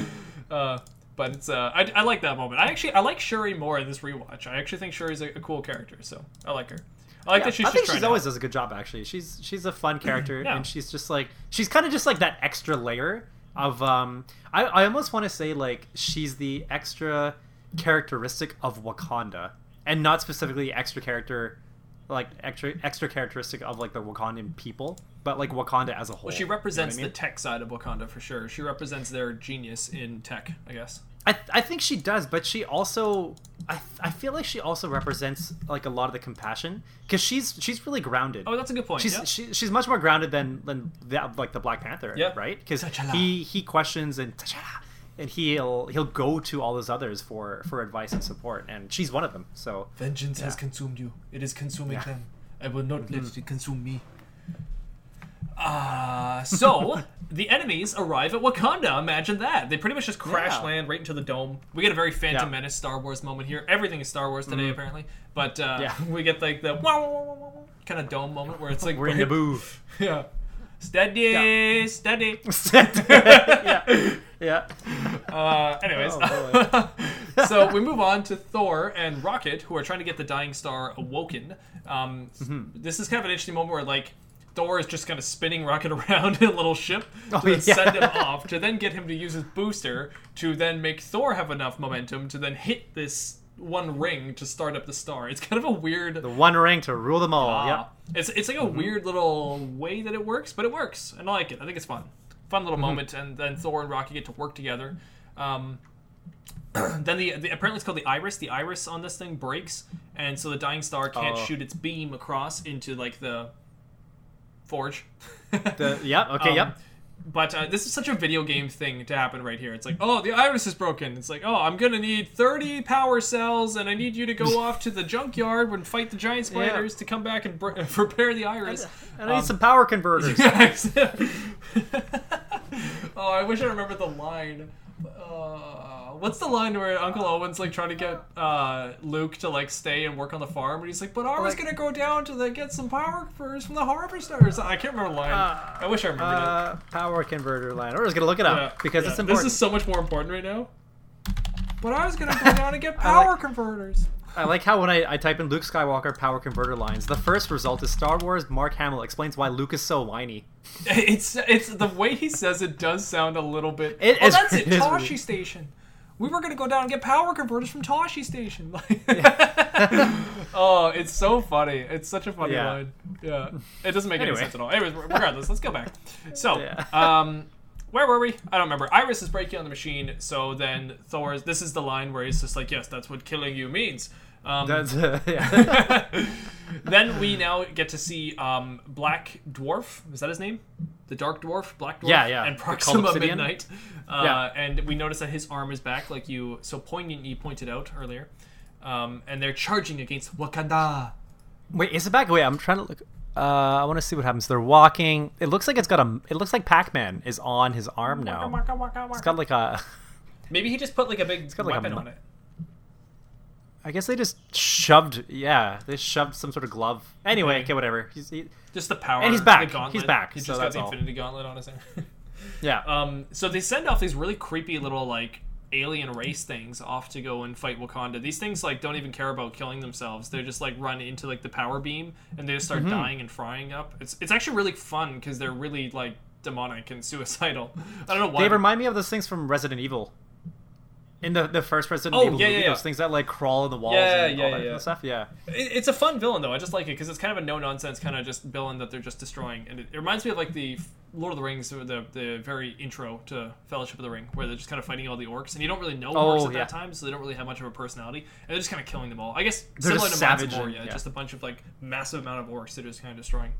Uh, but it's uh, I, I like that moment. I actually I like Shuri more in this rewatch. I actually think Shuri's a, a cool character, so I like her. I like Yeah, that she's I think she's always help. does a good job. Actually, she's she's a fun character, Yeah. and she's just like she's kind of just like that extra layer of um. I I almost want to say like she's the extra characteristic of Wakanda, and not specifically extra character like extra extra characteristic of like the Wakandan people, but like Wakanda as a whole. Well, she you know I represents mean? the tech side of Wakanda for sure. She represents their genius in tech, I guess. I, I think she does, but she also I, I feel like she also represents like a lot of the compassion because she's she's really grounded. Oh, that's a good point. she's yeah. she, she's much more grounded than than the, like the Black Panther, Yeah. right? Because he he questions and T'Challa, and he'll he'll go to all those others for for advice and support, and she's one of them. So Vengeance has consumed you. It is consuming Yeah. Mm-hmm. them. I will not let it consume me. Uh, so the enemies arrive at Wakanda. Imagine that. They pretty much just crash Yeah. land right into the dome. We get a very Phantom Yeah. Mm-hmm. Menace Star Wars moment here. Everything is Star Wars today, apparently. But uh, Yeah. we get like the kind of dome moment where it's like we're in Naboo. Yeah. Steady, Yeah. steady. yeah, yeah. Uh, anyways, Oh, so we move on to Thor and Rocket, who are trying to get the Dying Star awoken. Um, Mm-hmm. This is kind of an interesting moment where, like, Thor is just kind of spinning Rocket around in a little ship to Oh, then yeah. send him off, to then get him to use his booster to then make Thor have enough momentum to then hit this one ring to start up the star. It's kind of a weird. The one ring to rule them all. Ah, yep. It's it's like a weird little way that it works, but it works, and I like it. I think it's fun, fun little moment. And then Thor and Rocky get to work together. Um, then the, the apparently it's called the iris. The iris on this thing breaks, and so the dying star can't Oh. shoot its beam across into like the forge. The yeah. Okay. Um, yep. But uh, this is such a video game thing to happen right here. It's like, oh, the iris is broken. It's like, oh, I'm gonna need 30 power cells, and I need you to go off to the junkyard and fight the giant spiders to come back and br- repair the iris. And I need um, some power converters. oh, I wish I remembered the line. Uh, what's the line where Uncle Owen's like trying to get uh, Luke to like stay and work on the farm, and he's like, "But I was Like- gonna go down to like, get some power first from the harvesters." I can't remember the line. I wish I remembered it. Uh, power converter line. We're just gonna look it up Yeah, because yeah. it's important. This is so much more important right now. But I was gonna go down and get power converters. I like how when I, I type in Luke Skywalker power converter lines, the first result is Star Wars. Mark Hamill explains why Luke is so whiny. It's it's the way he says it does sound a little bit. It oh, is- that's it. it Tosche Station. We were gonna go down and get power converters from Tosche Station. oh, it's so funny. It's such a funny Yeah. line. Yeah, it doesn't make Anyway. any sense at all. Anyways, regardless, let's go back. So, Yeah. um, where were we? I don't remember. Iris is breaking on the machine. So then Thor's. This is the line where he's just like, "Yes, that's what killing you means." Um, That's uh, yeah. then we now get to see um, Black Dwarf. Is that his name? The Dark Dwarf, Black Dwarf, Yeah, yeah. and Proxima. Midnight. Uh, Yeah. And we notice that his arm is back, like you so poignantly pointed out earlier. Um, and they're charging against Wakanda. Wait, is it back? Wait, I'm trying to look. Uh, I want to see what happens. They're walking. It looks like it's got a. It looks like Pac-Man is on his arm now. Waka, waka, waka. It's got like a. Maybe he just put like a big it's got like a weapon on it. I guess they just shoved. Yeah, they shoved some sort of glove. Anyway, Okay. okay, whatever. He's, he, Just the power. And he's back. He's back, He just so got the all. Infinity Gauntlet on his hand. yeah. Um, so they send off these really creepy little like alien race things off to go and fight Wakanda. These things like don't even care about killing themselves. They just like run into like the power beam and they just Mm-hmm. start dying and frying up. It's it's actually really fun because they're really like demonic and suicidal. I don't know why. They remind me of those things from Resident Evil. In the, the first person. Oh, yeah, movie, yeah, yeah. those things that like crawl in the walls Yeah, and yeah, all yeah, that kind of stuff. Yeah. It- it's a fun villain though. I just like it because it's kind of a no nonsense kind of just villain that they're just destroying, and it, it reminds me of like the Lord of the Rings, the the very intro to Fellowship of the Ring, where they're just kind of fighting all the orcs, and you don't really know Oh, orcs at yeah. that time, so they don't really have much of a personality, and they're just kind of killing them all. I guess They're similar to savage Moria, yeah. just a bunch of like massive amount of orcs they're just kind of destroying.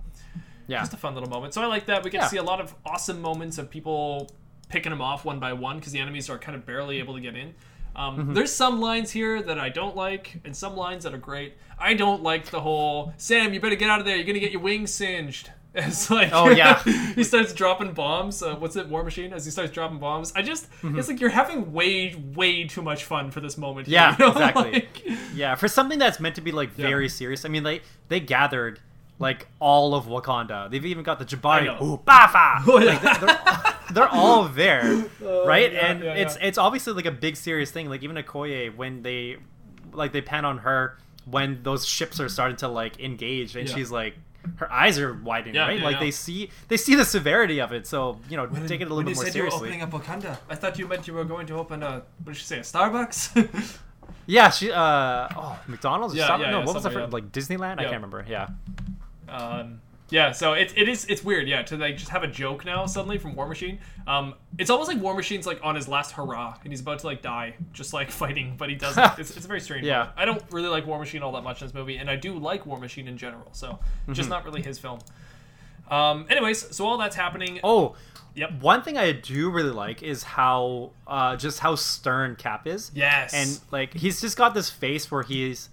Yeah. Just a fun little moment. So I like that. We get Yeah. to see a lot of awesome moments of people picking them off one by one because the enemies are kind of barely able to get in. Um, Mm-hmm. There's some lines here that I don't like, and some lines that are great. I don't like the whole Sam, you better get out of there. You're gonna get your wings singed. It's like Oh, yeah. he starts dropping bombs. Uh, what's it, War Machine? As he starts dropping bombs, I just Mm-hmm. it's like you're having way way too much fun for this moment. here, Yeah, you know? exactly. Like- Yeah, for something that's meant to be like Yeah. very serious. I mean, they they gathered like all of Wakanda. They've even got the Jabari. Ooh, Bafa. Oh, yeah. Like, they're, they're, they're all there, right? yeah, and yeah, it's yeah. it's obviously like a big serious thing. Like even Okoye when they like they pan on her when those ships are starting to like engage, and Yeah. she's like. Her eyes are widening, Yeah, right? yeah, like yeah. they see they see the severity of it. So you know, take it a little bit more seriously. opening up Wakanda, I thought you meant you were going to open a what did she say, a Starbucks? Yeah, she. Uh, oh, McDonald's. Or Yeah, something? yeah, no, yeah, what was the somewhere, first? Like Disneyland? I can't remember. Yeah. Um, yeah, so it, it is it's weird, yeah, to like just have a joke now suddenly from War Machine. Um, it's almost like War Machine's like on his last hurrah and he's about to like die, just like fighting, but he doesn't. it's, it's very strange. Yeah. I don't really like War Machine all that much in this movie, and I do like War Machine in general, so Mm-hmm. just not really his film. Um, anyways, so all that's happening. Oh, Yep. One thing I do really like is how uh, just how stern Cap is. Yes. And like he's just got this face where he's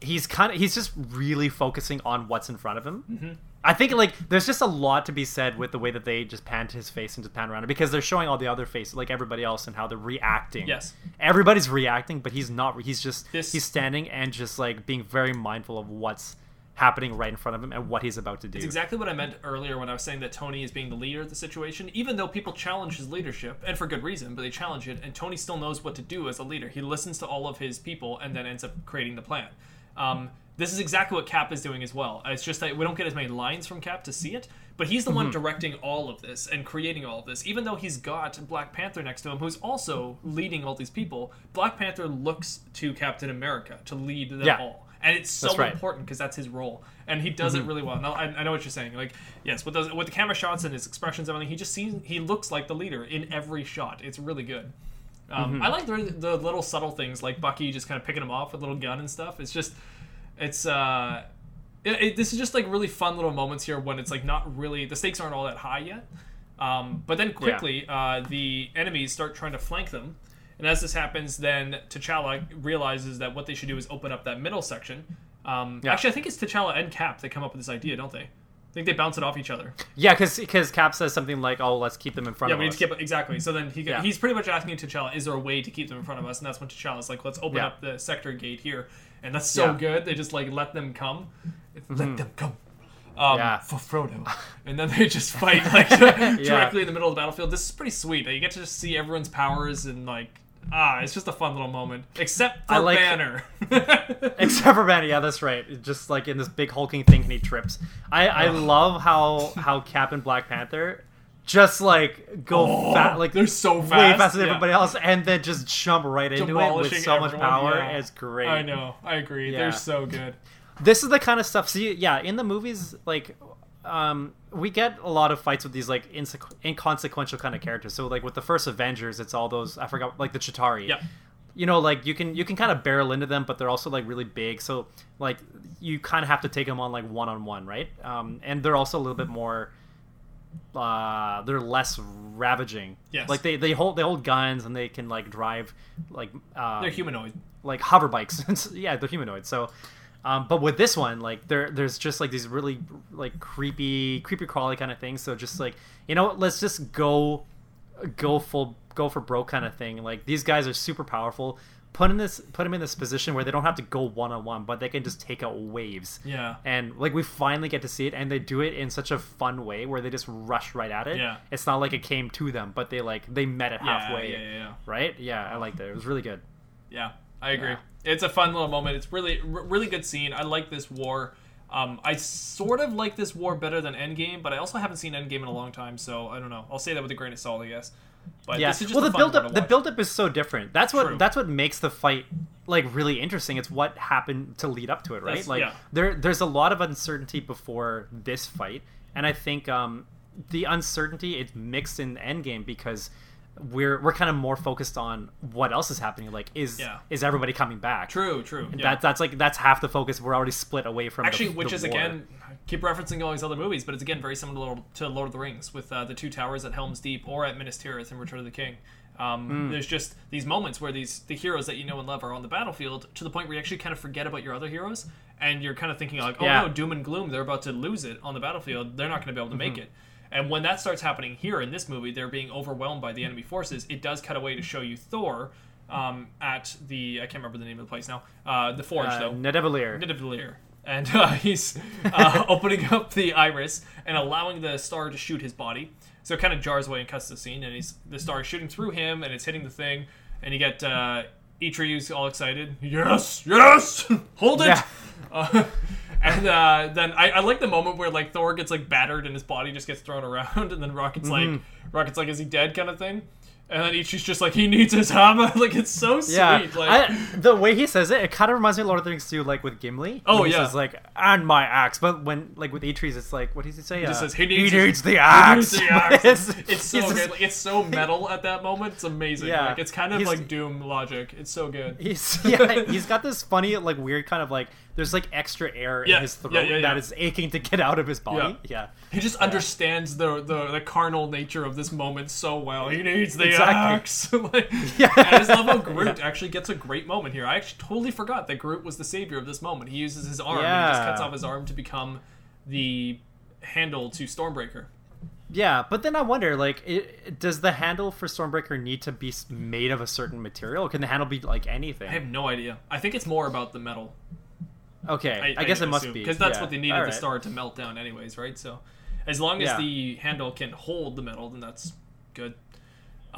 he's kind of he's just really focusing on what's in front of him. Mm-hmm. I think like there's just a lot to be said with the way that they just pan to his face and just pan around it because they're showing all the other faces like everybody else and how they're reacting. Yes. Everybody's reacting, but he's not. He's just This- he's standing and just like being very mindful of what's happening right in front of him and what he's about to do. It's exactly what I meant earlier when I was saying that Tony is being the leader of the situation, even though people challenge his leadership, and for good reason, but they challenge it, and Tony still knows what to do as a leader. He listens to all of his people and then ends up creating the plan. Um, this is exactly what Cap is doing as well. It's just that we don't get as many lines from Cap to see it, but he's the one directing all of this and creating all of this. Even though he's got Black Panther next to him, who's also leading all these people, Black Panther looks to Captain America to lead them Yeah. all. And it's so right. important because that's his role, and he does it Mm-hmm. really well. Now I, I know what you're saying. Like, yes, with those with the camera shots and his expressions, and everything, he just seems he looks like the leader in every shot. It's really good. Um, Mm-hmm. I like the, the little subtle things, like Bucky just kind of picking him off with a little gun and stuff. It's just, it's uh, it, it- this is just like really fun little moments here when it's like not really the stakes aren't all that high yet. Um, but then quickly, uh, the enemies start trying to flank them. And as this happens, then T'Challa realizes that what they should do is open up that middle section. Um, Yeah. Actually, I think it's T'Challa and Cap that come up with this idea, don't they? I think they bounce it off each other. Yeah, because Cap says something like, "Oh, let's keep them in front. Yeah, of we need us." to keep exactly. So then he Yeah. he's pretty much asking T'Challa, "Is there a way to keep them in front of us?" And that's when T'Challa's like, "Let's open Yeah. up the sector gate here," and that's so Yeah. Mm-hmm. good. They just like let them come, let them come. Um, Yeah. for Frodo, and then they just fight like directly in the middle of the battlefield. This is pretty sweet. You get to just see everyone's powers and like ah, it's just a fun little moment. Except for I like- Banner. Except for Banner, yeah, that's right. Just like in this big hulking thing, and he trips. I I love how how Cap and Black Panther just like go Oh, fat, like they're so fast, way faster than yeah. everybody else, and then just jump right into it with so much power. yeah. It's great. I know. I agree. Yeah. They're so good. this is the kind of stuff see yeah in the movies like um we get a lot of fights with these like insequ- inconsequential kind of characters so like with the first avengers it's all those i forgot like the Chitauri Yeah. you know like you can you can kind of barrel into them but they're also like really big so like you kind of have to take them on like one-on-one right um and they're also a little bit more uh they're less ravaging Yes. like they they hold they hold guns and they can like drive like uh They're humanoid. like hover bikes. yeah, they're humanoid. So, um, but with this one, like there, there's just like these really like creepy, creepy crawly kind of things. So just like you know, what, let's just go, go full, go for broke kind of thing. Like these guys are super powerful. Put in this, put them in this position where they don't have to go one on one, but they can just take out waves. Yeah. And like we finally get to see it, and they do it in such a fun way where they just rush right at it. Yeah. It's not like it came to them, but they like they met it halfway. yeah, yeah, yeah. Right? Yeah, I liked it. It was really good. Yeah, I agree. Yeah. It's a fun little moment. It's really, really good scene. I like this war. Um, I sort of like this war better than Endgame, but I also haven't seen Endgame in a long time, so I don't know. I'll say that with a grain of salt, I guess. But yeah. this is just well, the build up the build up is so different. That's what True. that's what makes the fight like really interesting. It's what happened to lead up to it, right? That's- like yeah. there there's a lot of uncertainty before this fight, and I think um, the uncertainty it's mixed in Endgame because we're we're kind of more focused on what else is happening. Like is Yeah. is everybody coming back? True, true. Yeah. That that's like that's half the focus. We're already split away from the- Actually, the which is war. again, I keep referencing all these other movies, but it's again very similar to Lord of the Rings with uh, the two towers at Helm's Deep or at Minas Tirith in Return of the King. Um, Hmm. There's just these moments where these the heroes that you know and love are on the battlefield to the point where you actually kind of forget about your other heroes, and you're kind of thinking like, oh Yeah. no, doom and gloom, they're about to lose it on the battlefield. They're not going to be able to Mm-hmm. make it. And when that starts happening here in this movie, they're being overwhelmed by the enemy forces. It does cut away to show you Thor um, at the I can't remember the name of the place now. Uh, the Forge uh, though. Nidavellir. Nidavellir. And uh, he's uh, opening up the iris and allowing the star to shoot his body. So it kind of jars away and cuts the scene, and he's the star is shooting through him, and it's hitting the thing, and you get uh, Atreus all excited. Yes, yes, hold it. Yeah. And uh, then I, I like the moment where like Thor gets like battered and his body just gets thrown around, and then Rocket's like Rocket's like, is he dead? kind of thing. And then Ichi's just like, he needs his hammer. like, it's so sweet. Yeah, Like, I, the way he says it, it kind of reminds me of a lot of things too, like with Gimli. Oh, he yeah. says like, "and my axe. but when like with Atreus, it's like, what does he say? just Uh, says, he needs, his- the he axe. needs the axe. it's, it's so good. just- Like, it's so metal at that moment. It's amazing. Yeah. Like, it's kind of like Doom logic. It's so good. He's yeah, he's got this funny, like weird kind of like there's like extra air Yeah, in his throat yeah, yeah, yeah. that is aching to get out of his body. Yeah, He just understands the, the the carnal nature of this moment so well. He needs the Exactly. axe. like, Yeah. I just love how Groot actually gets a great moment here. I actually totally forgot that Groot was the savior of this moment. He uses his arm. And he just cuts off his arm to become the handle to Stormbreaker. yeah. But then I wonder, like, it, does the handle for Stormbreaker need to be made of a certain material? Can the handle be like anything? I have no idea. I think it's more about the metal. Okay, I, guess it must be because that's yeah. what they needed Alright. the star to melt down, anyways, right? So, as long as Yeah. the handle can hold the metal, then that's good.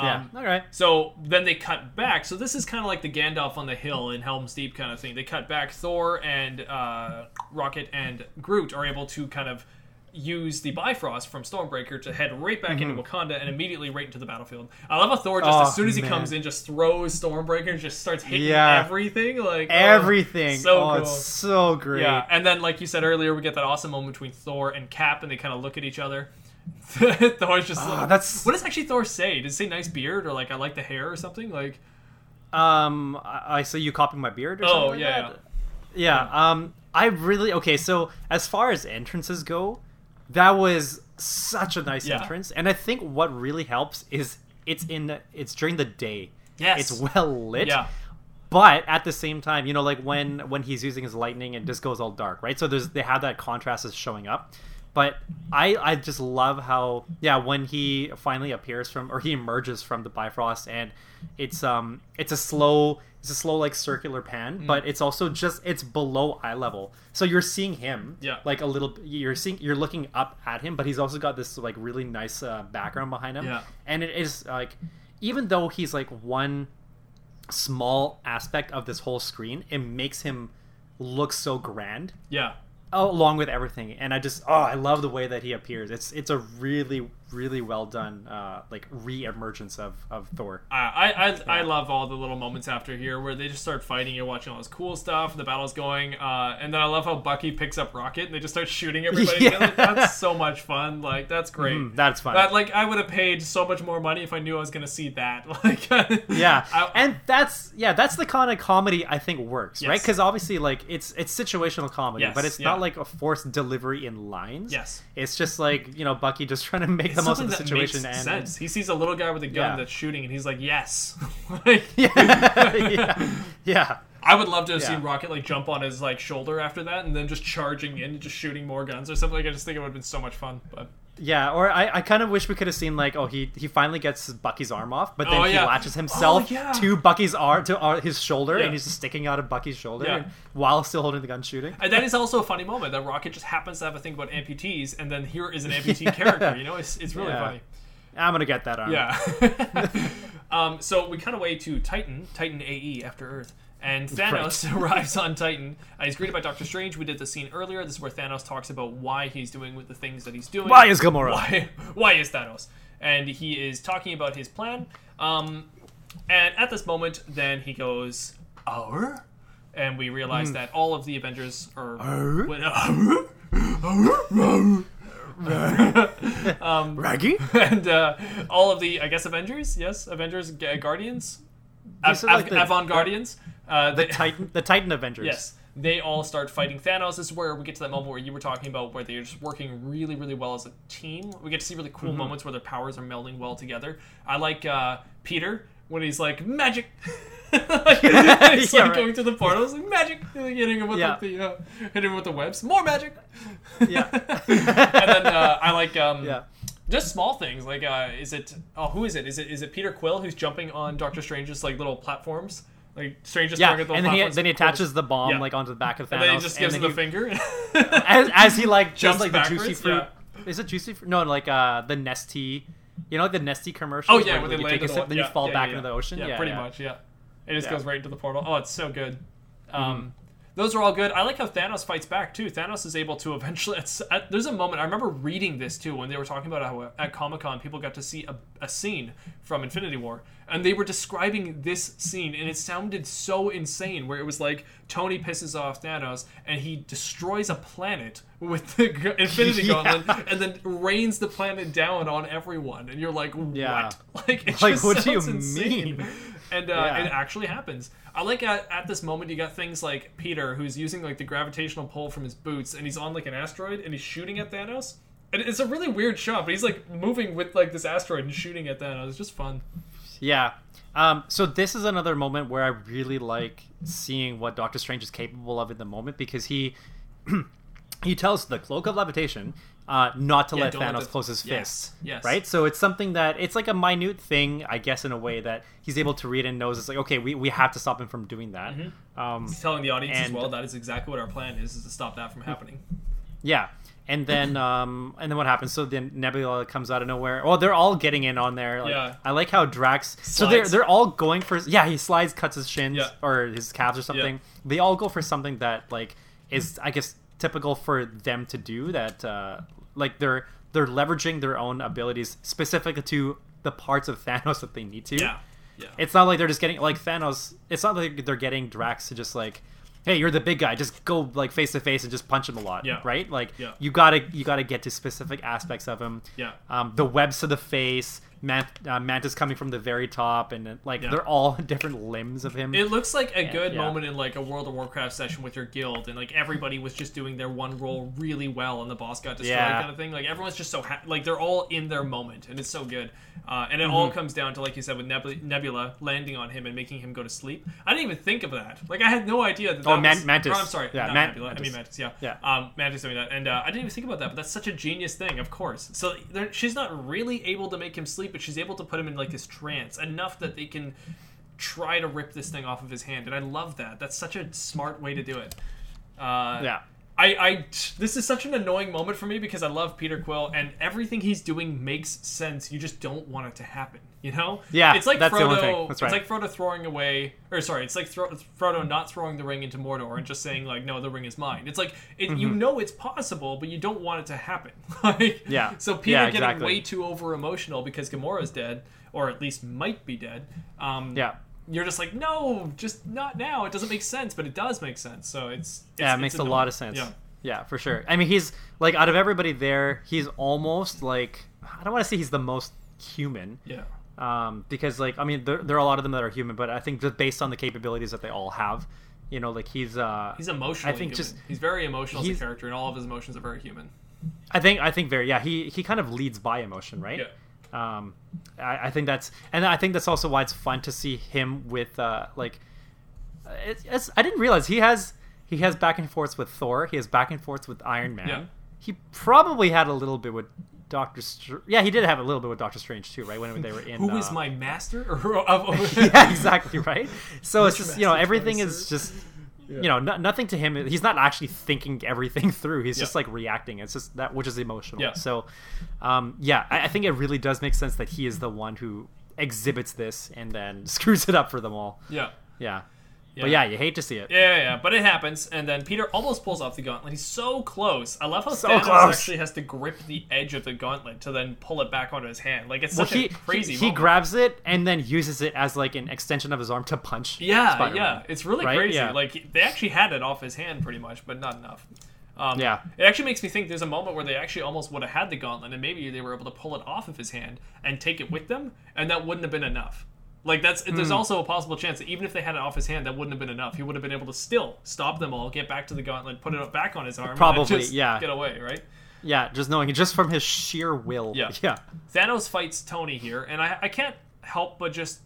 Yeah. Um, All right. So then they cut back. So this is kind of like the Gandalf on the hill in Helm's Deep kind of thing. They cut back. Thor and uh, Rocket and Groot are able to kind of use the Bifrost from Stormbreaker to head right back into Wakanda and immediately right into the battlefield. I love how Thor just Mm-hmm. Oh, as soon as he man. comes in just throws Stormbreaker and just starts hitting Yeah. everything like oh, Everything. so oh, cool. it's so great. Yeah, and then like you said earlier, we get that awesome moment between Thor and Cap, and they kind of look at each other. Thor's just Ah, like, that's- what does actually Thor say? Does he say nice beard or like I like the hair or something? Like Um, I, I say you copying my beard. Or Oh, something like yeah, that? yeah. Um, I really okay. So as far as entrances go, that was such a nice Yeah. entrance, and I think what really helps is it's in it's during the day. Yes. it's well lit. Yeah. But at the same time, you know, like when when he's using his lightning and just goes all dark, right? So there's they have that contrast is showing up. But I I just love how yeah when he finally appears from or he emerges from the Bifrost and it's um it's a slow it's a slow like circular pan but it's also just it's below eye level so you're seeing him Yeah. like a little you're seeing you're looking up at him but he's also got this like really nice uh, background behind him Yeah. and it is like even though he's like one small aspect of this whole screen it makes him look so grand yeah. along with everything and i just oh i love the way that he appears it's it's a really really well done uh like re-emergence of of thor I, I, I, I love all the little moments after here where they just start fighting. You're watching all this cool stuff. The battle's going, uh, and then I love how Bucky picks up Rocket and they just start shooting everybody. Yeah. That's so much fun. Like that's great. Mm, that's fun That like I would have paid so much more money if I knew I was gonna see that. Like yeah I- and that's yeah that's the kind of comedy i think works right because obviously like it's it's situational comedy Yes, but it's yeah. not like a forced delivery in lines Yes. it's just like you know bucky just trying to make It's the most of something the that situation makes and sense. He sees a little guy with a gun Yeah. that's shooting, and he's like, "Yes." like, yeah yeah I would love to have Yeah. seen Rocket like jump on his like shoulder after that, and then just charging in, and just shooting more guns or something. Like, I just think it would have been so much fun. But Yeah, or I, I kind of wish we could have seen like oh he he finally gets Bucky's arm off, but then Oh, he yeah. latches himself Oh, yeah. to Bucky's arm to uh, his shoulder, Yeah. and he's just sticking out of Bucky's shoulder and- while still holding the gun shooting. and that is also a funny moment that Rocket just happens to have a thing about amputees, and then here is an amputee character. You know, it's it's really funny. I'm gonna get that arm. Yeah. um, so we cut away to Titan, Titan AE after Earth. And Thanos arrives on Titan. Uh, he's greeted by Doctor Strange. We did the scene earlier. This is where Thanos talks about why he's doing with the things that he's doing. Why is Gamora? Why, why is Thanos? And he is talking about his plan. Um, and at this moment, then he goes, "Our," and we realize that all of the Avengers are. Raggy. and uh, all of the I guess Avengers, yes, Avengers, Guardians, Av- like Av- the- Avant Guardians. Uh, The Titan, the Titan Avengers. yes, they all start fighting Thanos. This is where we get to that moment where you were talking about where they're just working really, really well as a team. We get to see really cool Mm-hmm. moments where their powers are melding well together. I like uh, Peter when he's like magic. he's Yeah, like right. going to the portals, like magic, like, hitting him with Yeah. the, uh, hitting him with the webs. More magic. Yeah. and then uh, I like um, Yeah. just small things like uh, is it oh who is it is it is it Peter Quill who's jumping on Doctor Strange's like little platforms like Strange is Yeah, the and then he then he attaches the bomb Yeah. like onto the back of Thanos, and then he just gives him the he- finger as, as he like Jumps like the juicy fruit. yeah. Is it juicy fruit? No, like uh the Nestea. You know, like the Nestea commercials. oh yeah where, when they you take a sip, then you fall back into the ocean. yeah, pretty much yeah it just Mm-hmm. goes right into the portal oh it's so good um those are all good. I like how Thanos fights back too. Thanos is able to eventually. At, there's a moment I remember reading this too when they were talking about how at Comic Con people got to see a, a scene from Infinity War, and they were describing this scene, and it sounded so insane. Where it was like Tony pisses off Thanos, and he destroys a planet with the g- Infinity Yeah. Gauntlet, and then rains the planet down on everyone, and you're like, what? Yeah. Like, Like, just what do you insane. mean? And uh, Yeah. it actually happens. I like at, at this moment you got things like Peter who's using like the gravitational pull from his boots and he's on like an asteroid and he's shooting at Thanos. And it's a really weird shot, but he's like moving with like this asteroid and shooting at Thanos. It's just fun. Yeah. Um, so this is another moment where I really like seeing what Doctor Strange is capable of in the moment because he he tells the cloak of levitation uh, not to Yeah, let don't let Thanos the- close his yes, fists. yes. Right. So it's something that it's like a minute thing, I guess, in a way that he's able to read and knows it's like okay, we, we have to stop him from doing that. Mm-hmm. Um, He's telling the audience as well that is exactly what our plan is, is to stop that from happening. Yeah. And then um and then what happens? So then Nebula comes out of nowhere. Well, they're all getting in on there. Like, Yeah. I like how Drax So they're they're all going for yeah, he slides, cuts his shins Yeah. or his calves or something. They all go for something that like is I guess typical for them to do that uh like they're they're leveraging their own abilities specifically to the parts of Thanos that they need to. Yeah. Yeah. It's not like they're just getting like Thanos. It's not like they're getting Drax to just like, hey, you're the big guy. Just go like face to face and just punch him a lot. Yeah. Right. Like Yeah. you gotta you gotta get to specific aspects of him. Yeah. Um, the webs to the face. Mant- uh, Mantis coming from the very top, and uh, like Yeah. they're all different limbs of him. It looks like a good yeah. moment in like a World of Warcraft session with your guild, and like everybody was just doing their one role really well, and the boss got destroyed, Yeah. kind of thing. Like everyone's just so ha- like they're all in their moment, and it's so good. Uh, and it Mm-hmm. all comes down to like you said with Nebula, landing on him and making him go to sleep. I didn't even think of that. Like I had no idea that. Oh, that Man- was, Mantis. or, I'm sorry, Yeah, Man- Nebula. I Mantis. mean Mantis. Yeah. Yeah. Um, Mantis doing that, and uh, I didn't even think about that. But that's such a genius thing, of course. So she's not really able to make him sleep, but she's able to put him in like this trance enough that they can try to rip this thing off of his hand, and I love that. That's such a smart way to do it. Uh, yeah. I, I, this is such an annoying moment for me because I love Peter Quill and everything he's doing makes sense. You just don't want it to happen, you know? Yeah, it's like that's the Frodo. only thing. That's It's like Frodo throwing away, or sorry, it's like Thro- Frodo not throwing the ring into Mordor and just saying like, no, the ring is mine. It's like it, you know it's possible, but you don't want it to happen. like, Mm-hmm. Yeah. So Peter Yeah, getting exactly. way too over emotional because Gamora's dead, or at least might be dead. Um, Yeah. You're just like, no, just not now. It doesn't make sense, but it does make sense. So it's, it's Yeah, it it's makes a annoying. lot of sense. Yeah. Yeah, for sure. I mean, he's like out of everybody there, he's almost like I don't want to say he's the most human. Yeah. um, because like I mean there, there are a lot of them that are human, but I think just based on the capabilities that they all have, you know, like he's uh, He's emotional. I think just- he's very emotional as a character, and all of his emotions are very human. I think I think very yeah he he kind of leads by emotion, right? Yeah. Um, I, I think that's and I think that's also why it's fun to see him with uh like it, it's I didn't realize he has he has back and forths with Thor, he has back and forths with Iron Man. Yeah. He probably had a little bit with Doctor. Str- yeah, he did have a little bit with Doctor Strange too, right? When they were in. Who is uh, my master? Yeah, exactly right. So it's just you know everything is is- just you know no, nothing to him. He's not actually thinking everything through. He's just like reacting. It's just that which is emotional. Yeah. So, um, yeah, I, I think it really does make sense that he is the one who exhibits this and then screws it up for them all. yeah. Yeah. But yeah, you hate to see it. Yeah, yeah, yeah, but it happens, and then Peter almost pulls off the gauntlet. He's so close. I love how So Thanos close. actually has to grip the edge of the gauntlet to then pull it back onto his hand. Like it's Well, such he a crazy. he, he grabs it and then uses it as like an extension of his arm to punch. Yeah, Spider-Man. yeah, it's really Right? crazy. Yeah. Like they actually had it off his hand pretty much, but not enough. Um, Yeah. it actually makes me think there's a moment where they actually almost would have had the gauntlet, and maybe they were able to pull it off of his hand and take it with them, and that wouldn't have been enough. Like that's Hmm. there's also a possible chance that even if they had it off his hand, that wouldn't have been enough. He would have been able to still stop them all, get back to the gauntlet, put it back on his arm, and Probably, just yeah. get away, right? Yeah, just knowing just from his sheer will. Yeah. Yeah. Thanos fights Tony here, and I, I can't help but just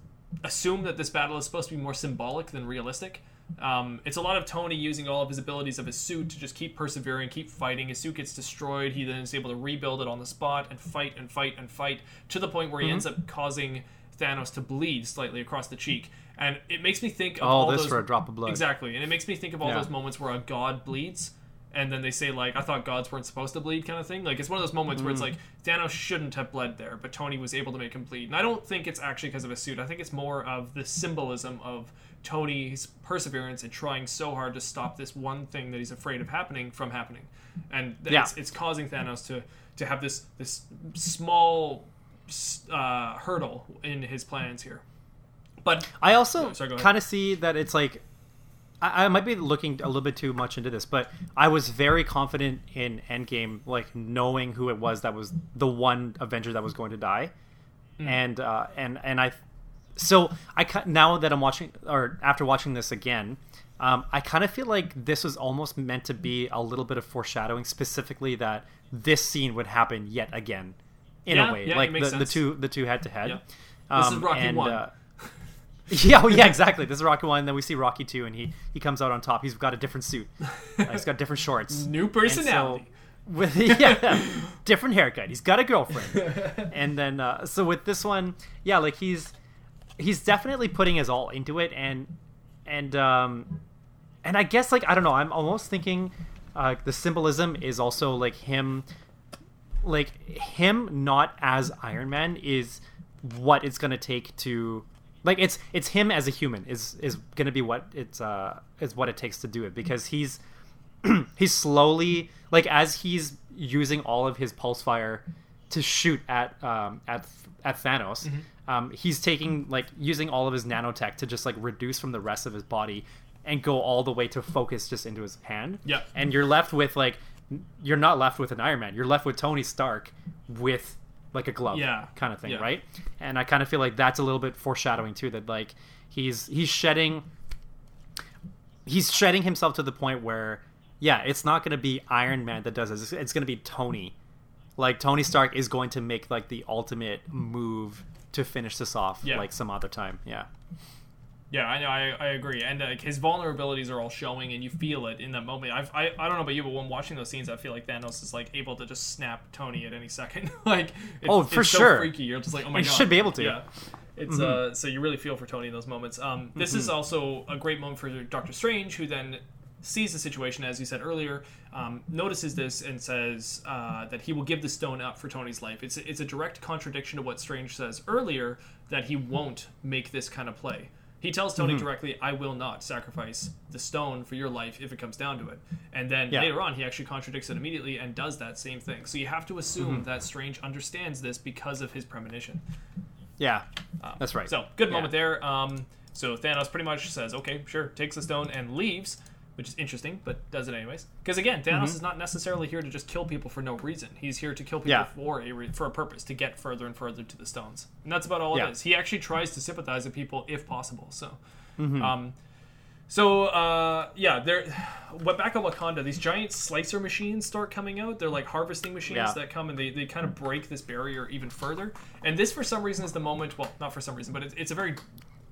assume that this battle is supposed to be more symbolic than realistic. Um, it's a lot of Tony using all of his abilities of his suit to just keep persevering, keep fighting. His suit gets destroyed. He then is able to rebuild it on the spot and fight and fight and fight to the point where he Mm-hmm. ends up causing Thanos to bleed slightly across the cheek. And it makes me think of Oh, all this those for a drop of blood. Exactly, and it makes me think of all Yeah. those moments where a god bleeds, and then they say like I thought gods weren't supposed to bleed kind of thing. Like it's one of those moments where it's mm. like Thanos shouldn't have bled there, but Tony was able to make him bleed. And I don't think it's actually because of his suit. I think it's more of the symbolism of Tony's perseverance and trying so hard to stop this one thing that he's afraid of happening from happening, and Yeah. it's, it's causing Thanos to to have this this small uh, hurdle in his plans here. But I also kind of see that it's like I, I might be looking a little bit too much into this, but I was very confident in Endgame, like knowing who it was that was the one Avenger that was going to die, Hmm. and uh, and and I, so I now that I'm watching or after watching this again. Um, I kind of feel like this was almost meant to be a little bit of foreshadowing, specifically that this scene would happen yet again, in Yeah, a way, yeah, like the, the two the two head to head. This is Um, Rocky and, one. uh, yeah, oh, yeah, exactly. This is Rocky one. Then we see Rocky two, and he he comes out on top. He's got a different suit. Uh, he's got different shorts. new And so- personality. with yeah, different haircut. He's got a girlfriend. and then uh, so with this one, yeah, like he's he's definitely putting his all into it, and and um and I guess like I don't know. I'm almost thinking uh, the symbolism is also like him like him not as Iron Man is what it's gonna take to like it's it's him as a human is is gonna be what it's uh is what it takes to do it because he's he's slowly like as he's using all of his pulse fire to shoot at um at at Thanos um he's taking like using all of his nanotech to just like reduce from the rest of his body and go all the way to focus just into his hand Yeah. and you're left with like you're not left with an Iron Man. You're left with Tony Stark with like a glove, Yeah. kind of thing, Yeah. right? And I kind of feel like that's a little bit foreshadowing too. That like he's he's shedding he's shedding himself to the point where yeah, it's not going to be Iron Man that does this. It's, it's going to be Tony. Like Tony Stark is going to make like the ultimate move to finish this off Yeah. like some other time. Yeah. Yeah, I know. I, I agree. And like his vulnerabilities are all showing, and you feel it in that moment. I've, I I don't know about you, but when watching those scenes, I feel like Thanos is like able to just snap Tony at any second. like, it's, Oh, for it's so sure. freaky. You're just like, oh my He god. should be able to. Yeah. It's uh, so you really feel for Tony in those moments. Um, this is also a great moment for Doctor Strange, who then sees the situation, as you said earlier, um, notices this and says uh, that he will give the stone up for Tony's life. It's it's a direct contradiction to what Strange says earlier that he won't make this kind of play. He tells Tony mm-hmm. directly, "I will not sacrifice the stone for your life if it comes down to it." And then Yeah. later on, he actually contradicts it immediately and does that same thing. So you have to assume mm-hmm. that Strange understands this because of his premonition. Yeah. Uh, that's right. So good Yeah. moment there. Um, so Thanos pretty much says, "Okay, sure," takes the stone and leaves, which is interesting, but does it anyways. Because again, Thanos is not necessarily here to just kill people for no reason. He's here to kill people Mm-hmm. Yeah. for a re- for a purpose, to get further and further to the stones, and that's about all Yeah. it is. He actually tries to sympathize with people if possible. So. Mm-hmm. Um, so uh, yeah, they're what back on Wakanda. These giant slicer machines start coming out. They're like harvesting machines Yeah. that come and they, they kind of break this barrier even further. And this, for some reason, is the moment. Well, not for some reason, but it's, it's a very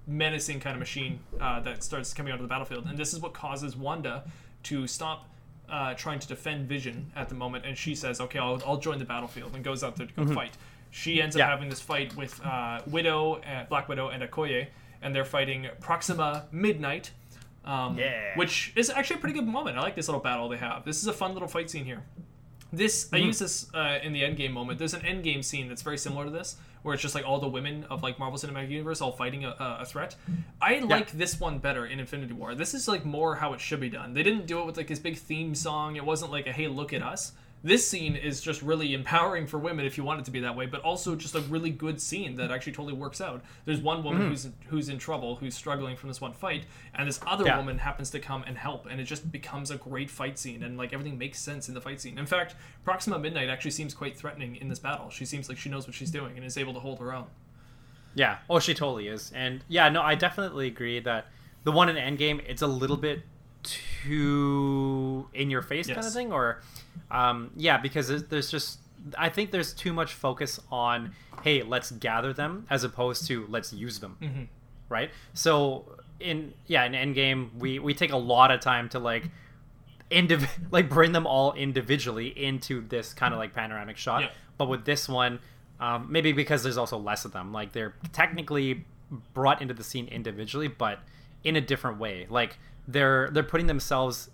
menacing kind of machine uh, that starts coming onto the battlefield. And this is what causes Wanda to stop. Uh, trying to defend Vision at the moment, and she says, "Okay, I'll, I'll join the battlefield," and goes out there to go fight. She ends up Mm-hmm. Yeah. having this fight with uh, Widow, and Black Widow, and Okoye, and they're fighting Proxima Midnight, um, Yeah. which is actually a pretty good moment. I like this little battle they have. This is a fun little fight scene here. This I use this uh, in the endgame moment. There's an endgame scene that's very similar to this, where it's just like all the women of like Marvel Cinematic Universe all fighting a, a a threat. I like this one better in Infinity War. This is like more how it should be done. They didn't do it with like this big theme song. It wasn't like a hey look at us. This scene is just really empowering for women if you want it to be that way, but also just a really good scene that actually totally works out. There's one woman hmm. who's who's in trouble, who's struggling from this one fight, and this other Yeah. woman happens to come and help, and it just becomes a great fight scene, and like everything makes sense in the fight scene. In fact, Proxima Midnight actually seems quite threatening in this battle. She seems like she knows what she's doing and is able to hold her own. Yeah. Oh, she totally is. And yeah, no, I definitely agree that the one in Endgame, it's a little bit too in your face kind of thing, or um, yeah, because there's- there's just I think there's too much focus on hey, let's gather them as opposed to let's use them, Mm-hmm. right? So in yeah, in Endgame, we we take a lot of time to like. Indiv- like bring them all individually into this kind of like panoramic shot Yeah. but with this one um, maybe because there's also less of them like they're technically brought into the scene individually but in a different way like they're they're putting themselves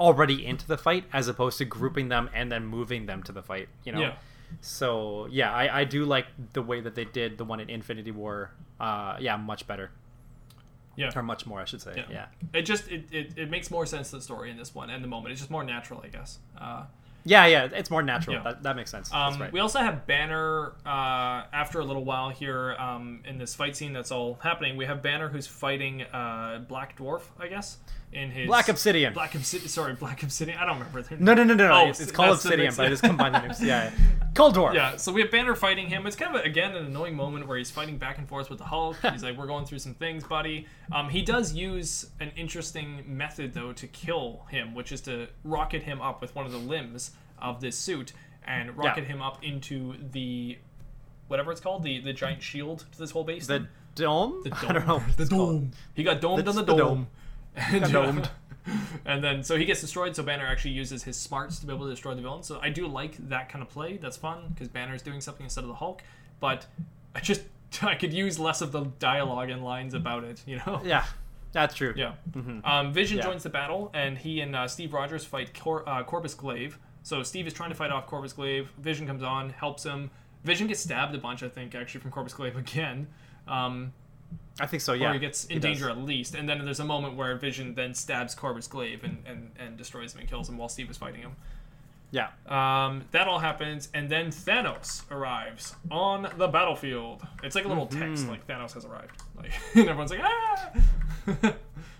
already into the fight as opposed to grouping them and then moving them to the fight. You know. Yeah. So yeah, I, I do like the way that they did the one in Infinity War. Uh, yeah, much better Yeah. or much more, I should say. Yeah. It just it, it, it makes more sense to the story in this one and the moment. It's just more natural, I guess. Uh, Yeah, yeah, it's more natural. Yeah. That, that makes sense. Um, right. We also have Banner uh, after a little while here um, in this fight scene that's all happening. We have Banner who's fighting uh, Black Dwarf, I guess, in his Black Obsidian. Black Obsidian. Sorry, Black Obsidian. I don't remember. Their No, no, no, no, no. Oh, it's, it's called Obsidian, but I just combined the names. Yeah, yeah. Cold Dwarf. Yeah, so we have Banner fighting him. It's kind of again an annoying moment where he's fighting back and forth with the Hulk. He's like, "We're going through some things, buddy." Um, he does use an interesting method though to kill him, which is to rocket him up with one of the limbs of this suit and rocket him up into the whatever it's called, the the giant shield to this whole base. The dome? The dome. I don't know. The it's called. dome. He got domed That's on the the dome. And, domed. and then so he gets destroyed. So Banner actually uses his smarts to be able to destroy the villain. So I do like that kind of play. That's fun because Banner is doing something instead of the Hulk. But I just I could use less of the dialogue and lines about it. You know. Yeah, that's true. Yeah. Um, Vision Yeah. joins the battle, and he and uh, Steve Rogers fight Cor- uh, Corvus Glaive. So Steve is trying to fight off Corvus Glaive. Vision comes on, helps him. Vision gets stabbed a bunch, I think, actually from Corvus Glaive again. Um, I think so. Yeah, or he gets in does. danger at least. And then there's a moment where Vision then stabs Corvus Glaive and, and, and destroys him and kills him while Steve is fighting him. Yeah, Um, that all happens, and then Thanos arrives on the battlefield. It's like a little Mm-hmm. text, like Thanos has arrived. Like, and everyone's like, ah!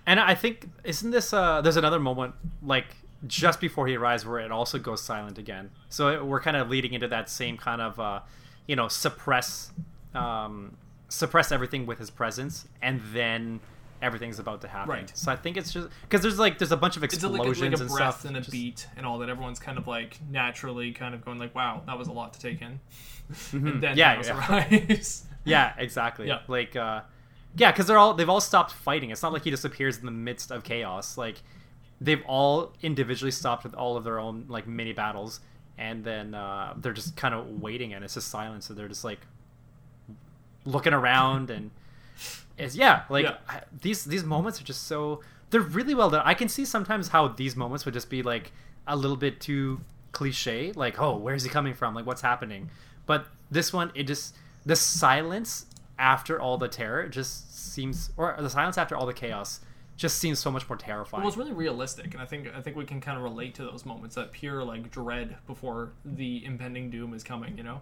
and I think isn't this? Uh, there's another moment like just before he arrives where it also goes silent again. So it, we're kind of leading into that same kind of, uh, you know, suppress, um, suppress everything with his presence, and then everything's about to happen. Right. So I think it's just because there's like there's a bunch of it's explosions like a, like a and breath stuff. and a just- beat and all that. Everyone's kind of like naturally kind of going like, wow, that was a lot to take in. Mm-hmm. Yeah, Thanos yeah. arrives. Yeah, exactly. Yeah. Like, uh, yeah, because they're all they've all stopped fighting. It's not like he disappears in the midst of chaos. Like, they've all individually stopped with all of their own like mini battles, and then uh, they're just kind of waiting, and it's just silence. So they're just like looking around, and is yeah, like Yeah. I- these these moments are just so they're really well done. I can see sometimes how these moments would just be like a little bit too cliche, like oh, where's he coming from? Like what's happening? But this one, it just the silence after all the terror just seems, or the silence after all the chaos, just seems so much more terrifying. Well, it's really realistic, and I think I think we can kind of relate to those moments, that pure like dread before the impending doom is coming, you know.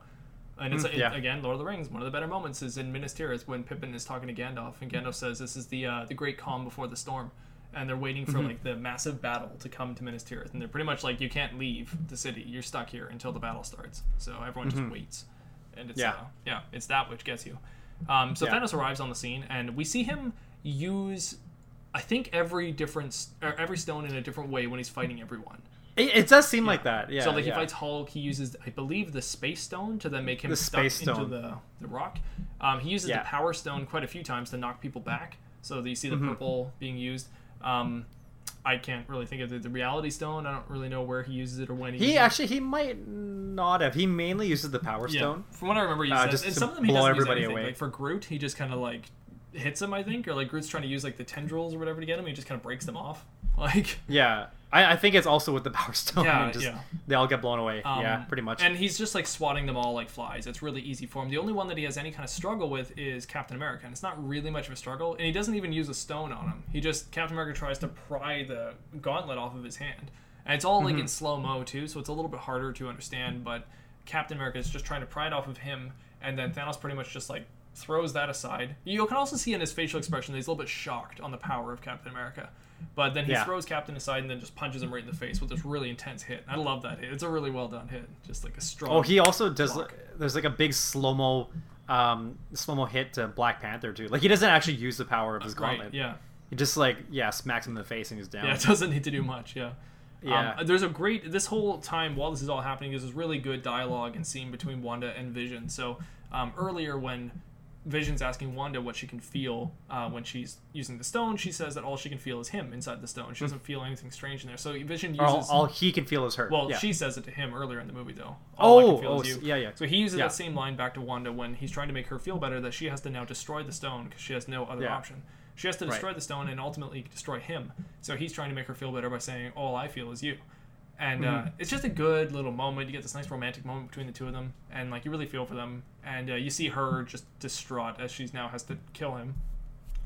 And it's Mm, it- again, Lord of the Rings. One of the better moments is in Minas Tirith when Pippin is talking to Gandalf, and Gandalf says, "This is the uh, the great calm before the storm," and they're waiting Mm-hmm. for like the massive battle to come to Minas Tirith, and they're pretty much like, "You can't leave the city. You're stuck here until the battle starts." So everyone just waits, and it's Mm-hmm. Yeah. uh, yeah, it's that which gets you. Um, so Yeah. Thanos arrives on the scene, and we see him use I think every different or every stone in a different way when he's fighting everyone. It, it does seem like that. Yeah. so like yeah. he fights Hulk, he uses I believe the Space Stone to then make him The stuck into the the rock. Um, he uses Yeah. the Power Stone quite a few times to knock people back. So you see the Mm-hmm. purple being used. Um, I can't really think of the, the Reality Stone. I don't really know where he uses it or when he. He uses it. actually he might not have. He mainly uses the Power Yeah, Stone. from what I remember, he Uh, just and some of them he blow everybody use anything. away. Like for Groot, he just kind of like hits him, I think, or like Groot's trying to use like the tendrils or whatever to get him. He just kind of breaks them off. Like Yeah. I, I think it's also with the Power Stone. Yeah, just, yeah. They all get blown away. yeah, Um, pretty much. And he's just like swatting them all like flies. It's really easy for him. The only one that he has any kind of struggle with is Captain America, and it's not really much of a struggle. And he doesn't even use a stone on him. He just Captain America tries to pry the gauntlet off of his hand, and it's all Mm-hmm. like in slow mo too, so it's a little bit harder to understand. But Captain America is just trying to pry it off of him, and then Thanos pretty much just like throws that aside. You can also see in his facial expression that he's a little bit shocked on the power of Captain America. But then he Yeah. throws Captain aside and then just punches him right in the face with this really intense hit. I love that hit. It's a really well done hit. Just like a strong. oh, he also does. block. There's like a big slow mo, um, slow mo hit to Black Panther too. Like he doesn't actually use the power of his right. gauntlet. Yeah. He just like yeah smacks him in the face and he's down. Yeah. It doesn't need to do much. Yeah. Yeah. Um, there's a great this whole time while this is all happening. There's this really good dialogue and scene between Wanda and Vision. So um, earlier when Vision's asking Wanda what she can feel uh, when she's using the stone, she says that all she can feel is him inside the stone. She doesn't feel anything strange in there. So Vision uses all, all he can feel is hurt. Well, yeah. she says it to him earlier in the movie, though. All I Oh, can feel oh, is you. yeah, yeah. So he uses Yeah. that same line back to Wanda when he's trying to make her feel better that she has to now destroy the stone because she has no other Yeah. option. She has to Right. destroy the stone and ultimately destroy him. So he's trying to make her feel better by saying, "All I feel is you." And uh, it's just a good little moment. You get this nice romantic moment between the two of them, and like you really feel for them. And uh, you see her just distraught as she's now has to kill him,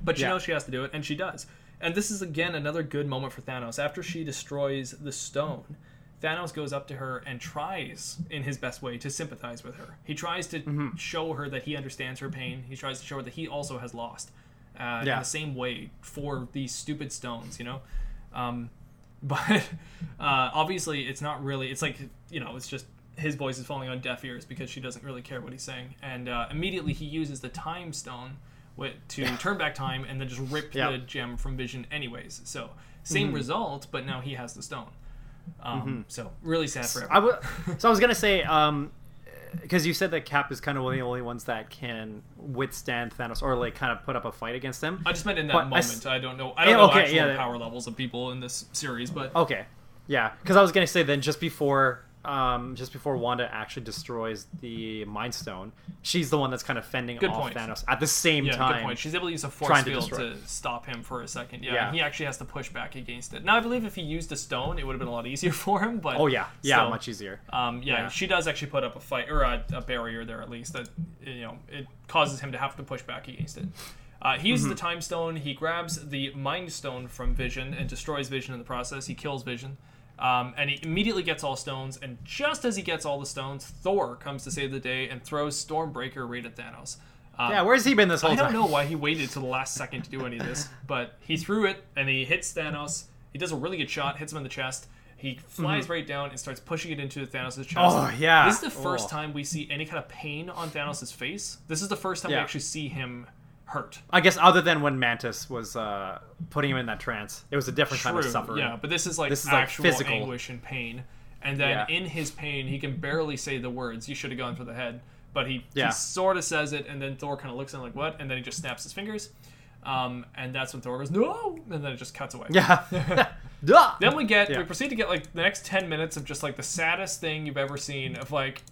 but she Yeah. knows she has to do it, and she does. And this is again another good moment for Thanos. After she destroys the stone, Thanos goes up to her and tries, in his best way, to sympathize with her. He tries to Mm-hmm. show her that he understands her pain. He tries to show her that he also has lost, uh, in Yeah. the same way for these stupid stones. You know, um, but uh, obviously it's not really. It's like you know, it's just his voice is falling on deaf ears because she doesn't really care what he's saying. And uh, immediately he uses the time stone with, to turn back time and then just rip Yeah. the gem from Vision, anyways. So same result, but now he has the stone. Um, So really sad for I everyone. w- so I was gonna say, um, because you said that Cap is kind of one of the only ones that can withstand Thanos or like kind of put up a fight against him. I just meant in that But I moment. I, don't know. I don't Yeah, know okay, actual yeah. power levels of people in this series, but Okay, yeah, because I was gonna say then just before, um, just before Wanda actually destroys the Mind Stone, she's the one that's kind of fending Good off point. Thanos at the same yeah, time. good point. She's able to use a force trying to field to, stop him for a second. Yeah, Yeah. he actually has to push back against it. Now I believe if he used a stone, it would have been a lot easier for him. But Oh yeah, yeah, much easier. Um, yeah, Yeah. she does actually put up a fight or a, a barrier there at least that you know it causes him to have to push back against it. Uh, he uses the time stone. He grabs the mind stone from Vision and destroys Vision in the process. He kills Vision. Um, and he immediately gets all stones. And just as he gets all the stones, Thor comes to save the day and throws Stormbreaker right at Thanos. Um, Yeah, where's he been this whole time? I don't know why he waited to the last second to do any of this, but he threw it and he hits Thanos. He does a really good shot, hits him in the chest. He flies right down and starts pushing it into Thanos' chest. Mm-hmm. Oh, yeah. This is the first Oh. time we see any kind of pain on Thanos' face. This is the first time we actually see him hurt. I guess other than when Mantis was uh, putting him in that trance, it was a different kind of suffering. Yeah, but this is like This is, like, actual physical. anguish and pain. And then Yeah. in his pain, he can barely say the words, you should have gone for the head. But he, Yeah. he sort of says it, and then Thor kind of looks at him like, what? And then he just snaps his fingers. Um, and that's when Thor goes, no! And then it just cuts away. Yeah. Then we get, Yeah. we proceed to get like the next 10 minutes of just like the saddest thing you've ever seen of like,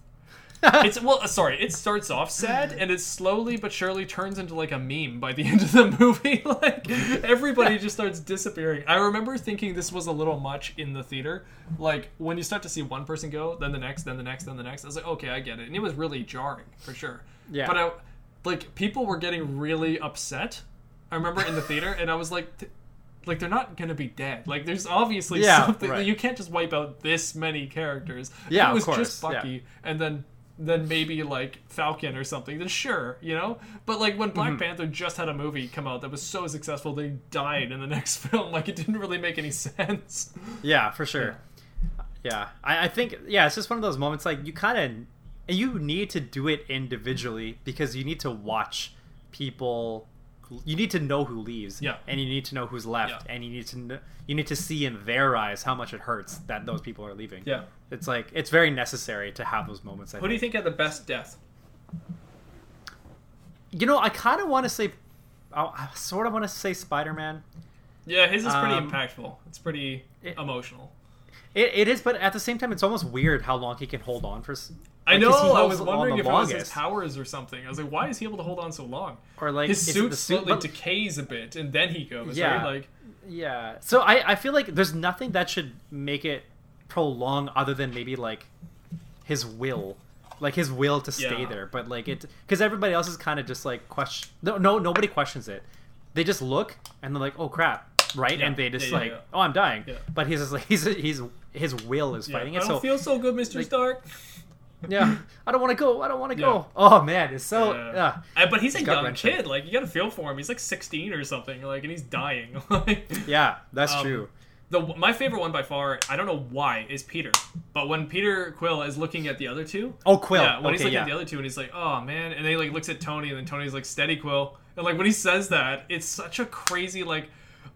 it's well uh, sorry it starts off sad and it slowly but surely turns into like a meme by the end of the movie like everybody just starts disappearing i remember thinking this was a little much in the theater like when you start to see one person go then the next then the next then the next i was like okay i get it and it was really jarring for sure Yeah. but i like people were getting really upset i remember in the theater and i was like th- like they're not gonna be dead. Like there's obviously Yeah, something right. you can't just wipe out this many characters. Yeah, it was just yeah. And then then maybe like Falcon or something, then sure, you know? But like when Mm-hmm. Black Panther just had a movie come out that was so successful they died in the next film, like it didn't really make any sense. Yeah, for sure. Yeah, I, I think yeah, it's just one of those moments like you kind of you need to do it individually because you need to watch people. You need to know who leaves, Yeah. and you need to know who's left, Yeah. and you need to kn- you need to see in their eyes how much it hurts that those people are leaving. Yeah. it's like it's very necessary to have those moments. I Who do you think. had the best death? You know, I kind of want to say, I sort of want to say Spider Man. Yeah, his is pretty Um, impactful. It's pretty it- emotional. It, it is, but at the same time, it's almost weird how long he can hold on for. s- I like, know. I was wondering if it was his powers or something. I was like, why is he able to hold on so long? or like His suit suit, slowly but- decays a bit, and then he goes. Yeah. Right? Like, Yeah. So I, I feel like there's nothing that should make it prolong other than maybe like his will. Like his will to stay Yeah. there. But like it because everybody else is kind of just like question no no nobody questions it. They just look and they're like, oh crap. Right? Yeah. And they just Yeah, like, oh I'm dying. Yeah. But he's just like he's he's his will is yeah, fighting I it. don't So feel so good, Mister like- Stark. yeah. I don't want to go. I don't want to Yeah. go. Oh man, it's so Yeah. Uh, but he's a young kid. Like you gotta feel for him. He's like 16 or something. Like, and he's dying. Like, Yeah, that's Um, true. The my favorite one by far. I don't know why is Peter. But when Peter Quill is looking at the other two. Oh Quill. Yeah, when he's looking yeah. at the other two and he's like, "Oh man," and then he like looks at Tony and then Tony's like, "Steady, Quill." And like when he says that, it's such a crazy like.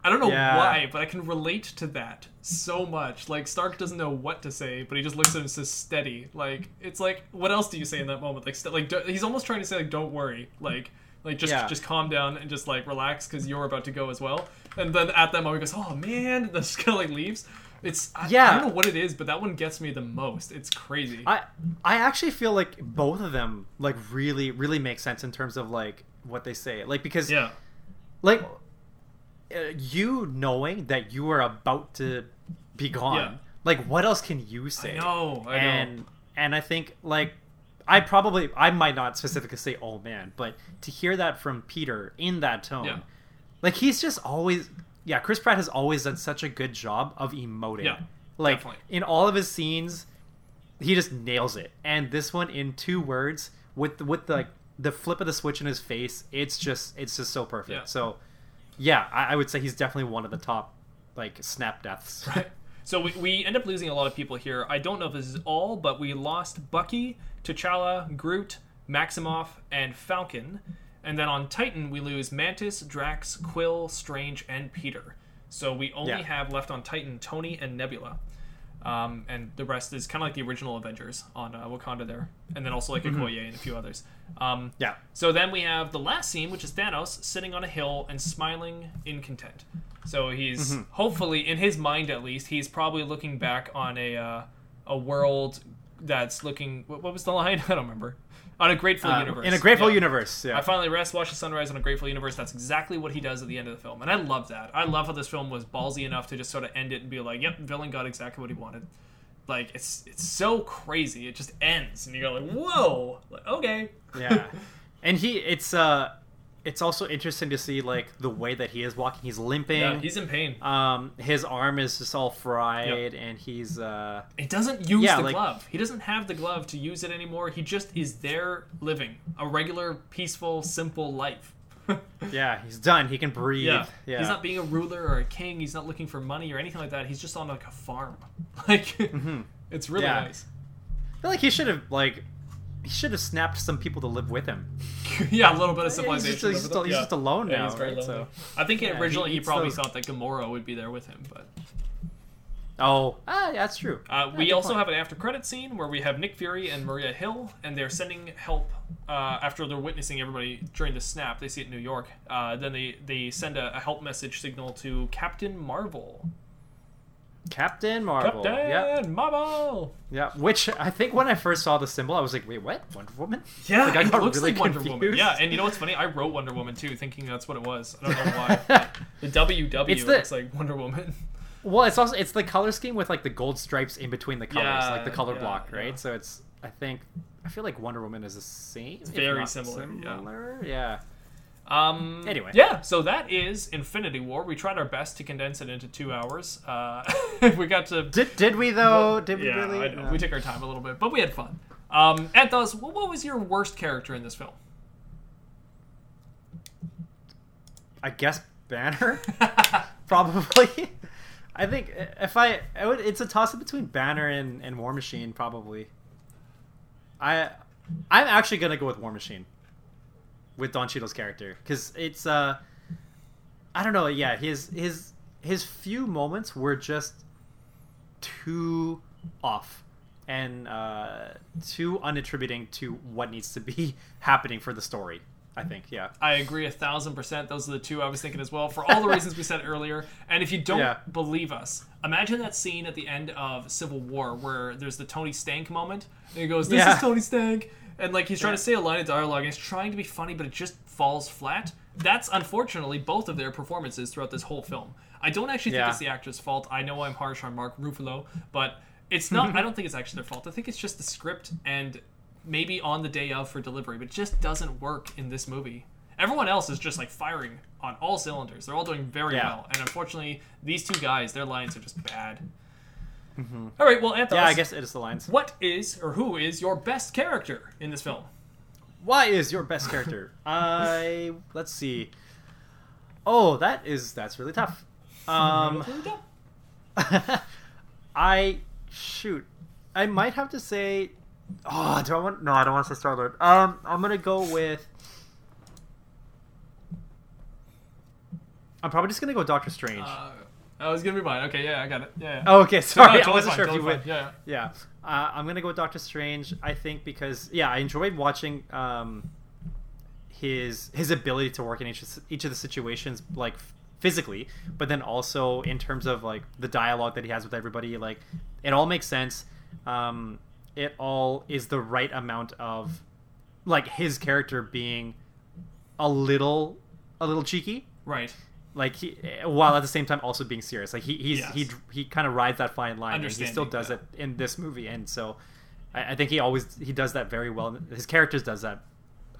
I don't know Yeah. why, but I can relate to that so much. Like Stark doesn't know what to say, but he just looks at him and says "steady." Like it's like, what else do you say in that moment? Like, st- like do- he's almost trying to say like, "Don't worry," like, like just Yeah. just calm down and just like relax because you're about to go as well. And then at that moment, he goes, "Oh man," and then just kind of like leaves. It's I, I don't know what it is, but that one gets me the most. It's crazy. I I actually feel like both of them like really really make sense in terms of like what they say. Like because yeah, like uh, you knowing that you are about to be gone. Yeah. Like, what else can you say? I know, know. and and I think like I probably I might not specifically say oh man, but to hear that from Peter in that tone, Yeah. like he's just always yeah. Chris Pratt has always done such a good job of emoting. Yeah, like definitely. in all of his scenes, he just nails it. And this one in two words with with the the flip of the switch in his face, it's just it's just so perfect. Yeah. So yeah, I, I would say he's definitely one of the top like snap deaths. Right. So we, we end up losing a lot of people here. I don't know if this is all, but we lost Bucky, T'Challa, Groot, Maximoff, and Falcon. And then on Titan, we lose Mantis, Drax, Quill, Strange, and Peter. So we only Yeah. have left on Titan Tony and Nebula. Um, and the rest is kind of like the original Avengers on uh, Wakanda there. And then also like Okoye and a few others. Um, yeah. so then we have the last scene, which is Thanos sitting on a hill and smiling in content. So he's Mm-hmm. hopefully, in his mind at least, he's probably looking back on a uh, a world that's looking. What, what was the line? I don't remember. On a grateful Uh, universe. in a grateful Yeah. universe. Yeah. I finally rest, watch the sunrise on a grateful universe. That's exactly what he does at the end of the film, and I love that. I love how this film was ballsy enough to just sort of end it and be like, "Yep, villain got exactly what he wanted." Like it's it's so crazy. It just ends, and you're like, "Whoa, like, okay." yeah and he it's uh it's also interesting to see like the way that he is walking he's limping Yeah, he's in pain. um his arm is just all fried and he's uh It doesn't use Yeah, the like- glove. He doesn't have the glove to use it anymore. He just is there living a regular, peaceful, simple life. yeah he's done he can breathe yeah. yeah, He's not being a ruler or a king. He's not looking for money or anything like that. He's just on like a farm. Like it's really Mm-hmm. Yeah. nice. I feel like he should have like he should have snapped some people to live with him yeah, a little bit of he's just, he's just, he's Yeah. just alone Yeah, now he's right? lonely. so I think Yeah, he originally he, eats probably those- thought that Gamora would be there with him, but oh ah yeah, that's true Uh, Yeah, we also point. have an after credit scene where we have Nick Fury and Maria Hill, and they're sending help uh, after they're witnessing everybody during the snap. They see it in New York. Uh, then they they send a, a help message signal to Captain Marvel. Captain Marvel Captain yeah Marvel. yeah which I think when I first saw the symbol I was like wait what Wonder Woman Yeah, Like, I it got looks really like Wonder Woman. Yeah, and you know what's funny? I wrote Wonder Woman too, thinking that's what it was. I don't know why. but the WW It's the- looks like Wonder Woman. Well, it's also it's the color scheme with like the gold stripes in between the colors, Yeah, like the color yeah, block, right? yeah. So it's I think I feel like Wonder Woman is the same. if very similar, yeah. Similar, yeah. Um, Anyway. yeah. So that is Infinity War. We tried our best to condense it into two hours. Uh, we got to Did did we though? Did we yeah, really? I. We took our time a little bit, but we had fun. Um, Anthos, what, what was your worst character in this film? I guess Banner, probably. I think if I, I would, it's a toss up between Banner and, and War Machine, probably. I, I'm actually gonna go with War Machine. With Don Cheadle's character, because it's uh, I don't know, yeah, his his his few moments were just too off and uh, too unattributing to what needs to be happening for the story. I think, yeah. I agree a thousand percent. Those are the two I was thinking as well, for all the reasons we said earlier. And if you don't Yeah. believe us, imagine that scene at the end of Civil War where there's the Tony Stank moment, and he goes, "This Yeah. is Tony Stank," and like he's trying Yeah. to say a line of dialogue, and he's trying to be funny, but it just falls flat. That's unfortunately both of their performances throughout this whole film. I don't actually think it's the actor's fault. I know I'm harsh on Mark Ruffalo, but it's not. I don't think it's actually their fault. I think it's just the script and maybe on the day of for delivery, but it just doesn't work in this movie. Everyone else is just like firing on all cylinders. They're all doing very Yeah. well, and unfortunately, these two guys, their lines are just bad. All right, well, Anthos, Mm-hmm. Yeah, I guess it is the lines. what is or who is your best character in this film? Why is your best character? I let's see. Oh, that is that's really tough. Um, I shoot. I might have to say. Oh, do I want? No, I don't want to say Star Lord. Um, I'm gonna go with. I'm probably just gonna go Doctor Strange. Uh, that was gonna be mine. Okay, yeah, I got it. Yeah. yeah. oh, okay. No, Sorry, totally I wasn't fine, sure totally if you would. Yeah. Yeah, uh, I'm gonna go with Doctor Strange. I think because yeah, I enjoyed watching um, his his ability to work in each each of the situations like physically, but then also in terms of like the dialogue that he has with everybody. Like it all makes sense. Um, it all is the right amount of like his character being a little a little cheeky Right. like he while at the same time also being serious. Like he he's Yes. he he kind of rides that fine line, and he still does yeah. it in this movie. And so I, I think he always he does that very well. His characters does that,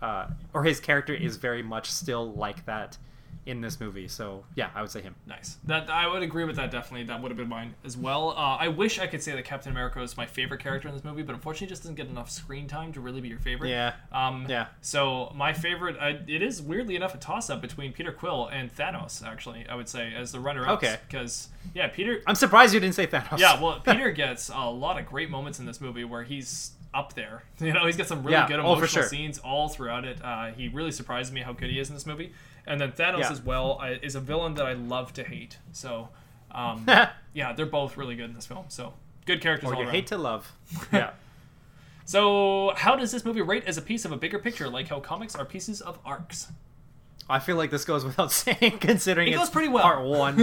uh, or his character is very much still like that in this movie. So yeah, I would say him. Nice. That I would agree with that. Definitely, that would have been mine as well. Uh, I wish I could say that Captain America is my favorite character in this movie, but unfortunately, just doesn't get enough screen time to really be your favorite. Yeah. Um, Yeah. So my favorite, I, it is weirdly enough a toss-up between Peter Quill and Thanos. Actually, I would say as the runner up. Okay. Because yeah, Peter. I'm surprised you didn't say Thanos. Yeah, well, Peter gets a lot of great moments in this movie where he's up there. You know, he's got some really Yeah, good oh, emotional sure. scenes all throughout it. Uh, he really surprised me how good he is in this movie. And then Thanos Yeah. as well I, is a villain that I love to hate. So, um, yeah, they're both really good in this film. So, good characters or all you around. hate to love. Yeah. So, how does this movie rate as a piece of a bigger picture, like how comics are pieces of arcs? I feel like this goes without saying, considering It it's goes pretty well. part one.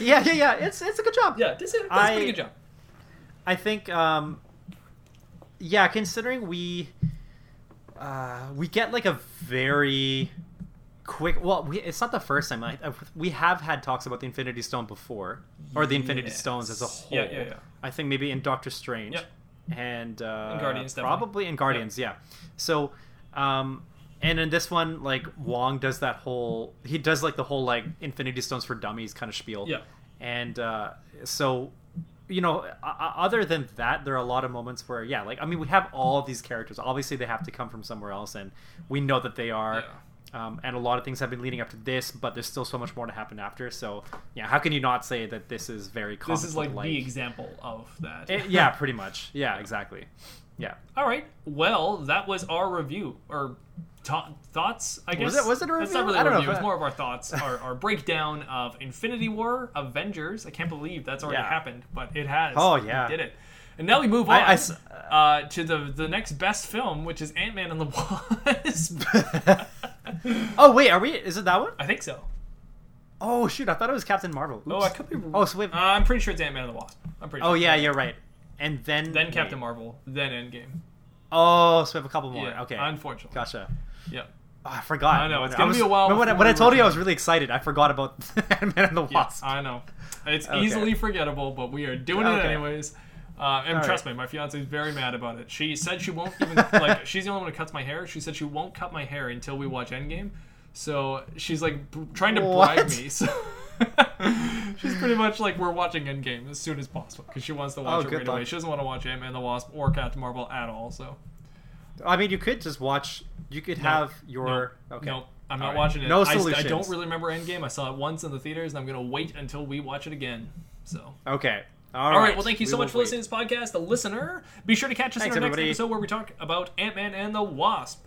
yeah, yeah, yeah. It's it's a good job. Yeah, this is, that's a pretty good job. I think, um, yeah, considering we, uh, we get like a very quick. Well, we, it's not the first time. I, we have had talks about the Infinity Stone before, or the Infinity Yes. Stones as a whole. Yeah, yeah, yeah. I think maybe in Doctor Strange, Yep. and uh, In Guardians, definitely. probably in Guardians. Yeah. So, um, and in this one, like Wong does that whole. He does like the whole like Infinity Stones for Dummies kind of spiel. Yeah. And uh, so, you know, other than that, there are a lot of moments where, yeah, like I mean, we have all these characters. Obviously, they have to come from somewhere else, and we know that they are. Um, and a lot of things have been leading up to this, but there's still so much more to happen after. So, yeah, how can you not say that this is very? common? This is like the example of that. It- yeah, pretty much. Yeah, exactly. Yeah. All right. Well, that was our review or ta- thoughts. I guess Was it- was it a It's not review? really a know review. if It's I- more of our thoughts, our, our breakdown of Infinity War, Avengers. I can't believe that's already Yeah. happened, but it has. Oh, We yeah. did it. And now we move on I- I uh, to the the next best film, which is Ant Man and the Wasp. Oh wait, are we? Is it that one? I think so. Oh shoot, I thought it was Captain Marvel. Oh, I could be. Oh, so wait. Uh, I'm pretty sure it's Ant Man and the Wasp. I'm pretty. oh sure. yeah, you're right. And then Then wait. Captain Marvel. Then Endgame. Oh, so we have a couple more. Yeah. okay. Unfortunately. Gotcha. Yeah. Oh, I forgot. I know, it's gonna was- be a while When, when I- before when I we told you I was really excited, I forgot about Ant-Man and the Yeah, Wasp. I know. It's Okay. easily forgettable, but we are doing it anyways. Uh, and All trust right. me, my fiance is very mad about it. She said she won't even like. She's the only one who cuts my hair. She said she won't cut my hair until we watch Endgame. So she's like b- trying to bribe me. So she's pretty much like we're watching Endgame as soon as possible because she wants to watch Oh, it right away. She doesn't want to watch Ant Man and the Wasp or Captain Marvel at all. So I mean, you could just watch. You could have your. no, okay. no, I'm All not right. watching it. No I, I don't really remember Endgame. I saw it once in the theaters, and I'm gonna wait until we watch it again. So. Okay. All right. Well, thank you We so much for wait. listening to this podcast, the listener. Be sure to catch us Thanks, in our next episode where we talk about Ant Man and the Wasp.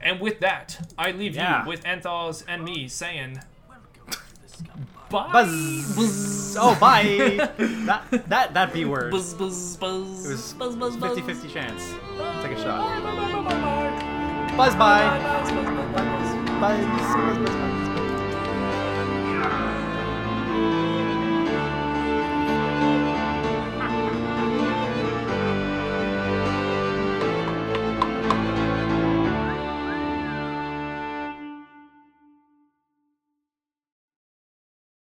And with that, I leave Yeah. you with Anthos and me saying Welcome to the scum bye. Buzz. Oh, bye. that that that B word. Buzz, buzz, buzz. It was buzz, buzz, buzz. 50-50 chance. Take a shot. Bye, bye, bye, bye, bye, bye. Buzz bye. Buzz, buzz, buzz, buzz, buzz. Buzz. Buzz. Buzz. Buzz.